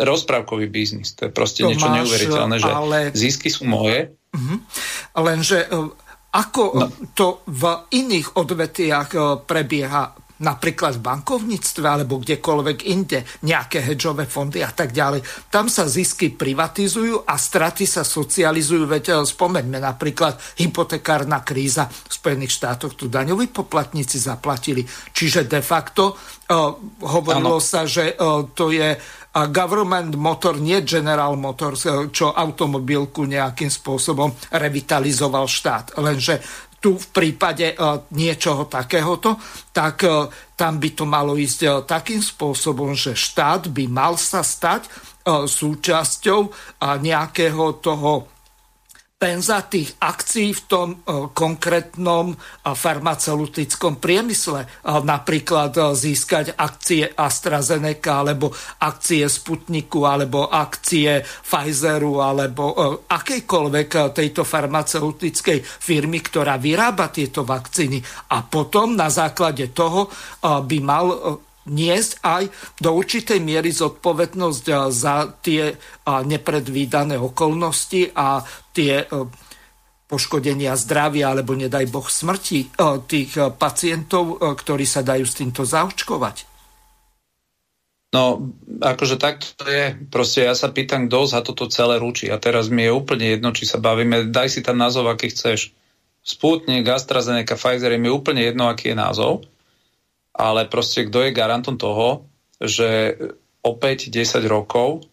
rozprávkový biznis. To je proste to niečo máš, neuveriteľné, že ale... zisky sú moje. Uh-huh. Lenže e, Ako no. to v iných odvetiach prebieha napríklad v bankovníctve alebo kdekoľvek inde, nejaké hedžové fondy a tak ďalej. Tam sa zisky privatizujú a straty sa socializujú. Veď spomeňme napríklad hypotekárna kríza v Spojených štátoch, tu daňoví poplatníci zaplatili. Čiže de facto uh, hovorilo ano. sa, že uh, to je government motor, nie General Motors, čo automobilku nejakým spôsobom revitalizoval štát. Lenže tu v prípade uh, niečoho takéhoto, tak uh, tam by to malo ísť uh, takým spôsobom, že štát by mal sa stať súčasťou nejakého toho penza tých akcií v tom e, konkrétnom e, farmaceutickom priemysle. E, napríklad získať akcie AstraZeneca, alebo akcie Sputniku, alebo akcie Pfizeru, alebo akejkoľvek tejto farmaceutickej firmy, ktorá vyrába tieto vakcíny. A potom na základe toho by mal niesť aj do určitej miery zodpovednosť za tie nepredvídané okolnosti a tie poškodenia zdravia alebo nedaj Boh smrti tých pacientov, ktorí sa dajú s týmto zaočkovať? No, akože takto je. Proste ja sa pýtam, kto za toto celé ručí. A teraz mi je úplne jedno, či sa bavíme, daj si tam názov, aký chceš. Sputnik, AstraZeneca, Pfizer, je mi úplne jedno, aký je názov ale proste kto je garantom toho, že opäť 10 rokov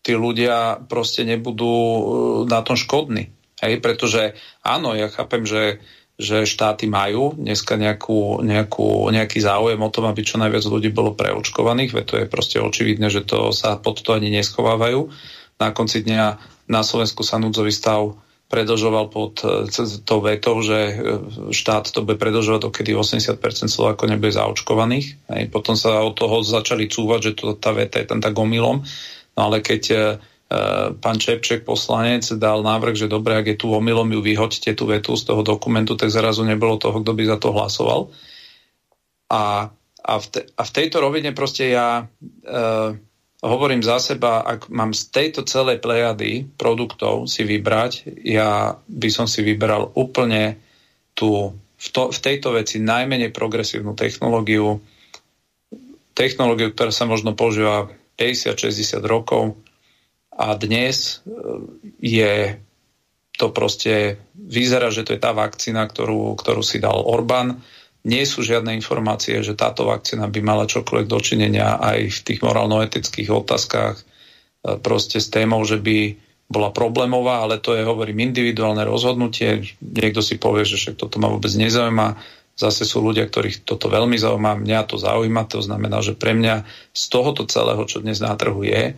tí ľudia proste nebudú e, na tom škodní. Hej, pretože áno, ja chápem, že, že štáty majú dneska nejakú, nejakú, nejaký záujem o tom, aby čo najviac ľudí bolo preočkovaných, veď to je proste očividné, že to sa pod to ani neschovávajú. Na konci dňa na Slovensku sa núdzový stav predlžoval pod e, tou vetou, že e, štát to bude predlžovať, dokedy 80% Slovákov nebude zaočkovaných. Hej. Potom sa od toho začali cúvať, že to, tá veta je tam tak omylom. No ale keď e, pán Čepček, poslanec, dal návrh, že dobre, ak je tu omylom, ju vyhoďte tú vetu z toho dokumentu, tak zrazu nebolo toho, kto by za to hlasoval. A, a, v, te, a v tejto rovine proste ja... E, hovorím za seba, ak mám z tejto celej plejady produktov si vybrať, ja by som si vybral úplne tú, v, to, v tejto veci najmenej progresívnu technológiu, technológiu, ktorá sa možno používa 50-60 rokov. A dnes e, je to proste, vyzerá, že to je tá vakcína, ktorú, ktorú si dal Orbán, nie sú žiadne informácie, že táto vakcína by mala čokoľvek dočinenia aj v tých morálno-etických otázkach e, proste s témou, že by bola problémová, ale to je, hovorím, individuálne rozhodnutie. Niekto si povie, že však toto ma vôbec nezaujíma. Zase sú ľudia, ktorých toto veľmi zaujíma. Mňa to zaujíma, to znamená, že pre mňa z tohoto celého, čo dnes na trhu je, e,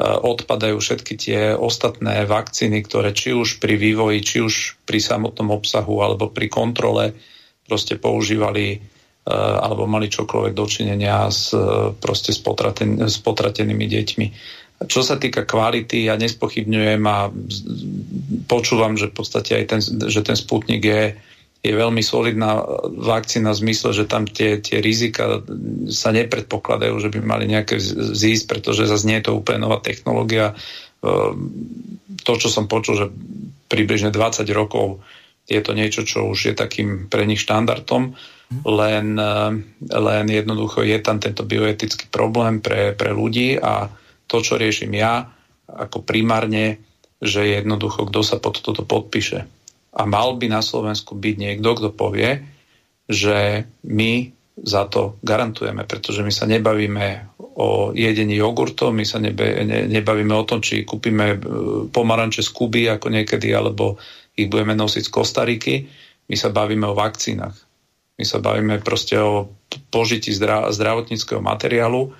odpadajú všetky tie ostatné vakcíny, ktoré či už pri vývoji, či už pri samotnom obsahu alebo pri kontrole proste používali eh, alebo mali čokoľvek dočinenia s, eh, proste s, potraten, s potratenými deťmi. Čo sa týka kvality, ja nespochybňujem a počúvam, že v podstate aj ten, že ten Sputnik je, je veľmi solidná vakcína v zmysle, že tam tie, tie rizika sa nepredpokladajú, že by mali nejaké zísť, pretože zase nie je to úplne nová technológia. Eh, to, čo som počul, že približne 20 rokov je to niečo, čo už je takým pre nich štandardom, len, eh, len jednoducho je tam tento bioetický problém pre, pre ľudí a to, čo riešim ja, ako primárne, že jednoducho kto sa pod toto podpíše. A mal by na Slovensku byť niekto, kto povie, že my za to garantujeme, pretože my sa nebavíme o jedení jogurtov, my sa nebe, ne, nebavíme o tom, či kúpime eh, pomaranče z Kuby ako niekedy, alebo ich budeme nosiť z Kostariky. My sa bavíme o vakcínach. My sa bavíme proste o požití zdra- zdravotníckého materiálu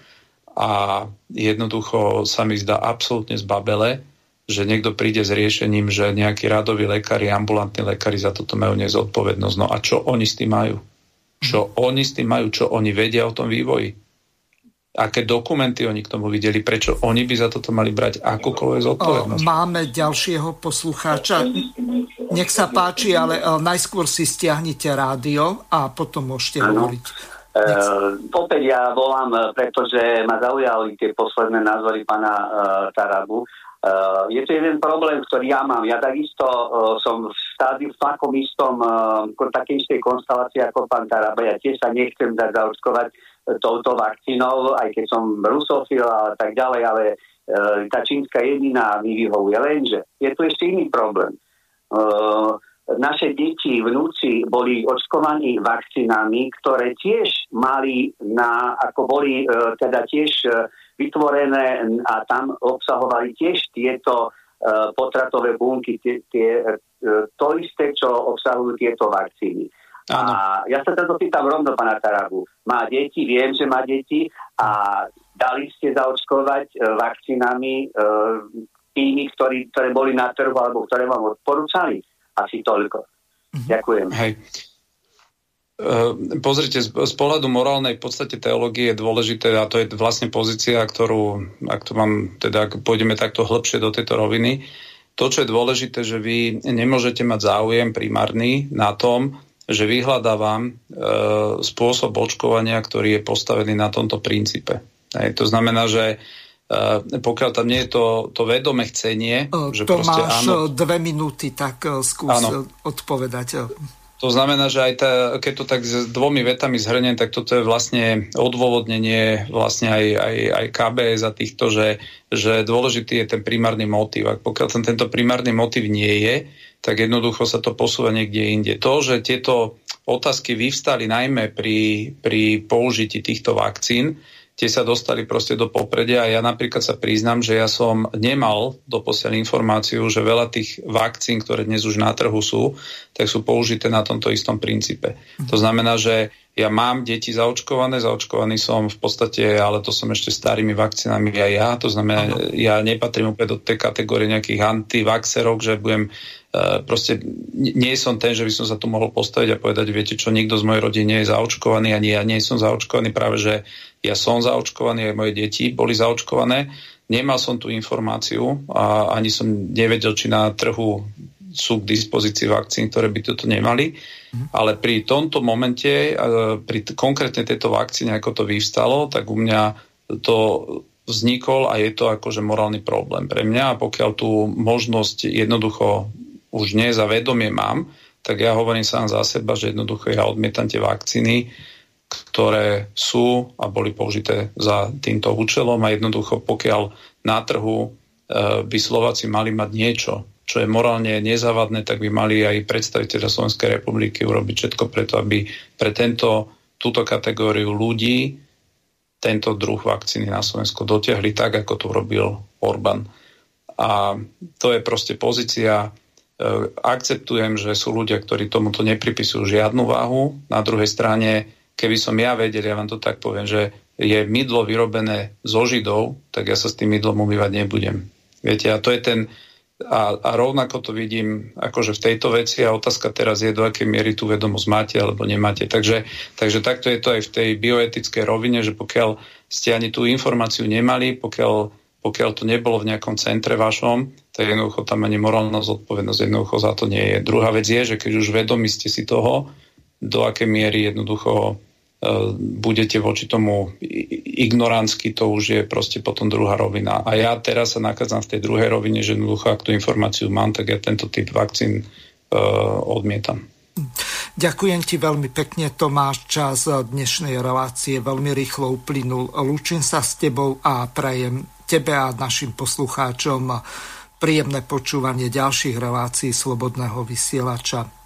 a jednoducho sa mi zdá absolútne zbabele, že niekto príde s riešením, že nejakí radoví lekári, ambulantní lekári za toto majú nezodpovednosť. No a čo oni s tým majú? Čo oni s tým majú? Čo oni vedia o tom vývoji? Aké dokumenty oni k tomu videli, prečo oni by za toto mali brať akúkoľvek zodpovednosť. Máme ďalšieho poslucháča. Nech sa páči, ale najskôr si stiahnite rádio a potom môžete ano. hovoriť. Uh, opäť ja volám, pretože ma zaujali tie posledné názory pána uh, Tarabu. Uh, je to jeden problém, ktorý ja mám. Ja takisto uh, som v stádiu v takom istom, uh, takej istej konstelácii ako pán Taraba. Ja tiež sa nechcem dať zaočkovať touto vakcínou, aj keď som rusofil a tak ďalej, ale uh, tá čínska jediná mi vyhovuje. Lenže je tu ešte iný problém. Uh, naše deti, vnúci boli očkovaní vakcínami, ktoré tiež mali na, ako boli uh, teda tiež uh, vytvorené a tam obsahovali tiež tieto uh, potratové bunky, tie, tie, uh, to isté, čo obsahujú tieto vakcíny. Áno. A ja sa teda pýtam rovno pana Tarabu. Má deti, viem, že má deti a dali ste zaočkovať uh, vakcínami uh, tými, ktorí, ktoré boli na trhu alebo ktoré vám odporúčali? Asi toľko. Mhm. Ďakujem. Hej. Ehm, pozrite, z pohľadu morálnej podstate teológie je dôležité, a to je vlastne pozícia, ktorú, ak to mám, teda ak pôjdeme takto hlbšie do tejto roviny, to, čo je dôležité, že vy nemôžete mať záujem primárny na tom, že vyhľadávam e, spôsob očkovania, ktorý je postavený na tomto princípe. Hej, to znamená, že e, pokiaľ tam nie je to, to vedome chcenie, e, že to máš áno, dve minúty, tak e, skús áno. odpovedať. To znamená, že aj tá, keď to tak s dvomi vetami zhrnem, tak toto je vlastne odôvodnenie vlastne aj, aj, aj KBS za týchto, že, že dôležitý je ten primárny motív. Ak pokiaľ ten, tento primárny motív nie je, tak jednoducho sa to posúva niekde inde. To, že tieto otázky vyvstali najmä pri, pri použití týchto vakcín, tie sa dostali proste do popredia a ja napríklad sa priznám, že ja som nemal doposiaľ informáciu, že veľa tých vakcín, ktoré dnes už na trhu sú, tak sú použité na tomto istom princípe. To znamená, že ja mám deti zaočkované, zaočkovaný som v podstate, ale to som ešte starými vakcínami aj ja, to znamená, Aha. ja nepatrím úplne do tej kategórie nejakých antivaxerov, že budem proste, nie som ten, že by som sa tu mohol postaviť a povedať, viete čo, nikto z mojej rodiny nie je zaočkovaný, ani ja nie som zaočkovaný, práve že ja som zaočkovaný, aj moje deti boli zaočkované. Nemal som tú informáciu a ani som nevedel, či na trhu sú k dispozícii vakcín, ktoré by toto nemali. Mm. Ale pri tomto momente, pri konkrétne tejto vakcíne, ako to vyvstalo, tak u mňa to vznikol a je to akože morálny problém pre mňa a pokiaľ tú možnosť jednoducho už nie za vedomie mám, tak ja hovorím sám za seba, že jednoducho ja odmietam tie vakcíny, ktoré sú a boli použité za týmto účelom a jednoducho pokiaľ na trhu e, by Slováci mali mať niečo, čo je morálne nezávadné, tak by mali aj predstaviteľa Slovenskej republiky urobiť všetko preto, aby pre tento, túto kategóriu ľudí tento druh vakcíny na Slovensku dotiahli tak, ako to robil Orbán. A to je proste pozícia. E, akceptujem, že sú ľudia, ktorí tomuto nepripisujú žiadnu váhu. Na druhej strane, keby som ja vedel, ja vám to tak poviem, že je mydlo vyrobené zo Židov, tak ja sa s tým mydlom umývať nebudem. Viete, a to je ten, a, a rovnako to vidím akože v tejto veci a otázka teraz je, do akej miery tú vedomosť máte alebo nemáte. Takže, takže takto je to aj v tej bioetickej rovine, že pokiaľ ste ani tú informáciu nemali, pokiaľ, pokiaľ to nebolo v nejakom centre vašom, tak jednoducho tam ani morálna zodpovednosť jednoducho za to nie je. Druhá vec je, že keď už vedomi ste si toho, do akej miery jednoducho E, budete voči tomu ignorantsky, to už je proste potom druhá rovina. A ja teraz sa nachádzam v tej druhej rovine, že jednoducho, ak tú informáciu mám, tak ja tento typ vakcín uh, odmietam. Ďakujem ti veľmi pekne, Tomáš. Čas dnešnej relácie veľmi rýchlo uplynul. Lúčim sa s tebou a prajem tebe a našim poslucháčom príjemné počúvanie ďalších relácií Slobodného vysielača.